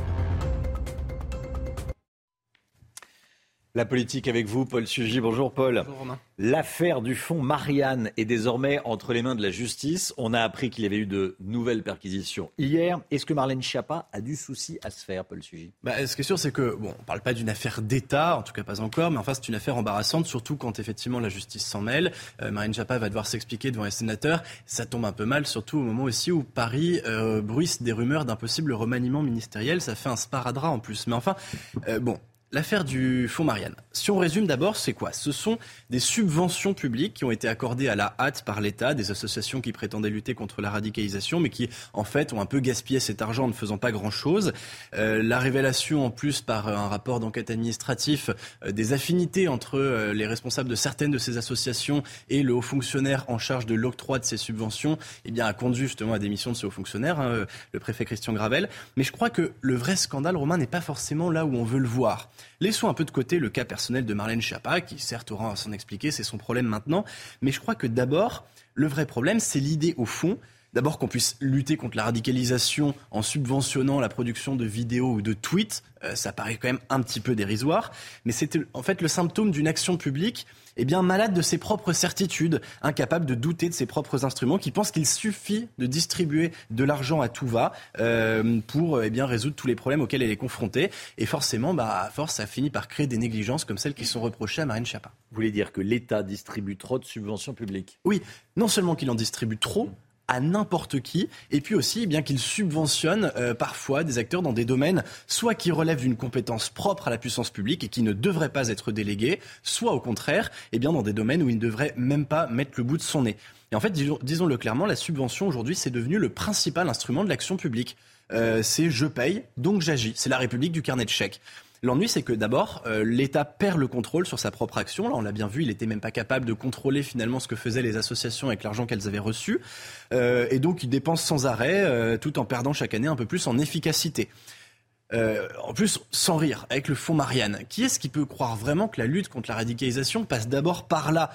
La politique avec vous, Paul Sugy. Bonjour Paul. Bonjour Romain. L'affaire du fonds Marianne est désormais entre les mains de la justice. On a appris qu'il y avait eu de nouvelles perquisitions hier. Est-ce que Marlène Schiappa a du souci à se faire, Paul Sugy bah, Ce qui est sûr, c'est que, bon, on ne parle pas d'une affaire d'État, en tout cas pas encore, mais enfin c'est une affaire embarrassante, surtout quand effectivement la justice s'en mêle. Euh, Marlène Schiappa va devoir s'expliquer devant les sénateurs. Ça tombe un peu mal, surtout au moment aussi où Paris euh, bruisse des rumeurs d'un possible remaniement ministériel. Ça fait un sparadrap en plus. Mais enfin, euh, bon, L'affaire du fonds Marianne. Si on résume d'abord, c'est quoi? Ce sont des subventions publiques qui ont été accordées à la hâte par l'État, des associations qui prétendaient lutter contre la radicalisation, mais qui en fait ont un peu gaspillé cet argent en ne faisant pas grand-chose. Euh, la révélation en plus par un rapport d'enquête administratif euh, des affinités entre euh, les responsables de certaines de ces associations et le haut fonctionnaire en charge de l'octroi de ces subventions, eh bien a conduit justement à démission de ce haut fonctionnaire, hein, le préfet Christian Gravel. Mais je crois que le vrai scandale, Romain, n'est pas forcément là où on veut le voir. Laissons un peu de côté le cas personnel de Marlène Schiappa, qui certes aura à s'en expliquer, c'est son problème maintenant. Mais je crois que d'abord, le vrai problème, c'est l'idée au fond D'abord qu'on puisse lutter contre la radicalisation en subventionnant la production de vidéos ou de tweets, euh, ça paraît quand même un petit peu dérisoire, mais c'est en fait le symptôme d'une action publique eh bien, malade de ses propres certitudes, incapable de douter de ses propres instruments, qui pense qu'il suffit de distribuer de l'argent à tout va euh, pour eh bien, résoudre tous les problèmes auxquels elle est confrontée. Et forcément, bah, à force, ça finit par créer des négligences comme celles qui sont reprochées à Marine Schiappa. Vous voulez dire que l'État distribue trop de subventions publiques? Oui, non seulement qu'il en distribue trop, à n'importe qui, et puis aussi eh bien qu'il subventionne euh, parfois des acteurs dans des domaines soit qui relèvent d'une compétence propre à la puissance publique et qui ne devraient pas être délégués, soit au contraire eh bien dans des domaines où il ne devrait même pas mettre le bout de son nez. Et en fait, disons-le clairement, la subvention aujourd'hui c'est devenu le principal instrument de l'action publique. Euh, c'est je paye, donc j'agis. C'est la République du carnet de chèques. L'ennui, c'est que d'abord, euh, l'État perd le contrôle sur sa propre action. Là, on l'a bien vu, il n'était même pas capable de contrôler finalement ce que faisaient les associations avec l'argent qu'elles avaient reçu. Euh, et donc, il dépense sans arrêt, euh, tout en perdant chaque année un peu plus en efficacité. En plus, sans rire, avec le fonds Marianne, qui est-ce qui peut croire vraiment que la lutte contre la radicalisation passe d'abord par là?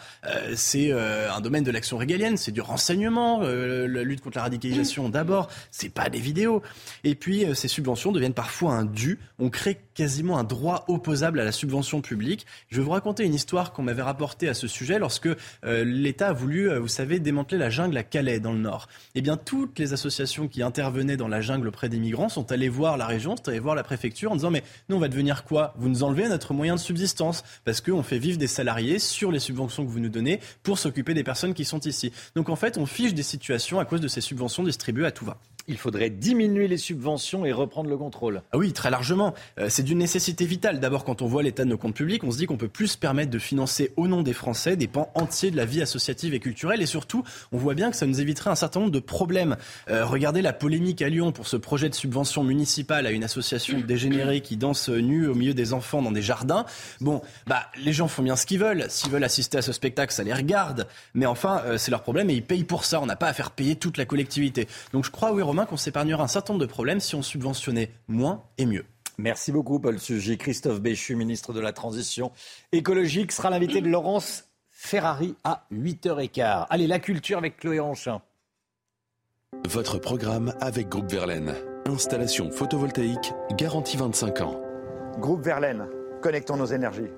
C'est un domaine de l'action régalienne, c'est du renseignement, la lutte contre la radicalisation d'abord, c'est pas des vidéos. Et puis, ces subventions deviennent parfois un dû. On crée quasiment un droit opposable à la subvention publique. Je vais vous raconter une histoire qu'on m'avait rapportée à ce sujet lorsque l'État a voulu, vous savez, démanteler la jungle à Calais, dans le Nord. Eh bien, toutes les associations qui intervenaient dans la jungle auprès des migrants sont allées voir la région, sont allées voir la préfecture en disant mais nous on va devenir quoi? Vous nous enlevez notre moyen de subsistance parce qu'on fait vivre des salariés sur les subventions que vous nous donnez pour s'occuper des personnes qui sont ici. Donc en fait on fiche des situations à cause de ces subventions distribuées à tout va. Il faudrait diminuer les subventions et reprendre le contrôle. Ah oui, très largement. Euh, c'est d'une nécessité vitale. D'abord, quand on voit l'état de nos comptes publics, on se dit qu'on peut plus se permettre de financer au nom des Français des pans entiers de la vie associative et culturelle. Et surtout, on voit bien que ça nous éviterait un certain nombre de problèmes. Euh, regardez la polémique à Lyon pour ce projet de subvention municipale à une association dégénérée qui danse nue au milieu des enfants dans des jardins. Bon, bah, les gens font bien ce qu'ils veulent. S'ils veulent assister à ce spectacle, ça les regarde. Mais enfin, euh, c'est leur problème et ils payent pour ça. On n'a pas à faire payer toute la collectivité. Donc je crois, oui, Romain, qu'on s'épargnera un certain nombre de problèmes si on subventionnait moins et mieux. Merci beaucoup, Paul Sugy. Christophe Béchu, ministre de la Transition écologique, sera l'invité de Laurence Ferrari à 8h15. Allez, la culture avec Chloé Ranchin. Votre programme avec Groupe Verlaine. Installation photovoltaïque garantie 25 ans. Groupe Verlaine, connectons nos énergies.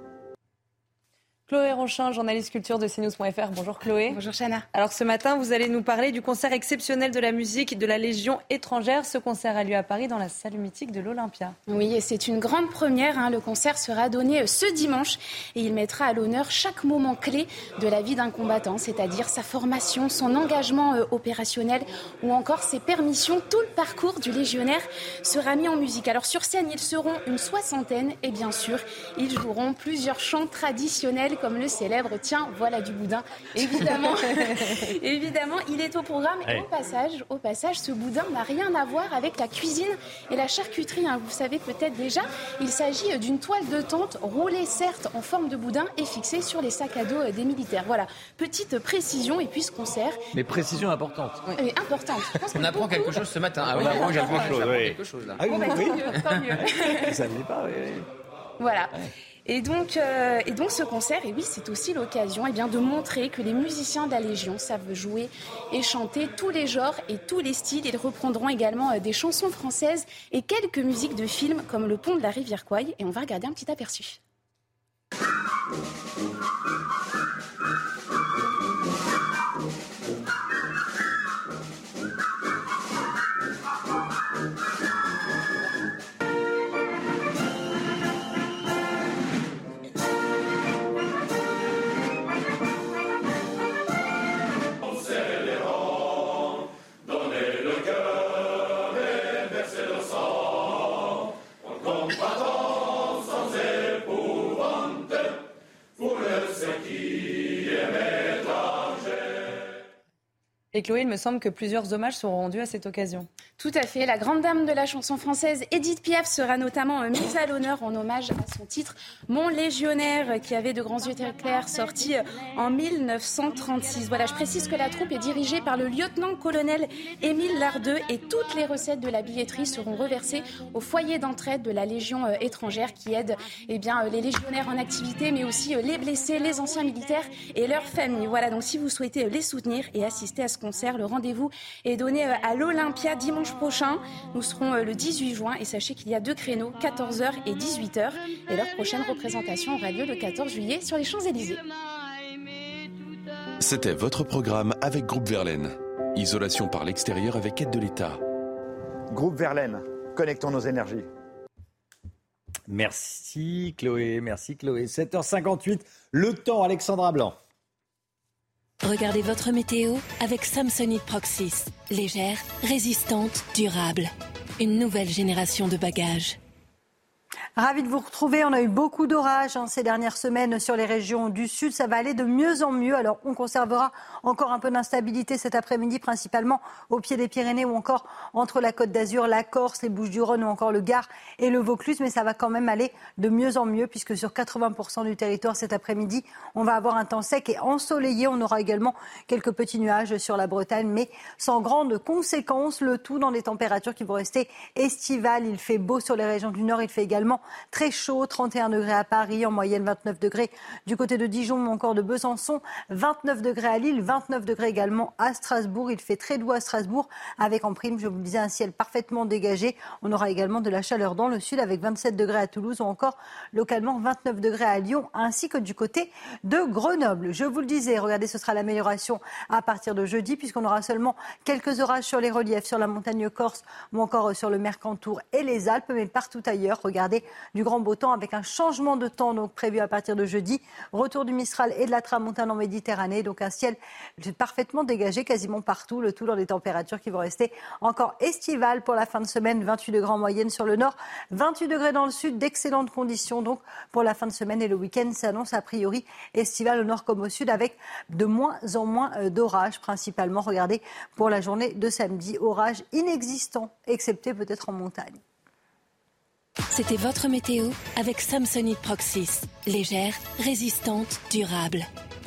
Chloé Ronchin, journaliste culture de CNews.fr. Bonjour Chloé. Bonjour Chana. Alors ce matin, vous allez nous parler du concert exceptionnel de la musique de la Légion étrangère. Ce concert a lieu à Paris dans la salle mythique de l'Olympia. Oui, et c'est une grande première. Hein. Le concert sera donné euh, ce dimanche et il mettra à l'honneur chaque moment clé de la vie d'un combattant, c'est-à-dire sa formation, son engagement euh, opérationnel ou encore ses permissions. Tout le parcours du légionnaire sera mis en musique. Alors sur scène, ils seront une soixantaine et bien sûr, ils joueront plusieurs chants traditionnels comme le célèbre Tiens, voilà du boudin. Évidemment, évidemment il est au programme. Et au passage, au passage, ce boudin n'a rien à voir avec la cuisine et la charcuterie. Hein. Vous savez peut-être déjà, il s'agit d'une toile de tente roulée certes en forme de boudin et fixée sur les sacs à dos euh, des militaires. Voilà, petite précision et puis ce concert. Mais précision importante. Oui, importante. On apprend quelque chose ce matin. Ah oui, on apprend quelque chose. quelque chose là. Ah oui, bah, oui. tant mieux, tant mieux. Ça ne l'est pas, oui. Voilà. Et donc, euh, et donc ce concert, et oui, c'est aussi l'occasion eh de montrer que les musiciens de la Légion savent jouer et chanter tous les genres et tous les styles. Ils reprendront également euh, des chansons françaises et quelques musiques de films comme Le Pont de la Rivière Quoy. Et on va regarder un petit aperçu. Et Chloé, il me semble que plusieurs hommages seront rendus à cette occasion. Tout à fait. La grande dame de la chanson française, Edith Piaf, sera notamment euh, mise à l'honneur en hommage à son titre Mon légionnaire, qui avait de grands yeux très clairs, sorti euh, en 1936. Voilà, je précise que la troupe est dirigée par le lieutenant-colonel Émile Lardeux et toutes les recettes de la billetterie seront reversées au foyer d'entraide de la Légion euh, étrangère qui aide eh bien, les légionnaires en activité, mais aussi les blessés, les anciens militaires et leurs familles. Voilà, donc si vous souhaitez les soutenir et assister à ce concert, le rendez-vous est donné à l'Olympia dimanche prochain. Nous serons le 18 juin et sachez qu'il y a deux créneaux, 14h et 18h. Et leur prochaine représentation aura lieu le 14 juillet sur les Champs-Élysées. C'était votre programme avec Groupe Verlaine. Isolation par l'extérieur avec aide de l'État. Groupe Verlaine, connectons nos énergies. Merci Chloé, merci Chloé. 7h58, le temps Alexandra Blanc. Regardez votre météo avec Samsonite Proxys. Légère, résistante, durable. Une nouvelle génération de bagages. Ravi de vous retrouver. On a eu beaucoup d'orages hein, ces dernières semaines sur les régions du sud. Ça va aller de mieux en mieux. Alors, on conservera encore un peu d'instabilité cet après-midi, principalement au pied des Pyrénées ou encore entre la Côte d'Azur, la Corse, les Bouches-du-Rhône ou encore le Gard et le Vaucluse. Mais ça va quand même aller de mieux en mieux puisque sur 80% du territoire cet après-midi, on va avoir un temps sec et ensoleillé. On aura également quelques petits nuages sur la Bretagne, mais sans grandes conséquences. Le tout dans des températures qui vont rester estivales. Il fait beau sur les régions du nord. Il fait également très chaud, 31 degrés à Paris, en moyenne 29 degrés du côté de Dijon ou encore de Besançon, 29 degrés à Lille, 29 degrés également à Strasbourg. Il fait très doux à Strasbourg avec en prime, je vous le disais, un ciel parfaitement dégagé. On aura également de la chaleur dans le sud avec 27 degrés à Toulouse ou encore localement 29 degrés à Lyon ainsi que du côté de Grenoble. Je vous le disais, regardez, ce sera l'amélioration à partir de jeudi puisqu'on aura seulement quelques orages sur les reliefs, sur la montagne corse ou encore sur le Mercantour et les Alpes, mais partout ailleurs, regardez, du grand beau temps avec un changement de temps donc prévu à partir de jeudi. Retour du Mistral et de la tramontane en Méditerranée. Donc un ciel parfaitement dégagé quasiment partout. Le tout dans des températures qui vont rester encore estivales pour la fin de semaine. 28 degrés en moyenne sur le nord, 28 degrés dans le sud. D'excellentes conditions donc pour la fin de semaine et le week-end s'annonce a priori estival au nord comme au sud avec de moins en moins euh, d'orages principalement. Regardez pour la journée de samedi, orages inexistants excepté peut-être en montagne. C'était votre météo avec Samsonite Proxys. Légère, résistante, durable.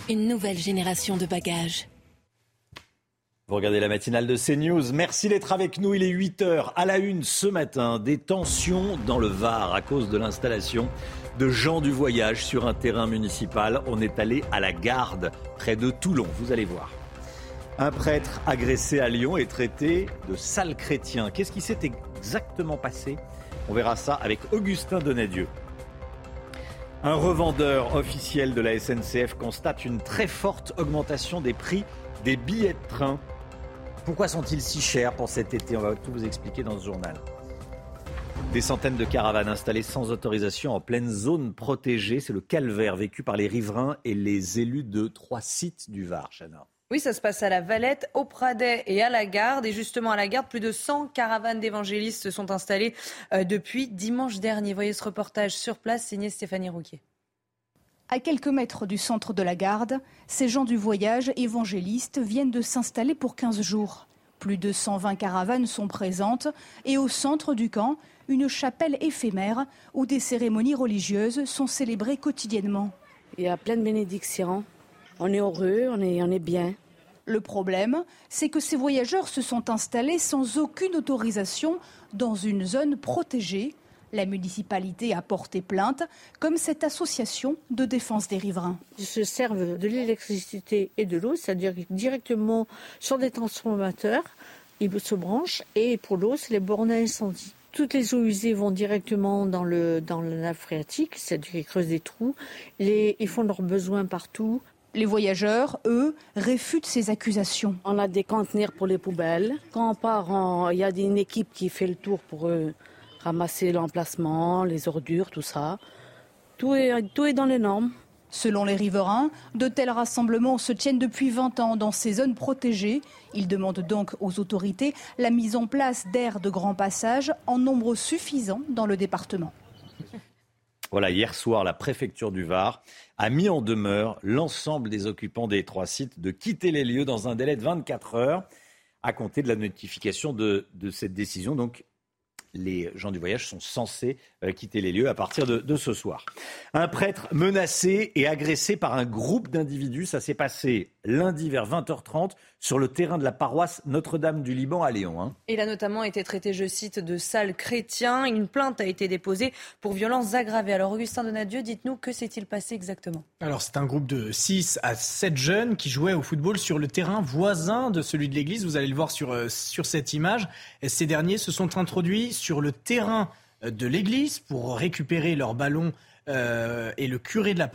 Une nouvelle génération de bagages. Vous regardez la matinale de CNews. Merci d'être avec nous. Il est 8h à la une ce matin. Des tensions dans le Var à cause de l'installation de gens du voyage sur un terrain municipal. On est allé à la garde près de Toulon. Vous allez voir. Un prêtre agressé à Lyon est traité de sale chrétien. Qu'est-ce qui s'est exactement passé On verra ça avec Augustin Donadieu. Un revendeur officiel de la SNCF constate une très forte augmentation des prix des billets de train. Pourquoi sont-ils si chers pour cet été? On va tout vous expliquer dans ce journal. Des centaines de caravanes installées sans autorisation en pleine zone protégée. C'est le calvaire vécu par les riverains et les élus de trois sites du Var, Chana. Oui, ça se passe à la Valette, au Pradet et à la Garde. Et justement, à la Garde, plus de 100 caravanes d'évangélistes se sont installées euh, depuis dimanche dernier. Voyez ce reportage sur place, signé Stéphanie Rouquier. À quelques mètres du centre de la Garde, ces gens du voyage évangélistes viennent de s'installer pour 15 jours. Plus de 120 caravanes sont présentes et au centre du camp, une chapelle éphémère où des cérémonies religieuses sont célébrées quotidiennement. Il y a plein de bénédictions. On est heureux, on est, on est bien. Le problème, c'est que ces voyageurs se sont installés sans aucune autorisation dans une zone protégée la municipalité a porté plainte, comme cette association de défense des riverains. Ils se servent de l'électricité et de l'eau, c'est-à-dire directement sur des transformateurs, ils se branchent, et pour l'eau, c'est les bornes à incendie. Toutes les eaux usées vont directement dans, le, dans la nappe phréatique, c'est-à-dire qu'ils creusent des trous, ils font leurs besoins partout. Les voyageurs, eux, réfutent ces accusations. On a des conteneurs pour les poubelles. Quand on part, il y a une équipe qui fait le tour pour eux ramasser l'emplacement, les ordures, tout ça. Tout est, tout est dans les normes. Selon les riverains, de tels rassemblements se tiennent depuis 20 ans dans ces zones protégées. Ils demandent donc aux autorités la mise en place d'aires de grand passage en nombre suffisant dans le département. Voilà, hier soir, la préfecture du Var a mis en demeure l'ensemble des occupants des trois sites de quitter les lieux dans un délai de 24 heures à compter de la notification de, de cette décision. Donc, les gens du voyage sont censés euh, quitter les lieux à partir de, ce soir. Un prêtre menacé et agressé par un groupe d'individus, ça s'est passé lundi vers 20h30 sur le terrain de la paroisse Notre-Dame du Liban à Lyon. Hein. Il a notamment été traité, je cite, de sale chrétien. Une plainte a été déposée pour violences aggravées. Alors Augustin Donadieu, dites-nous que s'est-il passé exactement? Alors c'est un groupe de 6 à 7 jeunes qui jouaient au football sur le terrain voisin de celui de l'église. Vous allez le voir sur, euh, sur cette image. Et ces derniers se sont introduits sur le terrain euh, de l'église pour récupérer leur ballon euh, et le curé de la,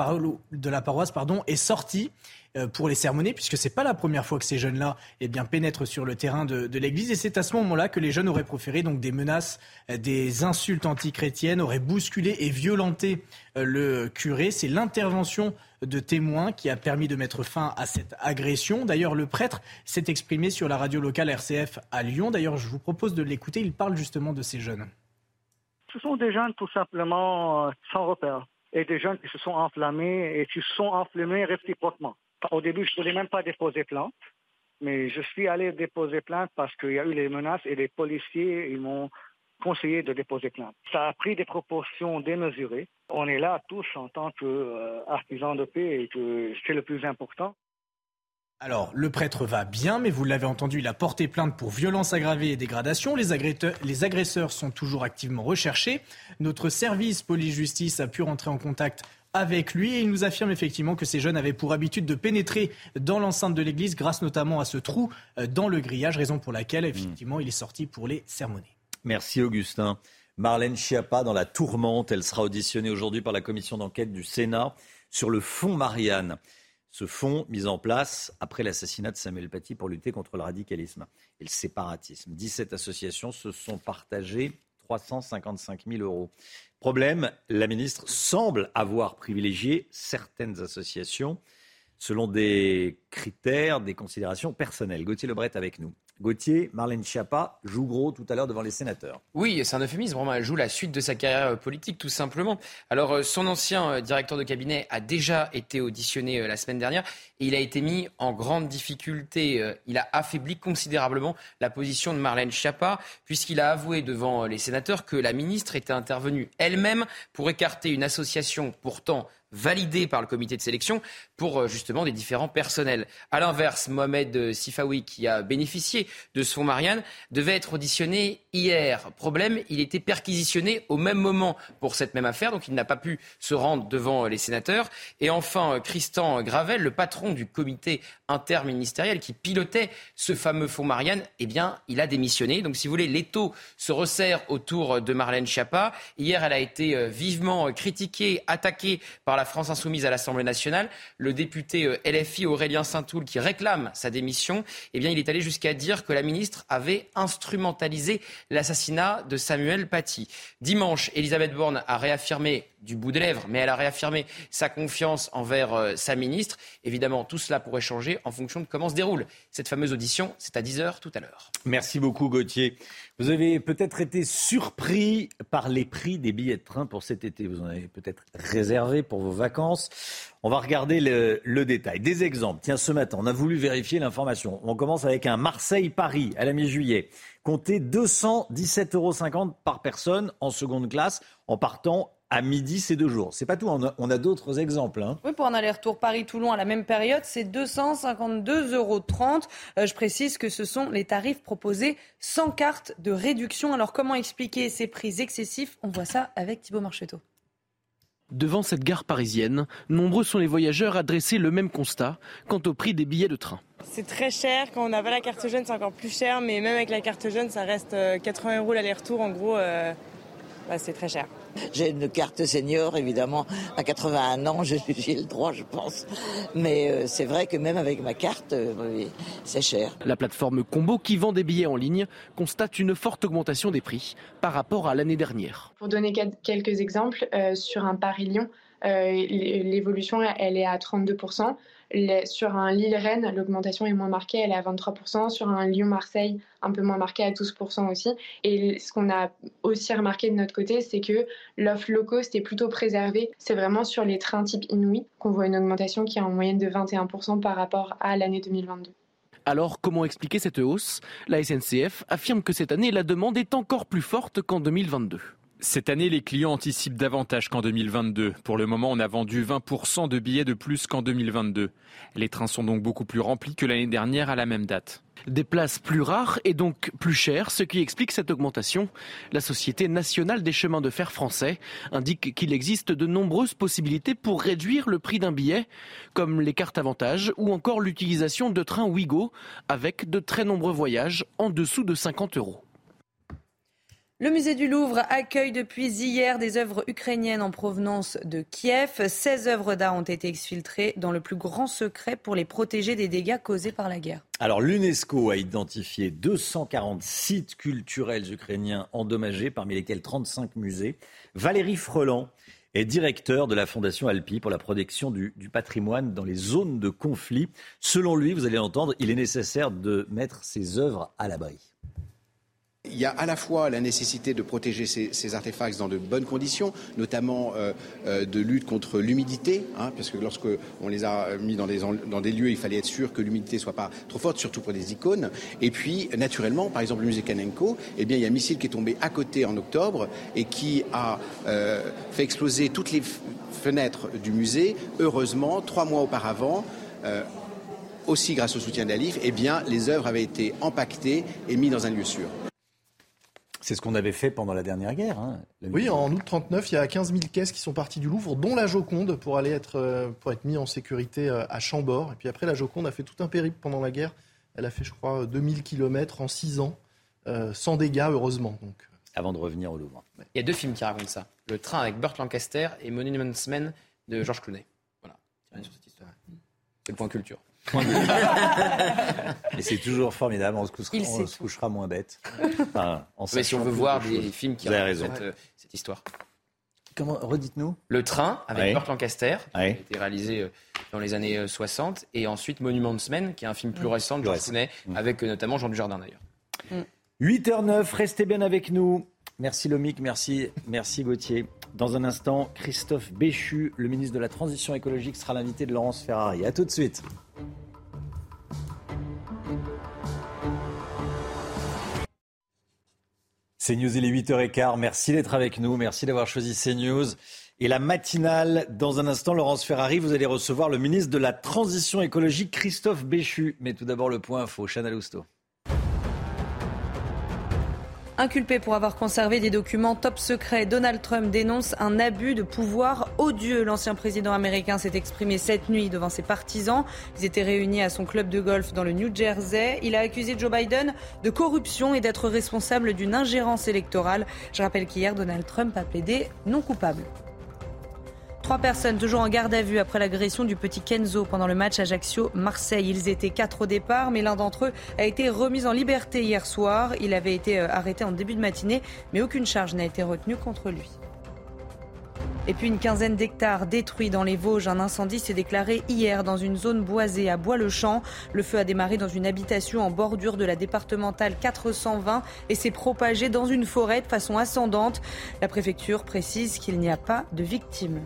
de la paroisse pardon, est sorti pour les sermonner, puisque c'est pas la première fois que ces jeunes-là eh bien, pénètrent sur le terrain de, l'église. Et c'est à ce moment-là que les jeunes auraient proféré donc, des menaces, des insultes antichrétiennes, auraient bousculé et violenté le curé. C'est l'intervention de témoins qui a permis de mettre fin à cette agression. D'ailleurs, le prêtre s'est exprimé sur la radio locale RCF à Lyon. D'ailleurs, je vous propose de l'écouter. Il parle justement de ces jeunes. Ce sont des jeunes tout simplement euh, sans repère et des jeunes qui se sont enflammés et qui se sont enflammés réciproquement. Au début, je ne voulais même pas déposer plainte, mais je suis allé déposer plainte parce qu'il y a eu les menaces et les policiers, ils m'ont conseillé de déposer plainte. Ça a pris des proportions démesurées. On est là tous en tant qu'artisans de paix et que c'est le plus important. Alors, le prêtre va bien, mais vous l'avez entendu, il a porté plainte pour violence aggravée et dégradation. Les, les agresseurs sont toujours activement recherchés. Notre service police-justice a pu rentrer en contact avec lui et il nous affirme effectivement que ces jeunes avaient pour habitude de pénétrer dans l'enceinte de l'église grâce notamment à ce trou euh, dans le grillage, raison pour laquelle effectivement il est sorti pour les sermonner. Merci Augustin. Marlène Schiappa dans la tourmente, elle sera auditionnée aujourd'hui par la commission d'enquête du Sénat sur le fonds Marianne ce fonds mis en place après l'assassinat de Samuel Paty pour lutter contre le radicalisme et le séparatisme. 17 associations se sont partagées 355 000 euros. Problème, la ministre semble avoir privilégié certaines associations selon des critères, des considérations personnelles. Gauthier Lebret avec nous. Gauthier, Marlène Schiappa joue gros tout à l'heure devant les sénateurs. Oui, c'est un euphémisme. Elle joue la suite de sa carrière euh, politique, tout simplement. Alors, euh, son ancien euh, directeur de cabinet a déjà été auditionné la semaine dernière et il a été mis en grande difficulté. Il a affaibli considérablement la position de Marlène Schiappa, puisqu'il a avoué devant les sénateurs que la ministre était intervenue elle-même pour écarter une association pourtant validé par le comité de sélection pour euh, justement des différents personnels. À l'inverse, Mohamed euh, Sifawi, qui a bénéficié de ce fonds Marianne, devait être auditionné hier. Problème, il était perquisitionné au même moment pour cette même affaire, donc il n'a pas pu se rendre devant euh, les sénateurs. Et enfin, Christian Gravel, le patron du comité interministériel qui pilotait ce fameux fonds Marianne, eh bien, il a démissionné. Donc, si vous voulez, l'étau se resserre autour de Marlène Schiappa. Hier, elle a été vivement critiquée, attaquée par la France insoumise à l'Assemblée nationale, le député euh, LFI Aurélien Saint-Toul, qui réclame sa démission, eh bien, il est allé jusqu'à dire que la ministre avait instrumentalisé l'assassinat de Samuel Paty. Dimanche, Elisabeth Borne a réaffirmé du bout des lèvres, mais elle a réaffirmé sa confiance envers euh, sa ministre. Évidemment, tout cela pourrait changer en fonction de comment se déroule cette fameuse audition. C'est à 10h tout à l'heure. Merci beaucoup Gauthier. Vous avez peut-être été surpris par les prix des billets de train pour cet été. Vous en avez peut-être réservé pour vos vacances. On va regarder le, le, détail. Des exemples. Tiens, ce matin, on a voulu vérifier l'information. On commence avec un Marseille-Paris à la mi-juillet. Comptez 217,50 euros par personne en seconde classe en partant à midi ces deux jours. C'est pas tout, on a, d'autres exemples. Hein. Oui, pour un aller-retour Paris-Toulon à la même période, c'est 252,30 euros. Euh, je précise que ce sont les tarifs proposés sans carte de réduction. Alors comment expliquer ces prix excessifs? On voit ça avec Thibault Marcheteau. Devant cette gare parisienne, nombreux sont les voyageurs à dresser le même constat quant au prix des billets de train. C'est très cher, quand on n'a pas la carte jeune c'est encore plus cher, mais même avec la carte jeune ça reste 80 euh, euros l'aller-retour en gros. Euh, bah, c'est très cher. J'ai une carte senior, évidemment. À 81 ans, j'ai le droit, je pense. Mais euh, c'est vrai que même avec ma carte, euh, c'est cher. La plateforme Combo, qui vend des billets en ligne, constate une forte augmentation des prix par rapport à l'année dernière. Pour donner quelques exemples, euh, sur un Paris-Lyon, l'évolution, elle est à 32% sur un Lille-Rennes, l'augmentation est moins marquée, elle est à 23%. Sur un Lyon-Marseille, un peu moins marquée à 12% aussi. Et ce qu'on a aussi remarqué de notre côté, c'est que l'offre low cost est plutôt préservée. C'est vraiment sur les trains type Inouï qu'on voit une augmentation qui est en moyenne de 21% par rapport à l'année 2022. Alors, comment expliquer cette hausse? La SNCF affirme que cette année, la demande est encore plus forte qu'en 2022. Cette année, les clients anticipent davantage qu'en 2022. Pour le moment, on a vendu 20% de billets de plus qu'en 2022. Les trains sont donc beaucoup plus remplis que l'année dernière à la même date. Des places plus rares et donc plus chères, ce qui explique cette augmentation. La Société nationale des chemins de fer français indique qu'il existe de nombreuses possibilités pour réduire le prix d'un billet, comme les cartes avantages ou encore l'utilisation de trains Ouigo avec de très nombreux voyages en dessous de 50 euros. Le musée du Louvre accueille depuis hier des œuvres ukrainiennes en provenance de Kiev. 16 œuvres d'art ont été exfiltrées dans le plus grand secret pour les protéger des dégâts causés par la guerre. Alors l'UNESCO a identifié 240 sites culturels ukrainiens endommagés, parmi lesquels 35 musées. Valérie Freland est directeur de la Fondation Alpi pour la protection du, du patrimoine dans les zones de conflit. Selon lui, vous allez l'entendre, il est nécessaire de mettre ces œuvres à l'abri. Il y a à la fois la nécessité de protéger ces, artefacts dans de bonnes conditions, notamment euh, euh, de lutte contre l'humidité, hein, parce que lorsque on les a mis dans des, lieux, il fallait être sûr que l'humidité soit pas trop forte, surtout pour des icônes. Et puis, naturellement, par exemple, le musée Kanenko, eh bien, il y a un missile qui est tombé à côté en octobre et qui a euh, fait exploser toutes les fenêtres du musée. Heureusement, trois mois auparavant, aussi grâce au soutien d'Alif, eh bien, les œuvres avaient été empaquetées et mises dans un lieu sûr. C'est ce qu'on avait fait pendant la dernière guerre. Hein, oui, en août 39, il y a 15 000 caisses qui sont parties du Louvre, dont la Joconde, pour aller être, euh, pour être mis en sécurité euh, à Chambord. Et puis après, la Joconde a fait tout un périple pendant la guerre. Elle a fait, je crois, 2000 km en 6 ans, euh, sans dégâts, heureusement. Donc. Avant de revenir au Louvre. Il y a deux films qui racontent ça. Le train avec Burt Lancaster et Monuments Men de Georges Clooney. Voilà, c'est le point culture. Et c'est toujours formidable, on se couchera, on se couchera moins bête. Enfin, en Mais si on veut voir de des films qui raison. cette, euh, cette histoire. Comment, redites-nous. Le train avec Ouais. Burt Lancaster, qui a Ouais. été réalisé euh, dans les années euh, 60, et ensuite Monument Man, qui est un film plus récent de George Clooney, avec euh, notamment Jean Dujardin d'ailleurs. 8h09, restez bien avec nous. Merci Lomic, merci, merci Gauthier. Dans un instant, Christophe Béchu, le ministre de la Transition écologique, sera l'invité de Laurence Ferrari. A tout de suite. CNews, il est 8h15. Merci d'être avec nous. Merci d'avoir choisi CNews. Et la matinale, dans un instant, Laurence Ferrari, vous allez recevoir le ministre de la Transition écologique, Christophe Béchu. Mais tout d'abord, le point info. Chana Lousteau. Inculpé pour avoir conservé des documents top secrets, Donald Trump dénonce un abus de pouvoir odieux. L'ancien président américain s'est exprimé cette nuit devant ses partisans. Ils étaient réunis à son club de golf dans le New Jersey. Il a accusé Joe Biden de corruption et d'être responsable d'une ingérence électorale. Je rappelle qu'hier, Donald Trump a plaidé non coupable. Trois personnes toujours en garde à vue après l'agression du petit Kenzo pendant le match Ajaccio-Marseille. Ils étaient quatre au départ, mais l'un d'entre eux a été remis en liberté hier soir. Il avait été euh, arrêté en début de matinée, mais aucune charge n'a été retenue contre lui. Et puis une quinzaine d'hectares détruits dans les Vosges. Un incendie s'est déclaré hier dans une zone boisée à Bois-le-Champ. Le feu a démarré dans une habitation en bordure de la départementale 420 et s'est propagé dans une forêt de façon ascendante. La préfecture précise qu'il n'y a pas de victimes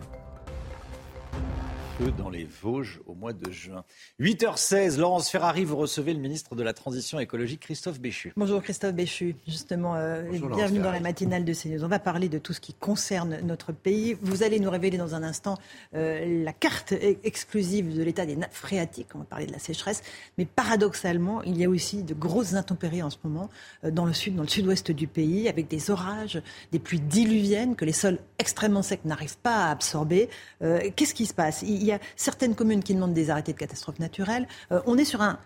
feu dans les Vosges au mois de juin. 8h16, Laurence Ferrari, vous recevez le ministre de la Transition écologique, Christophe Béchu. Bonjour Christophe Béchu, justement, euh, Bonjour, bienvenue dans la matinale de CNews. On va parler de tout ce qui concerne notre pays. Vous allez nous révéler dans un instant euh, la carte e- exclusive de l'état des nappes phréatiques. On va parler de la sécheresse. Mais paradoxalement, il y a aussi de grosses intempéries en ce moment euh, dans le sud, dans le sud-ouest du pays, avec des orages, des pluies diluviennes que les sols extrêmement secs n'arrivent pas à absorber. Euh, Qu'est-ce qui se passe? Il y a certaines communes qui demandent des arrêtés de catastrophes naturelles. Euh, on est sur un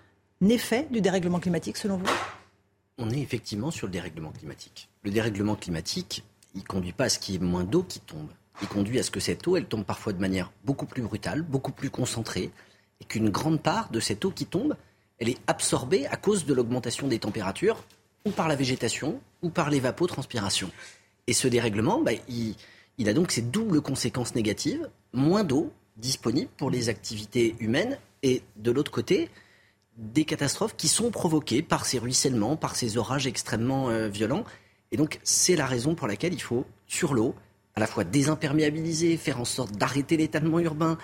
effet du dérèglement climatique, selon vous? On est effectivement sur le dérèglement climatique. Le dérèglement climatique, il conduit pas à ce qu'il y ait moins d'eau qui tombe. Il conduit à ce que cette eau, elle tombe parfois de manière beaucoup plus brutale, beaucoup plus concentrée, et qu'une grande part de cette eau qui tombe, elle est absorbée à cause de l'augmentation des températures, ou par la végétation, ou par l'évapotranspiration. Et ce dérèglement, bah, il, il a donc ces doubles conséquences négatives, moins d'eau disponible pour les activités humaines, et de l'autre côté, des catastrophes qui sont provoquées par ces ruissellements, par ces orages extrêmement euh, violents. Et donc, c'est la raison pour laquelle il faut, sur l'eau, à la fois désimperméabiliser, faire en sorte d'arrêter l'étalement urbain,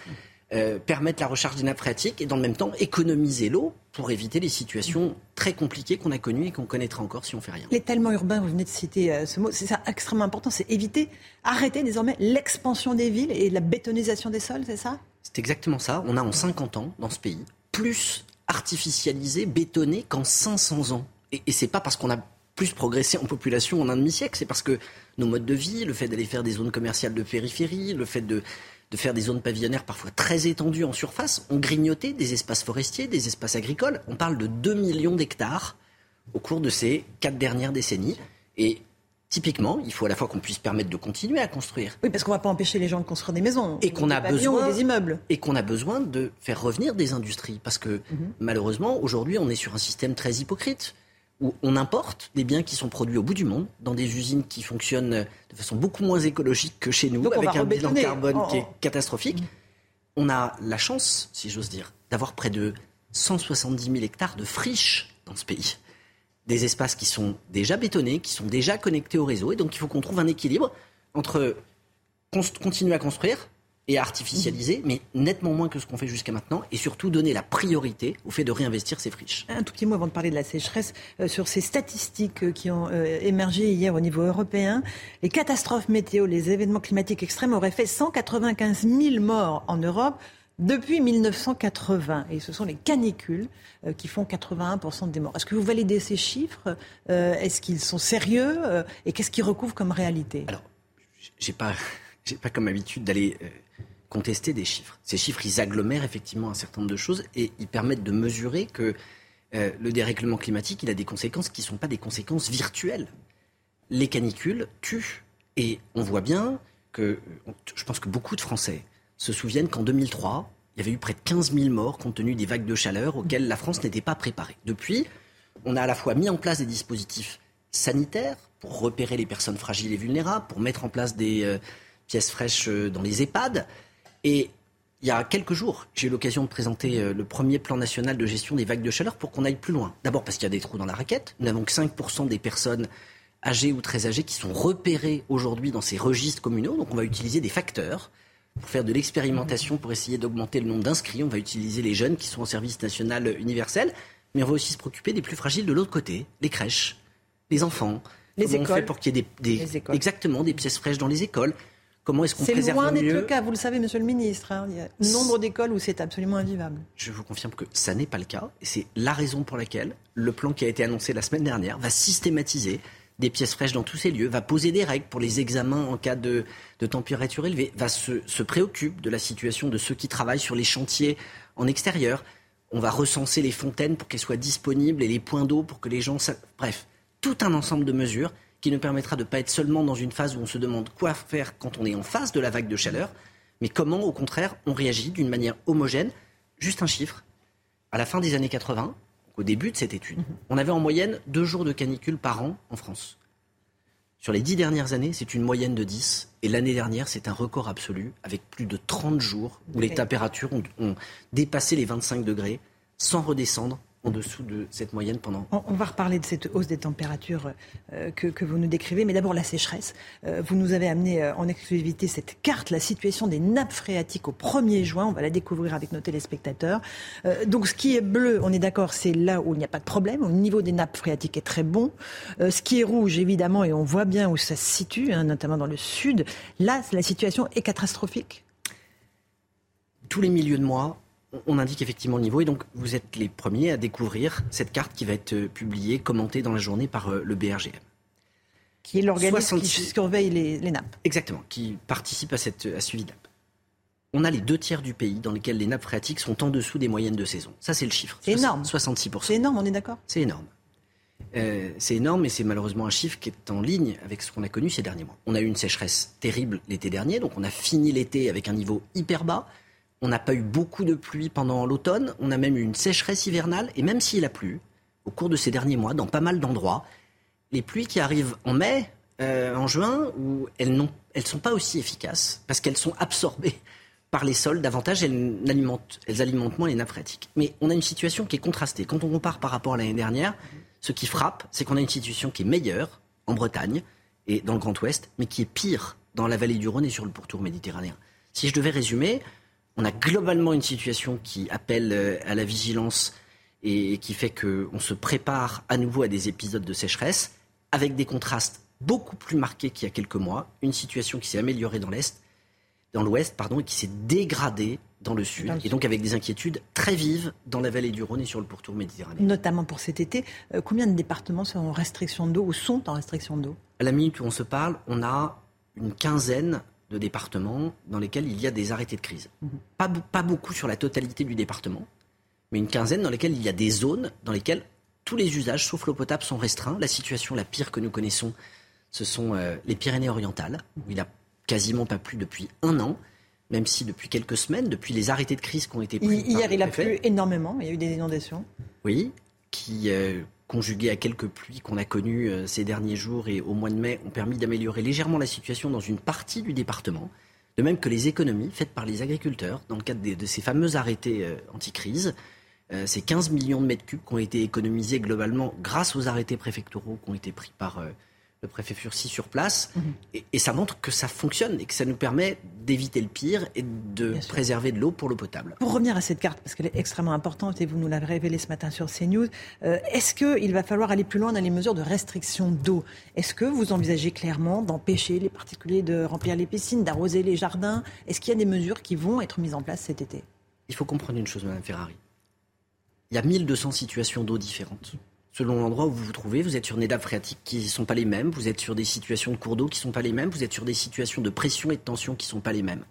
euh, permettre la recharge des nappes phréatiques et dans le même temps économiser l'eau pour éviter les situations très compliquées qu'on a connues et qu'on connaîtra encore si on fait rien. L'étalement urbain, vous venez de citer euh, ce mot, c'est ça extrêmement important, c'est éviter, arrêter désormais l'expansion des villes et la bétonisation des sols, c'est ça? C'est exactement ça. On a en 50 ans, dans ce pays, plus artificialisé, bétonné qu'en 500 ans. Et, et c'est pas parce qu'on a plus progressé en population en un demi-siècle, c'est parce que nos modes de vie, le fait d'aller faire des zones commerciales de périphérie, le fait de, de faire des zones pavillonnaires parfois très étendues en surface, ont grignoté des espaces forestiers, des espaces agricoles. On parle de 2 millions d'hectares au cours de ces quatre dernières décennies. Et typiquement, il faut à la fois qu'on puisse permettre de continuer à construire. Oui, parce qu'on ne va pas empêcher les gens de construire des maisons. Et qu'on a besoin des immeubles. Et qu'on a besoin de faire revenir des industries. Parce que Mhm. malheureusement, aujourd'hui, on est sur un système très hypocrite où on importe des biens qui sont produits au bout du monde, dans des usines qui fonctionnent de façon beaucoup moins écologique que chez nous, Donc avec un bilan carbone Oh, qui est oh. catastrophique. On a la chance, si j'ose dire, d'avoir près de 170 000 hectares de friches dans ce pays. Des espaces qui sont déjà bétonnés, qui sont déjà connectés au réseau. Et donc il faut qu'on trouve un équilibre entre continuer à construire et artificialiser, mais nettement moins que ce qu'on fait jusqu'à maintenant, et surtout donner la priorité au fait de réinvestir ces friches. Un tout petit mot avant de parler de la sécheresse euh, sur ces statistiques euh, qui ont euh, émergé hier au niveau européen. Les catastrophes météo, les événements climatiques extrêmes auraient fait 195 000 morts en Europe depuis 1980. Et ce sont les canicules euh, qui font 81% des morts. Est-ce que vous validez ces chiffres Est-ce qu'ils sont sérieux Et qu'est-ce qu'ils recouvrent comme réalité? Alors, j'ai pas, j'ai pas comme habitude d'aller contester des chiffres. Ces chiffres, ils agglomèrent effectivement un certain nombre de choses et ils permettent de mesurer que euh, le dérèglement climatique, il a des conséquences qui ne sont pas des conséquences virtuelles. Les canicules tuent. Et on voit bien que, je pense que beaucoup de Français se souviennent qu'en 2003, il y avait eu près de 15 000 morts compte tenu des vagues de chaleur auxquelles la France n'était pas préparée. Depuis, on a à la fois mis en place des dispositifs sanitaires pour repérer les personnes fragiles et vulnérables, pour mettre en place des euh, pièces fraîches euh, dans les EHPAD. Et il y a quelques jours, j'ai eu l'occasion de présenter euh, le premier plan national de gestion des vagues de chaleur pour qu'on aille plus loin. D'abord parce qu'il y a des trous dans la raquette. Nous n'avons que 5% des personnes âgées ou très âgées qui sont repérées aujourd'hui dans ces registres communaux. Donc on va utiliser des facteurs pour faire de l'expérimentation, pour essayer d'augmenter le nombre d'inscrits. On va utiliser les jeunes qui sont au service national universel. Mais on va aussi se préoccuper des plus fragiles de l'autre côté, les crèches, les enfants. Les Comment écoles. on fait pour qu'il y ait des, des- exactement des pièces fraîches dans les écoles Comment est-ce qu'on C'est préserve loin d'être le cas, vous le savez, monsieur le ministre. hein. Il y a nombre d'écoles où c'est absolument invivable. Je vous confirme que ça n'est pas le cas. Et c'est la raison pour laquelle le plan qui a été annoncé la semaine dernière va systématiser des pièces fraîches dans tous ces lieux, va poser des règles pour les examens en cas de, de température élevée, va se, se préoccupe de la situation de ceux qui travaillent sur les chantiers en extérieur. On va recenser les fontaines pour qu'elles soient disponibles et les points d'eau pour que les gens... Bref, tout un ensemble de mesures qui nous permettra de ne pas être seulement dans une phase où on se demande quoi faire quand on est en face de la vague de chaleur, mais comment, au contraire, on réagit d'une manière homogène. Juste un chiffre. À la fin des années 80, au début de cette étude, on avait en moyenne deux jours de canicule par an en France. Sur les dix dernières années, c'est une moyenne de 10. Et l'année dernière, c'est un record absolu, avec plus de 30 jours où les températures ont, ont dépassé les 25 degrés, sans redescendre en dessous de cette moyenne pendant On, on va reparler de cette hausse des températures euh, que, que vous nous décrivez, mais d'abord la sécheresse. Euh, vous nous avez amené euh, en exclusivité cette carte, la situation des nappes phréatiques au 1er juin. On va la découvrir avec nos téléspectateurs. Donc ce qui est bleu, on est d'accord, c'est là où il n'y a pas de problème, où le niveau des nappes phréatiques est très bon. Ce qui est rouge, évidemment, et on voit bien où ça se situe, hein, notamment dans le sud, là, la situation est catastrophique. tous les milieux de mois, on- indique effectivement le niveau. Et donc, vous êtes les premiers à découvrir cette carte qui va être euh, publiée, commentée dans la journée par euh, le BRGM. Qui est l'organisme qui 66 surveille les, les nappes. Exactement, qui participe à, cette, à ce suivi de nappe. On a les deux tiers du pays dans lesquels les nappes phréatiques sont en dessous des moyennes de saison. Ça, c'est le chiffre. C'est énorme. 66%. C'est énorme, on est d'accord? C'est énorme. Euh, c'est énorme et c'est malheureusement un chiffre qui est en ligne avec ce qu'on a connu ces derniers mois. On a eu une sécheresse terrible l'été dernier, donc on a fini l'été avec un niveau hyper bas. On n'a pas eu beaucoup de pluie pendant l'automne, on a même eu une sécheresse hivernale et même s'il a plu, au cours de ces derniers mois, dans pas mal d'endroits, les pluies qui arrivent en mai, euh, en juin, elles ne sont pas aussi efficaces parce qu'elles sont absorbées par les sols davantage, elles alimentent, elles alimentent moins les nappes phréatiques. Mais on a une situation qui est contrastée. Quand on compare par rapport à l'année dernière, ce qui frappe, c'est qu'on a une situation qui est meilleure en Bretagne et dans le Grand Ouest, mais qui est pire dans la vallée du Rhône et sur le pourtour méditerranéen. Si je devais résumer, on a globalement une situation qui appelle euh, à la vigilance et qui fait qu'on se prépare à nouveau à des épisodes de sécheresse, avec des contrastes beaucoup plus marqués qu'il y a quelques mois, une situation qui s'est améliorée dans l'Est, dans l'Ouest, pardon, et qui s'est dégradée dans le Sud, et donc avec des inquiétudes très vives dans la vallée du Rhône et sur le pourtour méditerranéen. Notamment pour cet été. Euh, combien de départements sont en restriction d'eau ou sont en restriction d'eau? À la minute où on se parle, on a une quinzaine de départements dans lesquels il y a des arrêtés de crise. Pas, be- pas beaucoup sur la totalité du département, mais une quinzaine dans lesquelles il y a des zones dans lesquelles tous les usages, sauf l'eau potable, sont restreints. La situation la pire que nous connaissons, ce sont euh, les Pyrénées-Orientales, où il n'a quasiment pas plu depuis un an, même si depuis quelques semaines, depuis les arrêtés de crise qui ont été pris. Hi- Hier, par il a plu énormément. Il y a eu des inondations. oui, qui, euh, conjugués à quelques pluies qu'on a connues euh, ces derniers jours et au mois de mai, ont permis d'améliorer légèrement la situation dans une partie du département. De même que les économies faites par les agriculteurs dans le cadre de ces fameux arrêtés euh, anti-crise. Euh, ces 15 millions de mètres cubes qui ont été économisés globalement grâce aux arrêtés préfectoraux qui ont été pris par le préfet Furcy sur place. Et, et ça montre que ça fonctionne et que ça nous permet d'éviter le pire et de Bien sûr. préserver de l'eau pour l'eau potable. Pour revenir à cette carte, parce qu'elle est extrêmement importante et vous nous l'avez révélé ce matin sur CNews, euh, est-ce qu'il va falloir aller plus loin dans les mesures de restriction d'eau? Est-ce que vous envisagez clairement d'empêcher les particuliers de remplir les piscines, d'arroser les jardins? Est-ce qu'il y a des mesures qui vont être mises en place cet été? Il faut comprendre une chose, Madame Ferrari. Il y a 1200 situations d'eau différentes. Selon l'endroit où vous vous trouvez, vous êtes sur des nappes phréatiques qui ne sont pas les mêmes, vous êtes sur des situations de cours d'eau qui ne sont pas les mêmes, vous êtes sur des situations de pression et de tension qui ne sont pas les mêmes.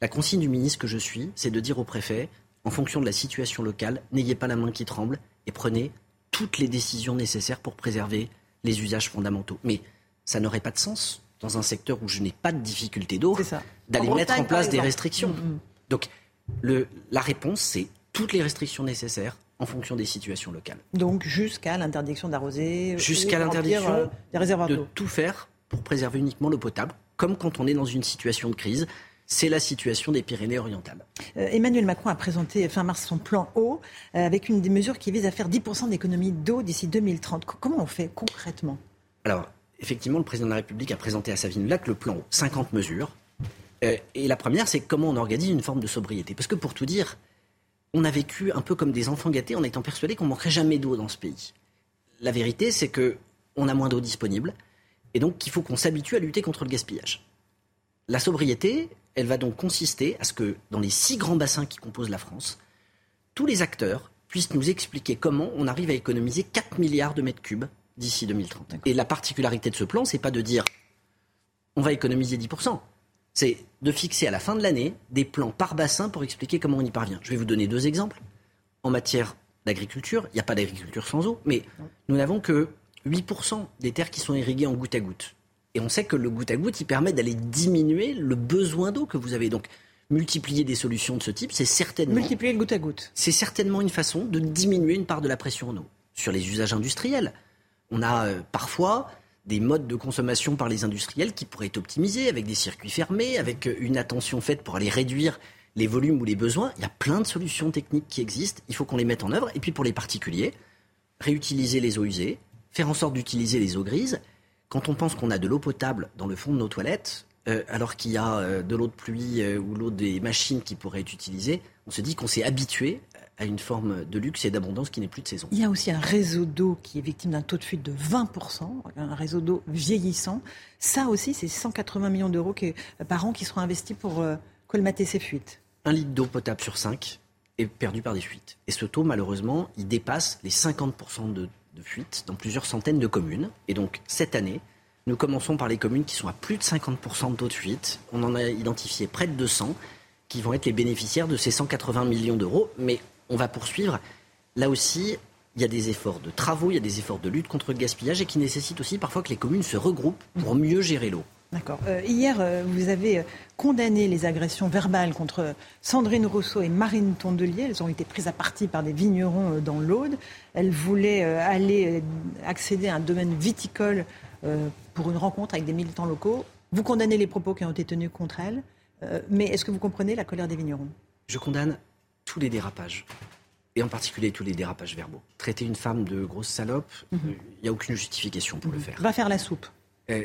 La consigne du ministre que je suis, c'est de dire au préfet, en fonction de la situation locale, n'ayez pas la main qui tremble et prenez toutes les décisions nécessaires pour préserver les usages fondamentaux. Mais ça n'aurait pas de sens dans un secteur où je n'ai pas de difficulté d'eau d'aller mettre en place des restrictions. Mm, mm. Donc Le, la réponse, c'est toutes les restrictions nécessaires en fonction des situations locales. Donc jusqu'à l'interdiction d'arroser. Jusqu'à l'interdiction euh, des réservoirs de tout faire pour préserver uniquement l'eau potable, comme quand on est dans une situation de crise. C'est la situation des Pyrénées-Orientales. Euh, Emmanuel Macron a présenté fin mars son plan eau euh, avec une des mesures qui vise à faire 10% d'économie d'eau d'ici 2030. Comment on fait concrètement? Alors, effectivement, le président de la République a présenté à Savine Lac le plan eau, 50 mesures. et la première, c'est comment on organise une forme de sobriété. Parce que pour tout dire, on a vécu un peu comme des enfants gâtés en étant persuadés qu'on manquerait jamais d'eau dans ce pays. La vérité, c'est que on a moins d'eau disponible et donc qu'il faut qu'on s'habitue à lutter contre le gaspillage. La sobriété, elle va donc consister à ce que dans les six grands bassins qui composent la France, tous les acteurs puissent nous expliquer comment on arrive à économiser 4 milliards de mètres cubes d'ici 2030. Et la particularité de ce plan, c'est pas de dire on va économiser 10%. C'est de fixer à la fin de l'année des plans par bassin pour expliquer comment on y parvient. Je vais vous donner deux exemples. En matière d'agriculture, il n'y a pas d'agriculture sans eau, mais nous n'avons que 8% des terres qui sont irriguées en goutte à goutte. Et on sait que le goutte à goutte, il permet d'aller diminuer le besoin d'eau que vous avez. Donc, multiplier des solutions de ce type, c'est certainement. Multiplier le goutte à goutte. C'est certainement une façon de diminuer une part de la pression en eau. Sur les usages industriels, on a euh, parfois des modes de consommation par les industriels qui pourraient être optimisés avec des circuits fermés, avec euh, une attention faite pour aller réduire les volumes ou les besoins. Il y a plein de solutions techniques qui existent. Il faut qu'on les mette en œuvre. Et puis pour les particuliers, réutiliser les eaux usées, faire en sorte d'utiliser les eaux grises quand on pense qu'on a de l'eau potable dans le fond de nos toilettes, euh, alors qu'il y a euh, de l'eau de pluie ou l'eau des machines qui pourraient être utilisées, on se dit qu'on s'est habitué à une forme de luxe et d'abondance qui n'est plus de saison. Il y a aussi un réseau d'eau qui est victime d'un taux de fuite de 20%, un réseau d'eau vieillissant. Ça aussi, c'est 180 millions d'euros par an qui seront investis pour colmater ces fuites. Un litre d'eau potable sur 5 est perdu par des fuites. Et ce taux, malheureusement, il dépasse les 50% de de fuite dans plusieurs centaines de communes. Et donc, cette année, nous commençons par les communes qui sont à plus de 50% de taux de fuite. On en a identifié près de 200 qui vont être les bénéficiaires de ces 180 millions d'euros. Mais on va poursuivre. Là aussi, il y a des efforts de travaux, il y a des efforts de lutte contre le gaspillage et qui nécessitent aussi parfois que les communes se regroupent pour mieux gérer l'eau. D'accord. Euh, hier, euh, vous avez euh, condamné les agressions verbales contre Sandrine Rousseau et Marine Tondelier. Elles ont été prises à partie par des vignerons dans l'Aude. Elles voulaient aller accéder à un domaine viticole pour une rencontre avec des militants locaux. Vous condamnez les propos qui ont été tenus contre elles. mais est-ce que vous comprenez la colère des vignerons? Je condamne tous les dérapages et en particulier tous les dérapages verbaux. Traiter une femme de grosse salope, mhm. il n'y a aucune justification pour le faire. Va faire la soupe. Euh,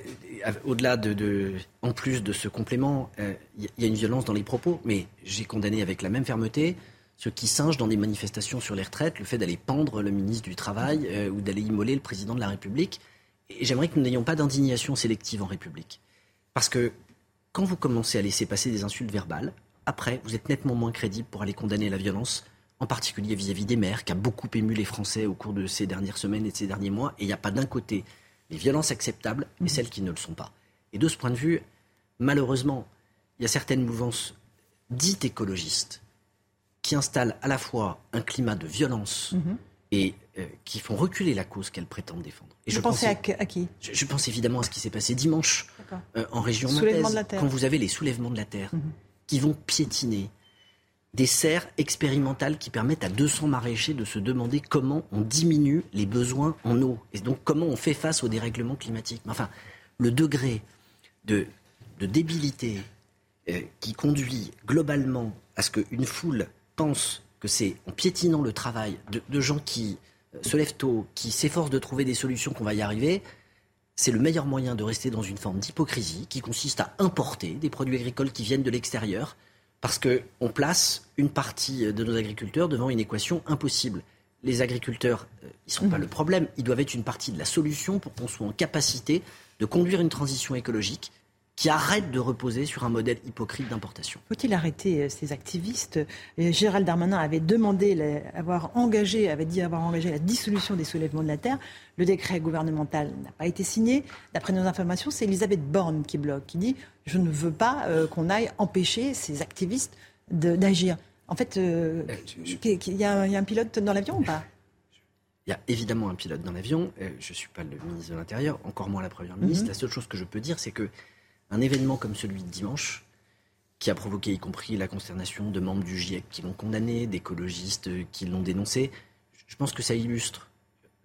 au-delà de, en plus de ce complément, il euh, y, a une violence dans les propos, mais j'ai condamné avec la même fermeté ceux qui singent dans des manifestations sur les retraites le fait d'aller pendre le ministre du Travail euh, ou d'aller immoler le président de la République. Et j'aimerais que nous n'ayons pas d'indignation sélective en République. Parce que quand vous commencez à laisser passer des insultes verbales, après, vous êtes nettement moins crédible pour aller condamner la violence, en particulier vis-à-vis -vis des maires, qui a beaucoup ému les Français au cours de ces dernières semaines et de ces derniers mois. Et il n'y a pas d'un côté les violences acceptables et mhm. celles qui ne le sont pas. Et de ce point de vue, malheureusement, il y a certaines mouvances dites écologistes qui installent à la fois un climat de violence mhm. et euh, qui font reculer la cause qu'elles prétendent défendre. Et je pensais à, qui? Je, pense évidemment à ce qui s'est passé dimanche euh, en région nantaise, quand vous avez les soulèvements de la terre mhm. Qui vont piétiner des serres expérimentales qui permettent à 200 maraîchers de se demander comment on diminue les besoins en eau et donc comment on fait face au dérèglement climatique. Enfin, le degré de, débilité euh, qui conduit globalement à ce qu'une foule pense que c'est en piétinant le travail de, gens qui euh, se lèvent tôt, qui s'efforcent de trouver des solutions qu'on va y arriver, c'est le meilleur moyen de rester dans une forme d'hypocrisie qui consiste à importer des produits agricoles qui viennent de l'extérieur parce qu'on place une partie de nos agriculteurs devant une équation impossible. Les agriculteurs, euh, ils ne sont pas mhm. le problème, ils doivent être une partie de la solution pour qu'on soit en capacité de conduire une transition écologique qui arrête de reposer sur un modèle hypocrite d'importation. Faut-il arrêter euh, ces activistes euh, Gérald Darmanin avait demandé, avoir engagé, avait dit avoir engagé la dissolution des soulèvements de la terre. Le décret gouvernemental n'a pas été signé. D'après nos informations, c'est Elisabeth Borne qui bloque, qui dit je ne veux pas euh, qu'on aille empêcher ces activistes d'agir. En fait, il y, a un pilote dans l'avion ou pas? Il y a évidemment un pilote dans l'avion. Je ne suis pas le ministre de l'Intérieur, encore moins la Première ministre. Mhm. La seule chose que je peux dire, c'est que un événement comme celui de dimanche, qui a provoqué y compris la consternation de membres du GIEC qui l'ont condamné, d'écologistes qui l'ont dénoncé. Je pense que ça illustre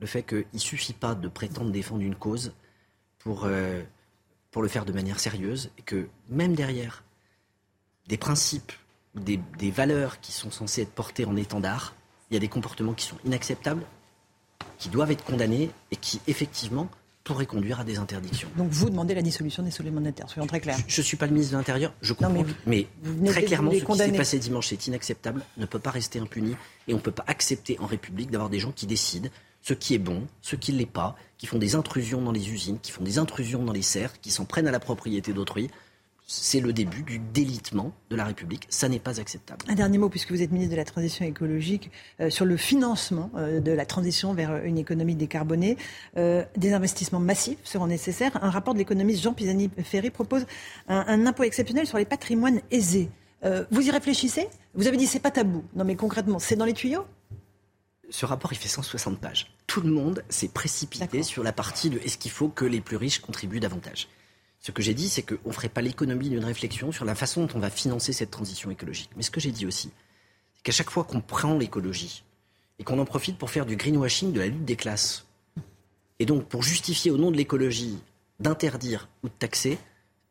le fait qu'il ne suffit pas de prétendre défendre une cause pour, euh, pour le faire de manière sérieuse et que même derrière des principes, des, des valeurs qui sont censées être portées en étendard, il y a des comportements qui sont inacceptables, qui doivent être condamnés et qui effectivement pourrait conduire à des interdictions. Donc vous demandez la dissolution des terre, soyons très clairs. Je ne suis pas le ministre de l'Intérieur, je comprends. mais, très clairement, ce qui s'est passé dimanche, c'est inacceptable, ne peut pas rester impuni, et on ne peut pas accepter en République d'avoir des gens qui décident ce qui est bon, ce qui ne l'est pas, qui font des intrusions dans les usines, qui font des intrusions dans les serres, qui s'en prennent à la propriété d'autrui c'est le début du délitement de la République. Ça n'est pas acceptable. Un dernier mot, puisque vous êtes ministre de la Transition écologique, euh, sur le financement euh, de la transition vers une économie décarbonée. Euh, des investissements massifs seront nécessaires. Un rapport de l'économiste Jean Pisani-Ferry propose un, impôt exceptionnel sur les patrimoines aisés. vous y réfléchissez? Vous avez dit c'est pas tabou. Non mais concrètement, c'est dans les tuyaux? Ce rapport, il fait 160 pages. Tout le monde s'est précipité sur la partie de est-ce qu'il faut que les plus riches contribuent davantage? Ce que j'ai dit, c'est qu'on ne ferait pas l'économie d'une réflexion sur la façon dont on va financer cette transition écologique. Mais ce que j'ai dit aussi, c'est qu'à chaque fois qu'on prend l'écologie et qu'on en profite pour faire du greenwashing de la lutte des classes, et donc pour justifier au nom de l'écologie d'interdire ou de taxer,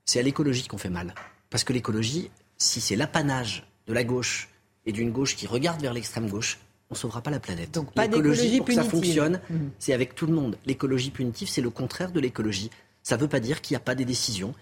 c'est à l'écologie qu'on fait mal. Parce que l'écologie, si c'est l'apanage de la gauche et d'une gauche qui regarde vers l'extrême gauche, on ne sauvera pas la planète. Donc pas d'écologie pour que ça fonctionne, mmh. c'est avec tout le monde. L'écologie punitive, c'est le contraire de l'écologie. Ça ne veut pas dire qu'il n'y a pas des décisions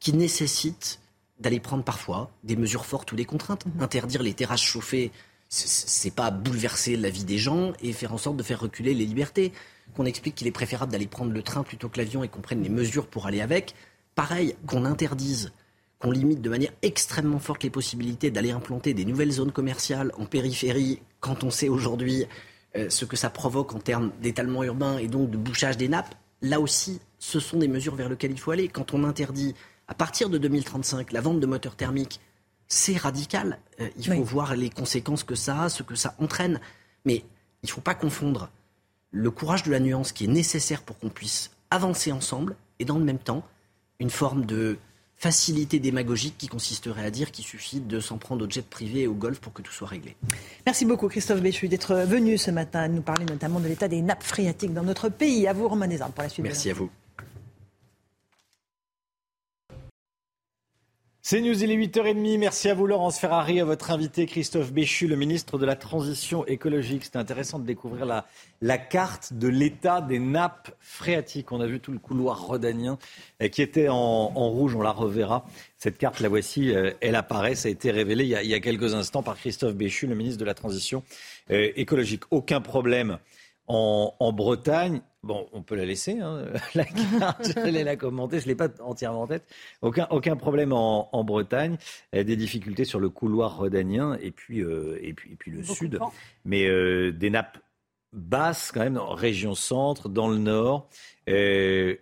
qui nécessitent d'aller prendre parfois des mesures fortes ou des contraintes. Mhm. Interdire les terrasses chauffées, c'est pas bouleverser la vie des gens et faire en sorte de faire reculer les libertés. Qu'on explique qu'il est préférable d'aller prendre le train plutôt que l'avion et qu'on prenne les mesures pour aller avec. Pareil, qu'on interdise, qu'on limite de manière extrêmement forte les possibilités d'aller implanter des nouvelles zones commerciales en périphérie quand on sait aujourd'hui euh, ce que ça provoque en termes d'étalement urbain et donc de bouchage des nappes. Là aussi, ce sont des mesures vers lesquelles il faut aller. Quand on interdit à partir de 2035 la vente de moteurs thermiques, c'est radical. Euh, il faut voir les conséquences que ça a, ce que ça entraîne. Mais il ne faut pas confondre le courage de la nuance qui est nécessaire pour qu'on puisse avancer ensemble et dans le même temps une forme de facilité démagogique qui consisterait à dire qu'il suffit de s'en prendre au jet privé et au golf pour que tout soit réglé. Merci beaucoup Christophe Béchu d'être venu ce matin à nous parler notamment de l'état des nappes phréatiques dans notre pays. À vous Romain Desarmes pour la suite. Merci à vous. C'est News, il est 8h30. Merci à vous, Laurence Ferrari, à votre invité Christophe Béchu, le ministre de la Transition écologique. C'était intéressant de découvrir la, carte de l'état des nappes phréatiques. On a vu tout le couloir rhodanien euh, qui était en, en rouge, on la reverra. Cette carte, la voici, euh, elle apparaît. Ça a été révélé il y a, il y a quelques instants par Christophe Béchu, le ministre de la Transition euh, écologique. Aucun problème en, en Bretagne. Bon, on peut la laisser, hein, la carte, j'allais la commenter, je ne l'ai pas entièrement en tête. Aucun, aucun problème en, en Bretagne, des difficultés sur le couloir rhodanien et puis, euh, et puis, et puis le sud, mais euh, des nappes basses quand même, région centre, dans le nord, euh,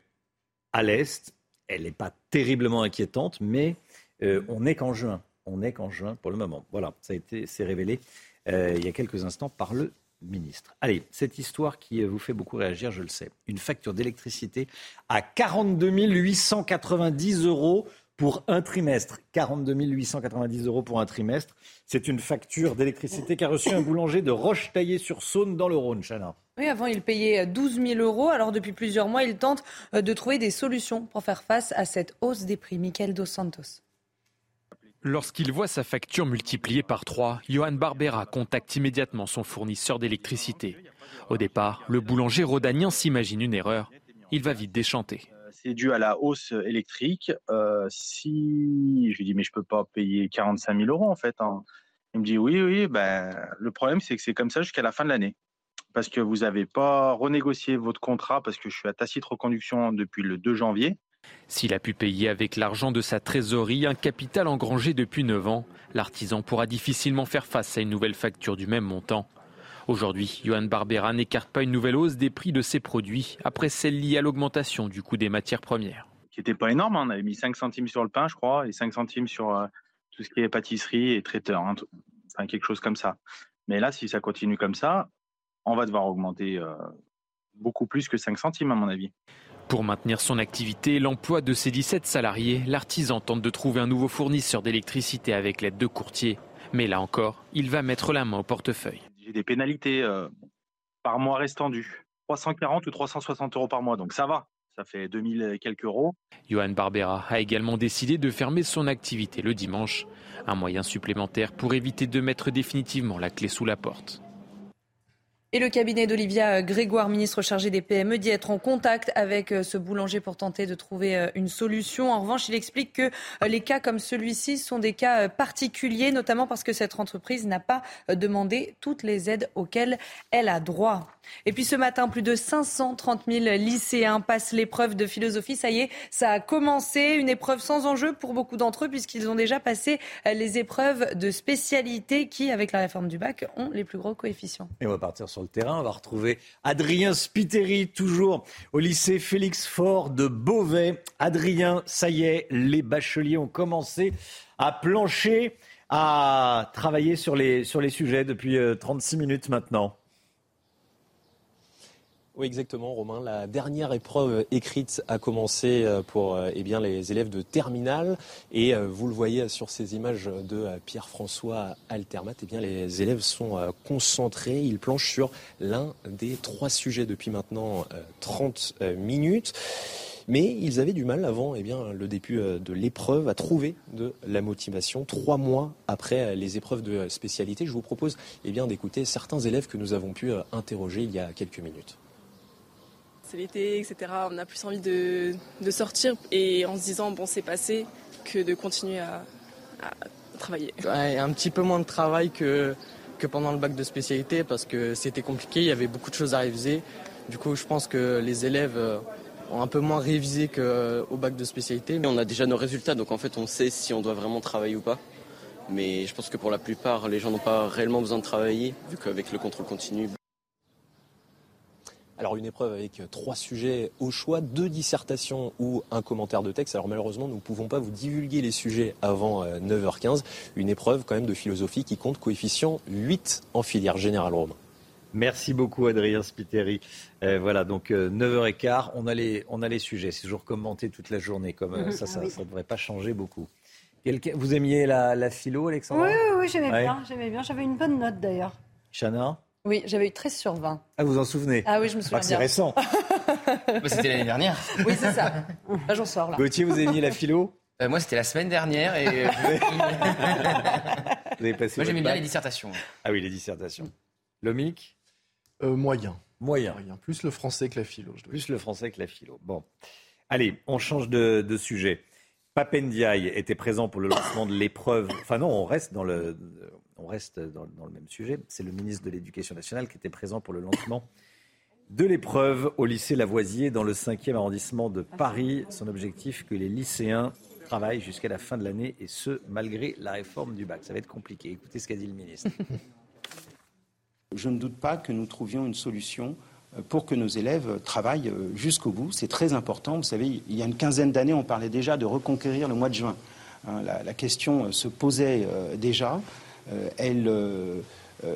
à l'est. Elle n'est pas terriblement inquiétante, mais on n'est qu'en juin. On n'est qu'en juin pour le moment. Voilà, ça a été, c'est révélé il y a quelques instants par le ministre. Allez, cette histoire qui vous fait beaucoup réagir, je le sais. Une facture d'électricité à 42 890 euros pour un trimestre. 42 890 euros pour un trimestre. C'est une facture d'électricité qu'a reçue un boulanger de Roche-Taillé-sur-Saône dans le Rhône, Chana. Oui, avant, il payait 12 000 euros. Alors, depuis plusieurs mois, il tente euh, de trouver des solutions pour faire face à cette hausse des prix. Michael Dos Santos. Lorsqu'il voit sa facture multipliée par 3, Johan Barbera contacte immédiatement son fournisseur d'électricité. Au départ, le boulanger rhodanien s'imagine une erreur. Il va vite déchanter. C'est dû à la hausse électrique. Euh, si je lui dis mais je peux pas payer 45 000 euros en fait. hein. Il me dit oui oui. Ben le problème c'est que c'est comme ça jusqu'à la fin de l'année parce que vous n'avez pas renégocié votre contrat parce que je suis à tacite reconduction depuis le 2 janvier. S'il a pu payer avec l'argent de sa trésorerie un capital engrangé depuis 9 ans, l'artisan pourra difficilement faire face à une nouvelle facture du même montant. Aujourd'hui, Johan Barbera n'écarte pas une nouvelle hausse des prix de ses produits après celle liée à l'augmentation du coût des matières premières. qui n'était pas énorme. hein. On avait mis 5 centimes sur le pain, je crois, et 5 centimes sur euh, tout ce qui est pâtisserie et traiteur, hein, enfin quelque chose comme ça. Mais là, si ça continue comme ça, on va devoir augmenter euh, beaucoup plus que 5 centimes, à mon avis. Pour maintenir son activité et l'emploi de ses 17 salariés, l'artisan tente de trouver un nouveau fournisseur d'électricité avec l'aide de courtiers. Mais là encore, il va mettre la main au portefeuille. J'ai des pénalités euh, par mois restant dues. 340 ou 360 euros par mois, donc ça va. Ça fait 2000 et quelques euros. Johan Barbera a également décidé de fermer son activité le dimanche. Un moyen supplémentaire pour éviter de mettre définitivement la clé sous la porte. Et le cabinet d'Olivia Grégoire, ministre chargé des PME, dit être en contact avec euh, ce boulanger pour tenter de trouver euh, une solution. En revanche, il explique que euh, les cas comme celui-ci sont des cas particuliers, notamment parce que cette entreprise n'a pas demandé toutes les aides auxquelles elle a droit. Et puis ce matin, plus de 530 000 lycéens passent l'épreuve de philosophie. Ça y est, ça a commencé. Une épreuve sans enjeu pour beaucoup d'entre eux, puisqu'ils ont déjà passé les épreuves de spécialité qui, avec la réforme du bac, ont les plus gros coefficients. Et on va partir sur le terrain. On va retrouver Adrien Spiteri, toujours au lycée Félix Faure de Beauvais. Adrien, ça y est, les bacheliers ont commencé à plancher, à travailler sur les, sur les sujets depuis 36 minutes maintenant. Oui, exactement, Romain. La dernière épreuve écrite a commencé euh, pour euh, eh bien, les élèves de terminale. Et euh, vous le voyez sur ces images de Pierre-François Altermat, eh bien, les élèves sont concentrés. Ils planchent sur l'un des trois sujets depuis maintenant 30 minutes. Mais ils avaient du mal avant eh bien, le début de l'épreuve à trouver de la motivation. Trois mois après les épreuves de spécialité, je vous propose eh d'écouter certains élèves que nous avons pu interroger il y a quelques minutes c'est l'été, etc. On a plus envie de, sortir et en se disant bon c'est passé que de continuer à, travailler. un petit peu moins de travail que, que pendant le bac de spécialité parce que c'était compliqué, il y avait beaucoup de choses à réviser. Du coup je pense que les élèves euh, ont un peu moins révisé qu'au bac de spécialité. On a déjà nos résultats donc en fait on sait si on doit vraiment travailler ou pas. Mais je pense que pour la plupart, les gens n'ont pas réellement besoin de travailler, vu qu'avec le contrôle continu. Alors une épreuve avec trois sujets au choix, deux dissertations ou un commentaire de texte. Alors malheureusement, nous ne pouvons pas vous divulguer les sujets avant 9h15. Euh, une épreuve quand même de philosophie qui compte coefficient 8 en filière générale romain. Merci beaucoup Adrien Spiteri. Euh, voilà, donc 9h15, euh, on a les, on a les sujets. C'est toujours commenté toute la journée. Comme, ça, ça ne ah devrait pas changer beaucoup. Vous aimiez la, philo, Alexandre? Oui, oui, oui j'aimais bien. J'aimais bien. J'avais une bonne note d'ailleurs. Chana? Oui, j'avais eu 13 sur 20. Ah, vous en souvenez Ah oui, je me souviens. C'est récent. Bah, c'était l'année dernière. Oui, c'est ça. Là, j'en sors là. Gauthier, vous aimiez la philo euh, Moi, c'était la semaine dernière. Et... Euh, vous avez passé moi, j'aimais bien les dissertations. Ah oui, les dissertations. Lomique euh, Moyen. Moyen. Plus le français que la philo. Je Plus le français que la philo. Bon. Allez, on change de, de sujet. Papendiaï était présent pour le lancement de l'épreuve. Enfin non, on reste dans le, on reste dans, le même sujet. C'est le ministre de l'Éducation nationale qui était présent pour le lancement de l'épreuve au lycée Lavoisier dans le 5e arrondissement de Paris. Son objectif que les lycéens travaillent jusqu'à la fin de l'année et ce malgré la réforme du bac. Ça va être compliqué. Écoutez ce qu'a dit le ministre. Je ne doute pas que nous trouvions une solution euh, pour que nos élèves travaillent euh, jusqu'au bout. C'est très important. Vous savez, il y a une quinzaine d'années, on parlait déjà de reconquérir le mois de juin. Hein, la, question euh, se posait déjà. Elle,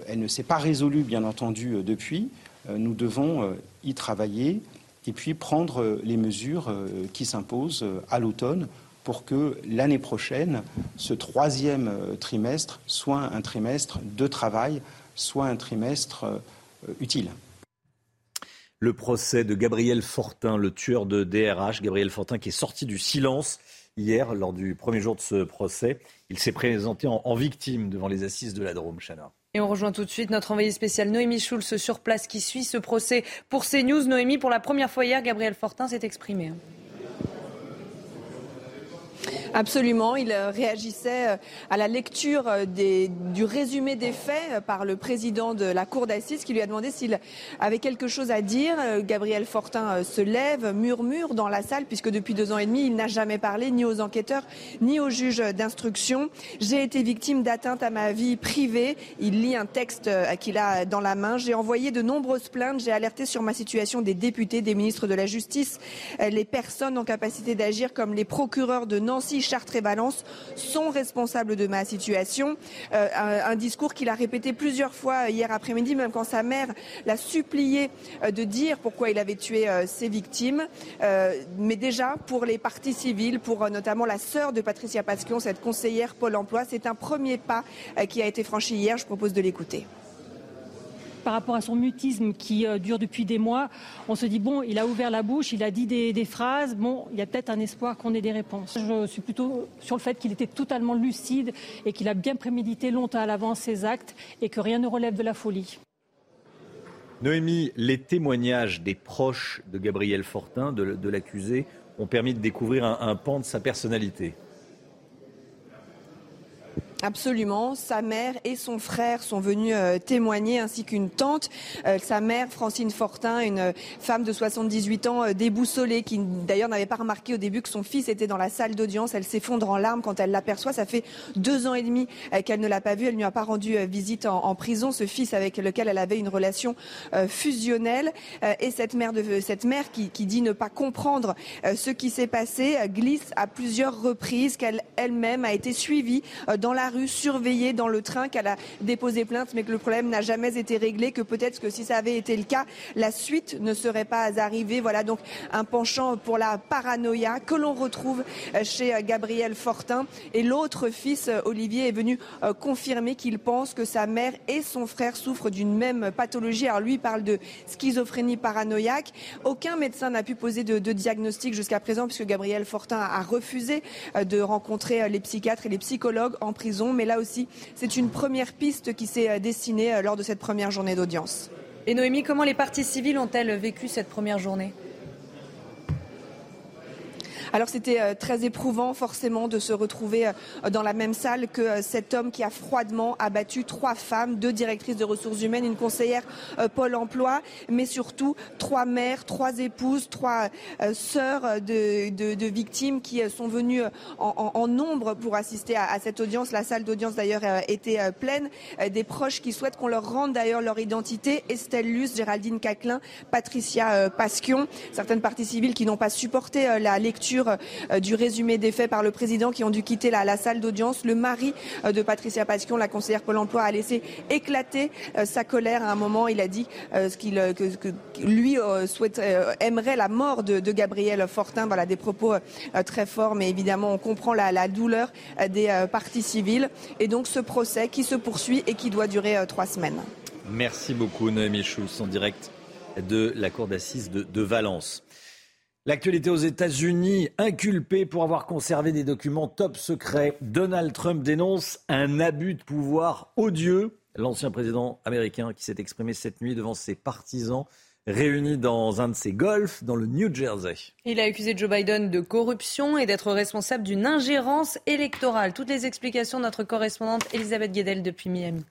elle, ne s'est pas résolue, bien entendu, depuis. Nous devons y travailler et puis prendre les mesures qui s'imposent à l'automne pour que l'année prochaine, ce troisième trimestre soit un trimestre de travail, soit un trimestre utile le procès de Gabriel Fortin, le tueur de DRH. Gabriel Fortin qui est sorti du silence hier lors du premier jour de ce procès. Il s'est présenté en, victime devant les assises de la Drôme, Chana. Et on rejoint tout de suite notre envoyé spécial Noémie Schulz sur place qui suit ce procès pour CNews. Noémie, pour la première fois hier, Gabriel Fortin s'est exprimé. Absolument, il euh, réagissait euh, à la lecture euh, du résumé des faits par le président de la cour d'assises qui lui a demandé s'il avait quelque chose à dire. Gabriel Fortin se lève, murmure dans la salle puisque depuis deux ans et demi, il n'a jamais parlé ni aux enquêteurs ni aux juges d'instruction. J'ai été victime d'atteinte à ma vie privée. Il lit un texte qu'il a dans la main. J'ai envoyé de nombreuses plaintes. J'ai alerté sur ma situation des députés, des ministres de la Justice, les personnes en capacité d'agir comme les procureurs de Nancy Nancy, Chartres et Valence sont responsables de ma situation. Euh, un, discours qu'il a répété plusieurs fois hier après-midi, même quand sa mère l'a supplié euh, de dire pourquoi il avait tué euh, ses victimes. mais déjà, pour les partis civils, pour notamment la sœur de Patricia Pasquion, cette conseillère Pôle emploi, c'est un premier pas qui a été franchi hier. Je propose de l'écouter par rapport à son mutisme qui euh, dure depuis des mois, on se dit bon, il a ouvert la bouche, il a dit des, phrases, bon, il y a peut-être un espoir qu'on ait des réponses. Je suis plutôt sur le fait qu'il était totalement lucide et qu'il a bien prémédité longtemps à l'avance ses actes et que rien ne relève de la folie. Noémie, les témoignages des proches de Gabriel Fortin, de, l'accusé, ont permis de découvrir un pan de sa personnalité. Absolument. Sa mère et son frère sont venus euh, témoigner, ainsi qu'une tante. Euh, sa mère, Francine Fortin, une femme de 78 ans, euh, déboussolée, qui d'ailleurs n'avait pas remarqué au début que son fils était dans la salle d'audience. Elle s'effondre en larmes quand elle l'aperçoit. Ça fait deux ans et demi qu'elle ne l'a pas vu. Elle ne lui a pas rendu visite en, prison. Ce fils avec lequel elle avait une relation fusionnelle. et cette mère, cette mère qui, qui dit ne pas comprendre ce qui s'est passé glisse à plusieurs reprises qu'elle elle-même a été suivie dans la rue, surveillée dans le train, qu'elle a déposé plainte, mais que le problème n'a jamais été réglé, que peut-être que si ça avait été le cas, la suite ne serait pas arrivée. Voilà donc un penchant pour la paranoïa que l'on retrouve euh, chez euh, Gabriel Fortin. Et l'autre fils, euh, Olivier, est venu confirmer qu'il pense que sa mère et son frère souffrent d'une même pathologie. Alors lui parle de schizophrénie paranoïaque. Aucun médecin n'a pu poser de, de diagnostic jusqu'à présent, puisque Gabriel Fortin a refusé de rencontrer les psychiatres et les psychologues en prison mais là aussi, c'est une première piste qui s'est euh, dessinée euh, lors de cette première journée d'audience. Et Noémie, comment les parties civiles ont-elles vécu cette première journée? Alors c'était euh, très éprouvant forcément de se retrouver euh, dans la même salle que euh, cet homme qui a froidement abattu trois femmes, deux directrices de ressources humaines, une conseillère Pôle Emploi, mais surtout trois mères, trois épouses, trois sœurs de, victimes qui sont venues en, en, en nombre pour assister à, à, cette audience. La salle d'audience d'ailleurs était pleine. Des proches qui souhaitent qu'on leur rende d'ailleurs leur identité. Estelle Luce, Géraldine Caclin, Patricia Pasquion. Certaines parties civiles qui n'ont pas supporté la lecture euh, du résumé des faits par le président qui ont dû quitter la, salle d'audience. Le mari euh, de Patricia Pasquion, la conseillère Pôle emploi, a laissé éclater euh, sa colère à un moment. Il a dit qu'il que, lui aimerait la mort de, Gabriel Fortin. Voilà des propos très forts, mais évidemment on comprend la, douleur des parties civiles. Et donc ce procès qui se poursuit et qui doit durer trois semaines. Merci beaucoup Noémie Schulz en direct de la cour d'assises de Valence. L'actualité aux États-Unis, inculpé pour avoir conservé des documents top secrets, Donald Trump dénonce un abus de pouvoir odieux. L'ancien président américain qui s'est exprimé cette nuit devant ses partisans réunis dans un de ses golfs dans le New Jersey. Il a accusé Joe Biden de corruption et d'être responsable d'une ingérence électorale. Toutes les explications de notre correspondante Elisabeth Guedel depuis Miami.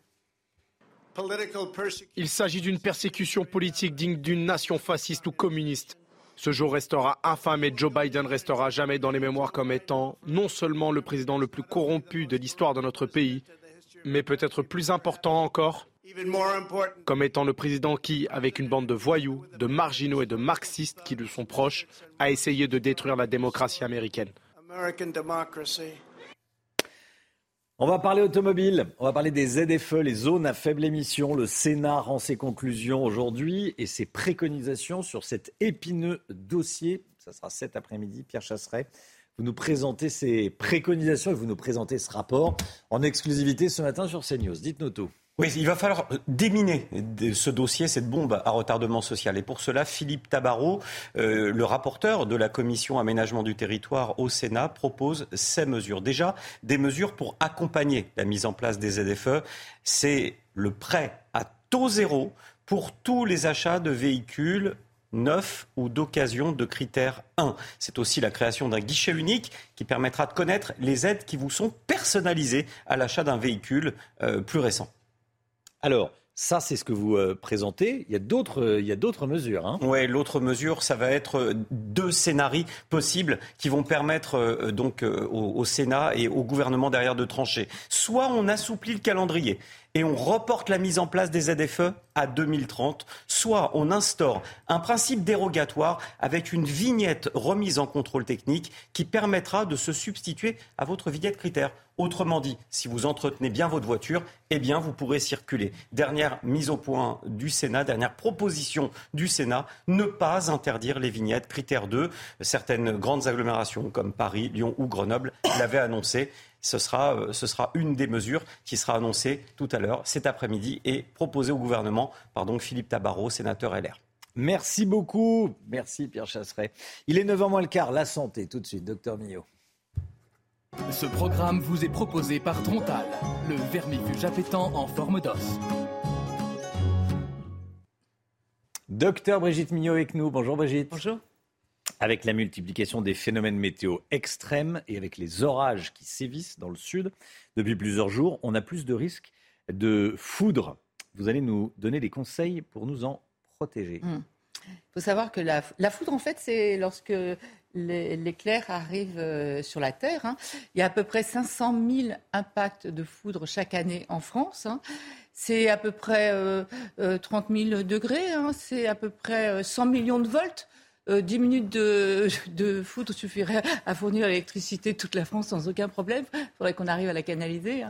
Il s'agit d'une persécution politique digne d'une nation fasciste ou communiste. Ce jour restera infâme et Joe Biden restera jamais dans les mémoires comme étant non seulement le président le plus corrompu de l'histoire de notre pays, mais peut-être plus important encore, comme étant le président qui, avec une bande de voyous, de marginaux et de marxistes qui lui sont proches, a essayé de détruire la démocratie américaine. On va parler automobile, on va parler des ZFE, les zones à faible émission. Le Sénat rend ses conclusions aujourd'hui et ses préconisations sur cet épineux dossier. Ça sera cet après-midi. Pierre Chasseret, vous nous présentez ces préconisations et vous nous présentez ce rapport en exclusivité ce matin sur CNews. Dites-nous tout. Oui, il va falloir déminer ce dossier, cette bombe à retardement social. Et pour cela, Philippe Tabarot, euh, le rapporteur de la commission aménagement du territoire au Sénat, propose ces mesures. Déjà, des mesures pour accompagner la mise en place des ZFE. C'est le prêt à taux zéro pour tous les achats de véhicules neufs ou d'occasion de critère 1. C'est aussi la création d'un guichet unique qui permettra de connaître les aides qui vous sont personnalisées à l'achat d'un véhicule euh, plus récent. Alors, ça, c'est ce que vous euh, présentez. Il y a d'autres, euh, il y a d'autres mesures. Hein. Oui, l'autre mesure, ça va être euh, deux scénarios possibles qui vont permettre donc au, au, Sénat et au gouvernement derrière de trancher. Soit on assouplit le calendrier et on reporte la mise en place des ZFE à 2030, soit on instaure un principe dérogatoire avec une vignette remise en contrôle technique qui permettra de se substituer à votre vignette critère. Autrement dit, si vous entretenez bien votre voiture, eh bien, vous pourrez circuler. Dernière mise au point du Sénat, dernière proposition du Sénat, ne pas interdire les vignettes critère 2. Certaines grandes agglomérations comme Paris, Lyon ou Grenoble l'avaient annoncé. Ce sera, euh, ce sera, une des mesures qui sera annoncée tout à l'heure, cet après-midi, et proposée au gouvernement par donc Philippe Tabarot, sénateur LR. Merci beaucoup. Merci Pierre Chasseret. Il est 9h moins le quart. La santé, tout de suite, docteur Millot. Ce programme vous est proposé par Trontal, le vermifuge appétant en forme d'os. Docteur Brigitte Mignot avec nous. Bonjour Brigitte. Bonjour. Avec la multiplication des phénomènes météo extrêmes et avec les orages qui sévissent dans le sud depuis plusieurs jours, on a plus de risques de foudre. Vous allez nous donner des conseils pour nous en protéger. Il faut savoir que la, la foudre, en fait, c'est lorsque l'éclair arrive euh, sur la Terre. Hein. Il y a à peu près 500 000 impacts de foudre chaque année en France. Hein. C'est à peu près 30 euh, 000 euh, degrés, hein. c'est à peu près 100 millions de volts. 10 minutes de, foudre suffirait à fournir l'électricité toute la France sans aucun problème. Il faudrait qu'on arrive à la canaliser.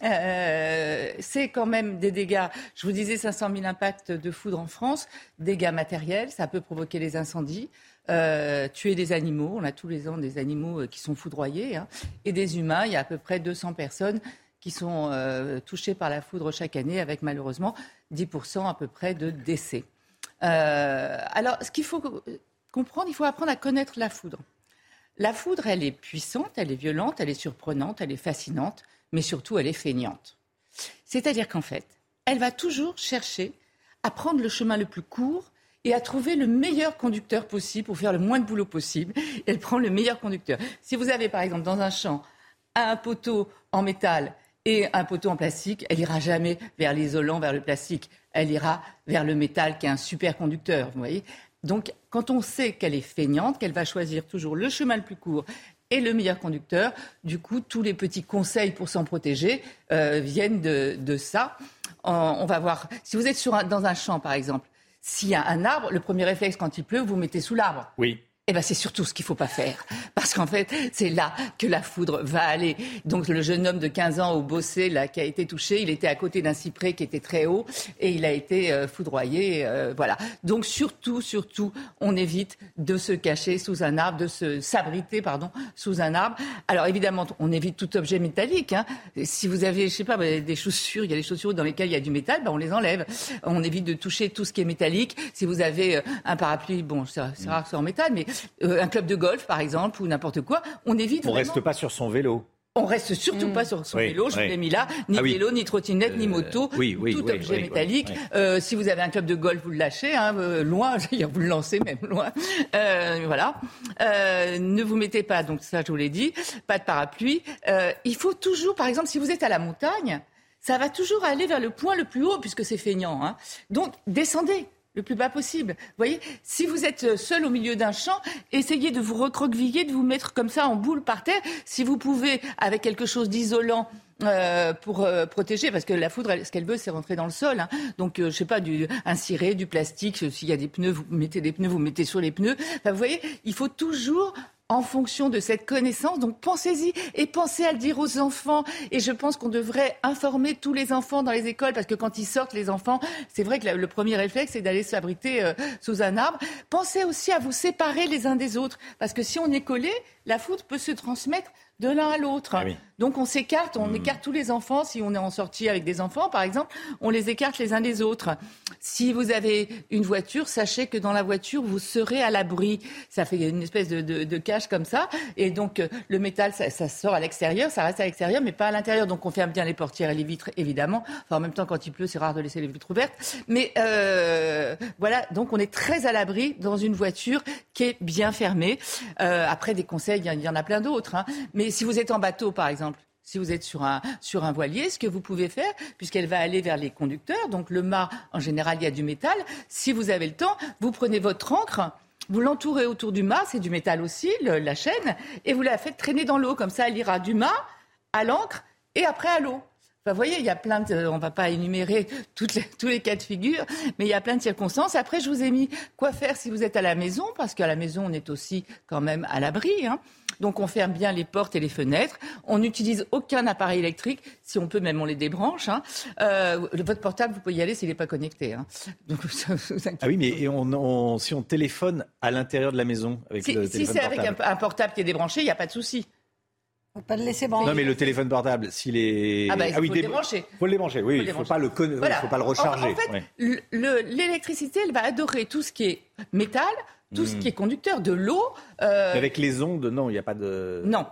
c'est quand même des dégâts. Je vous disais 500 000 impacts de foudre en France, dégâts matériels, ça peut provoquer les incendies. Euh, tuer des animaux. On a tous les ans des animaux euh, qui sont foudroyés. Hein, et des humains. Il y a à peu près 200 personnes qui sont euh, touchées par la foudre chaque année, avec malheureusement 10% à peu près de décès. alors, ce qu'il faut comprendre, il faut apprendre à connaître la foudre. La foudre, elle est puissante, elle est violente, elle est surprenante, elle est fascinante, mais surtout, elle est feignante. C'est-à-dire qu'en fait, elle va toujours chercher à prendre le chemin le plus court et à trouver le meilleur conducteur possible pour faire le moins de boulot possible. Elle prend le meilleur conducteur. Si vous avez par exemple dans un champ un poteau en métal et un poteau en plastique, elle ira jamais vers l'isolant, vers le plastique. Elle ira vers le métal qui est un super conducteur. Vous voyez Donc, quand on sait qu'elle est feignante, qu'elle va choisir toujours le chemin le plus court et le meilleur conducteur, du coup, tous les petits conseils pour s'en protéger euh, viennent de, ça. On, va voir. Si vous êtes dans un champ, par exemple, s'il y a un arbre, le premier réflexe quand il pleut, vous mettez sous l'arbre. Oui. Eh ben, c'est surtout ce qu'il ne faut pas faire. Parce qu'en fait, c'est là que la foudre va aller. Donc, le jeune homme de 15 ans au Bossé, là, qui a été touché, il était à côté d'un cyprès qui était très haut et il a été euh, foudroyé. Euh, voilà. Donc, surtout, surtout, on évite de se cacher sous un arbre, de se s'abriter, pardon, sous un arbre. Alors, évidemment, on évite tout objet métallique. Hein. Si vous avez, je sais pas, des chaussures, il y a des chaussures dans lesquelles il y a du métal, ben, on les enlève. On évite de toucher tout ce qui est métallique. Si vous avez euh, un parapluie, bon, c'est rare que c'est en métal, mais un club de golf, par exemple, ou n'importe quoi, on évite. On ne reste pas sur son vélo. On reste surtout pas sur son vélo, je vous l'ai mis là, ni ah vélo, ni trottinette, ni euh, moto, tout objet métallique. Euh, si vous avez un club de golf, vous le lâchez, hein, loin, vous le lancez même loin. voilà. ne vous mettez pas, donc ça je vous l'ai dit, pas de parapluie. il faut toujours, par exemple, si vous êtes à la montagne, ça va toujours aller vers le point le plus haut puisque c'est feignant. Hein. Donc descendez le plus bas possible. Vous voyez, si vous êtes seul au milieu d'un champ, essayez de vous recroqueviller, de vous mettre comme ça en boule par terre. Si vous pouvez, avec quelque chose d'isolant, euh, pour euh, protéger, parce que la foudre, ce qu'elle veut, c'est rentrer dans le sol. Hein. Donc, euh, je sais pas, du, un ciré, du plastique. S'il y a des pneus, vous mettez des pneus, vous mettez sur les pneus. vous voyez, il faut toujours en fonction de cette connaissance. Donc pensez-y et pensez à le dire aux enfants. Et je pense qu'on devrait informer tous les enfants dans les écoles parce que quand ils sortent, les enfants, c'est vrai que le premier réflexe, c'est d'aller s'abriter euh, sous un arbre. Pensez aussi à vous séparer les uns des autres parce que si on est collé, la foudre peut se transmettre de l'un à l'autre. Ah Donc on s'écarte, on hmm. écarte tous les enfants. Si on est en sortie avec des enfants, par exemple, on les écarte les uns des autres. Si vous avez une voiture, sachez que dans la voiture, vous serez à l'abri. Ça fait une espèce de, de, cache comme ça. Et donc euh, le métal, ça, sort à l'extérieur, ça reste à l'extérieur, mais pas à l'intérieur. Donc on ferme bien les portières et les vitres, évidemment. Enfin, en même temps, quand il pleut, c'est rare de laisser les vitres ouvertes. Mais euh, voilà, donc on est très à l'abri dans une voiture qui est bien fermée. Euh, après, des conseils, il y, en a plein d'autres. Hein. Mais si vous êtes en bateau, par exemple, si vous êtes sur un, sur un voilier, ce que vous pouvez faire, puisqu'elle va aller vers les conducteurs, donc le mât, en général, il y a du métal. Si vous avez le temps, vous prenez votre encre, vous l'entourez autour du mât, c'est du métal aussi, la chaîne, et vous la faites traîner dans l'eau. Comme ça, elle ira du mât à l'encre et après à l'eau. Vous voyez, il y a plein de, on va pas énumérer toutes les, tous les cas de figure, mais il y a plein de circonstances. Après, je vous ai mis quoi faire si vous êtes à la maison, parce qu'à la maison, on est aussi quand même à l'abri. Hein. Donc, on ferme bien les portes et les fenêtres. On n'utilise aucun appareil électrique. Si on peut, même on les débranche. Hein. Euh, votre portable, vous pouvez y aller s'il n'est pas connecté. Hein. Donc, ah oui, mais et on, si on téléphone à l'intérieur de la maison avec si, le téléphone Si c'est avec un, un portable qui est débranché, il n'y a pas de souci. Faut pas le laisser brancher. Non, mais le téléphone portable, s'il est. Ah, bah, il ah faut le débrancher. Faut le débrancher, oui. Il ne faut, pas le faut pas le recharger. En, fait, l'électricité, elle va adorer tout ce qui est métal, tout ce hmm. qui est conducteur, de l'eau. Euh... Avec les ondes, non, il n'y a pas de. Non,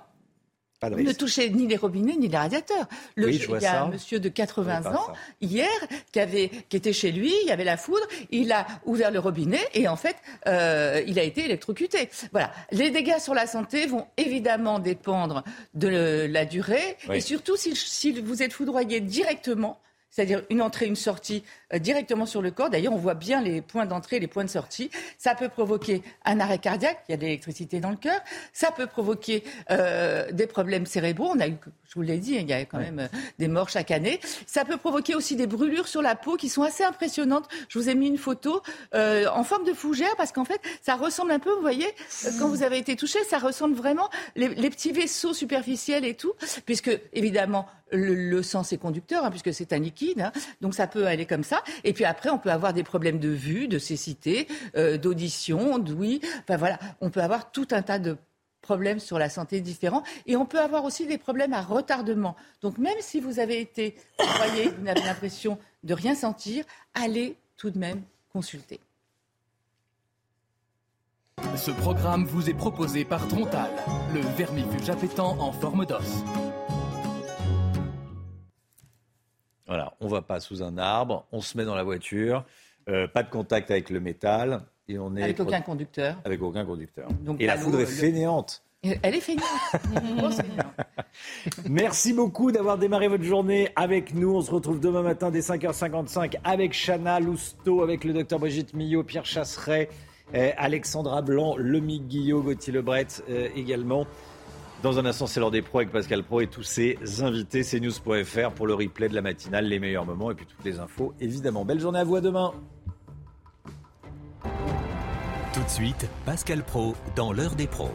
ne touchez ni les robinets ni les radiateurs. Le, il y a un monsieur de 80 ans hier qui avait qui était chez lui, il y avait la foudre, il a ouvert le robinet et en fait euh, il a été électrocuté. Voilà. Les dégâts sur la santé vont évidemment dépendre de la durée et surtout si, si vous êtes foudroyé directement c'est-à-dire une entrée, une sortie directement sur le corps. D'ailleurs, on voit bien les points d'entrée et les points de sortie. Ça peut provoquer un arrêt cardiaque, il y a de l'électricité dans le cœur. Ça peut provoquer euh, des problèmes cérébraux. On a eu, je vous l'ai dit, il y a quand même euh, des morts chaque année. Ça peut provoquer aussi des brûlures sur la peau qui sont assez impressionnantes. Je vous ai mis une photo en forme de fougère parce qu'en fait, ça ressemble un peu, vous voyez, quand vous avez été touché, ça ressemble vraiment les, les petits vaisseaux superficiels et tout, puisque évidemment le, sang c'est conducteur, hein, puisque c'est un liquide, hein. donc ça peut aller comme ça. Et puis après, on peut avoir des problèmes de vue, de cécité, euh, d'audition, d'ouïe. Enfin voilà, on peut avoir tout un tas de problèmes sur la santé différents. Et on peut avoir aussi des problèmes à retardement. Donc même si vous avez été voyez, vous n'avez l'impression de rien sentir, allez tout de même consulter. Ce programme vous est proposé par Trontal, le vermifuge appétant en forme d'os. Voilà, on va pas sous un arbre, on se met dans la voiture, euh, pas de contact avec le métal. Et on est avec aucun conducteur. Avec aucun conducteur. et la foudre est fainéante. Elle est fainéante. Merci beaucoup d'avoir démarré votre journée avec nous. On se retrouve demain matin dès 5h55 avec Chana Lousteau, avec le docteur Brigitte Millot, Pierre Chasseret, eh, Alexandra Blanc, Lomique Guillot, Gauthier Lebret euh, également. Dans un instant, c'est l'heure des pros avec Pascal Pro et tous ses invités. C'est news.fr pour le replay de la matinale, les meilleurs moments et puis toutes les infos, évidemment. Belle journée à vous, demain. Tout de suite, Pascal Pro dans l'heure des pros.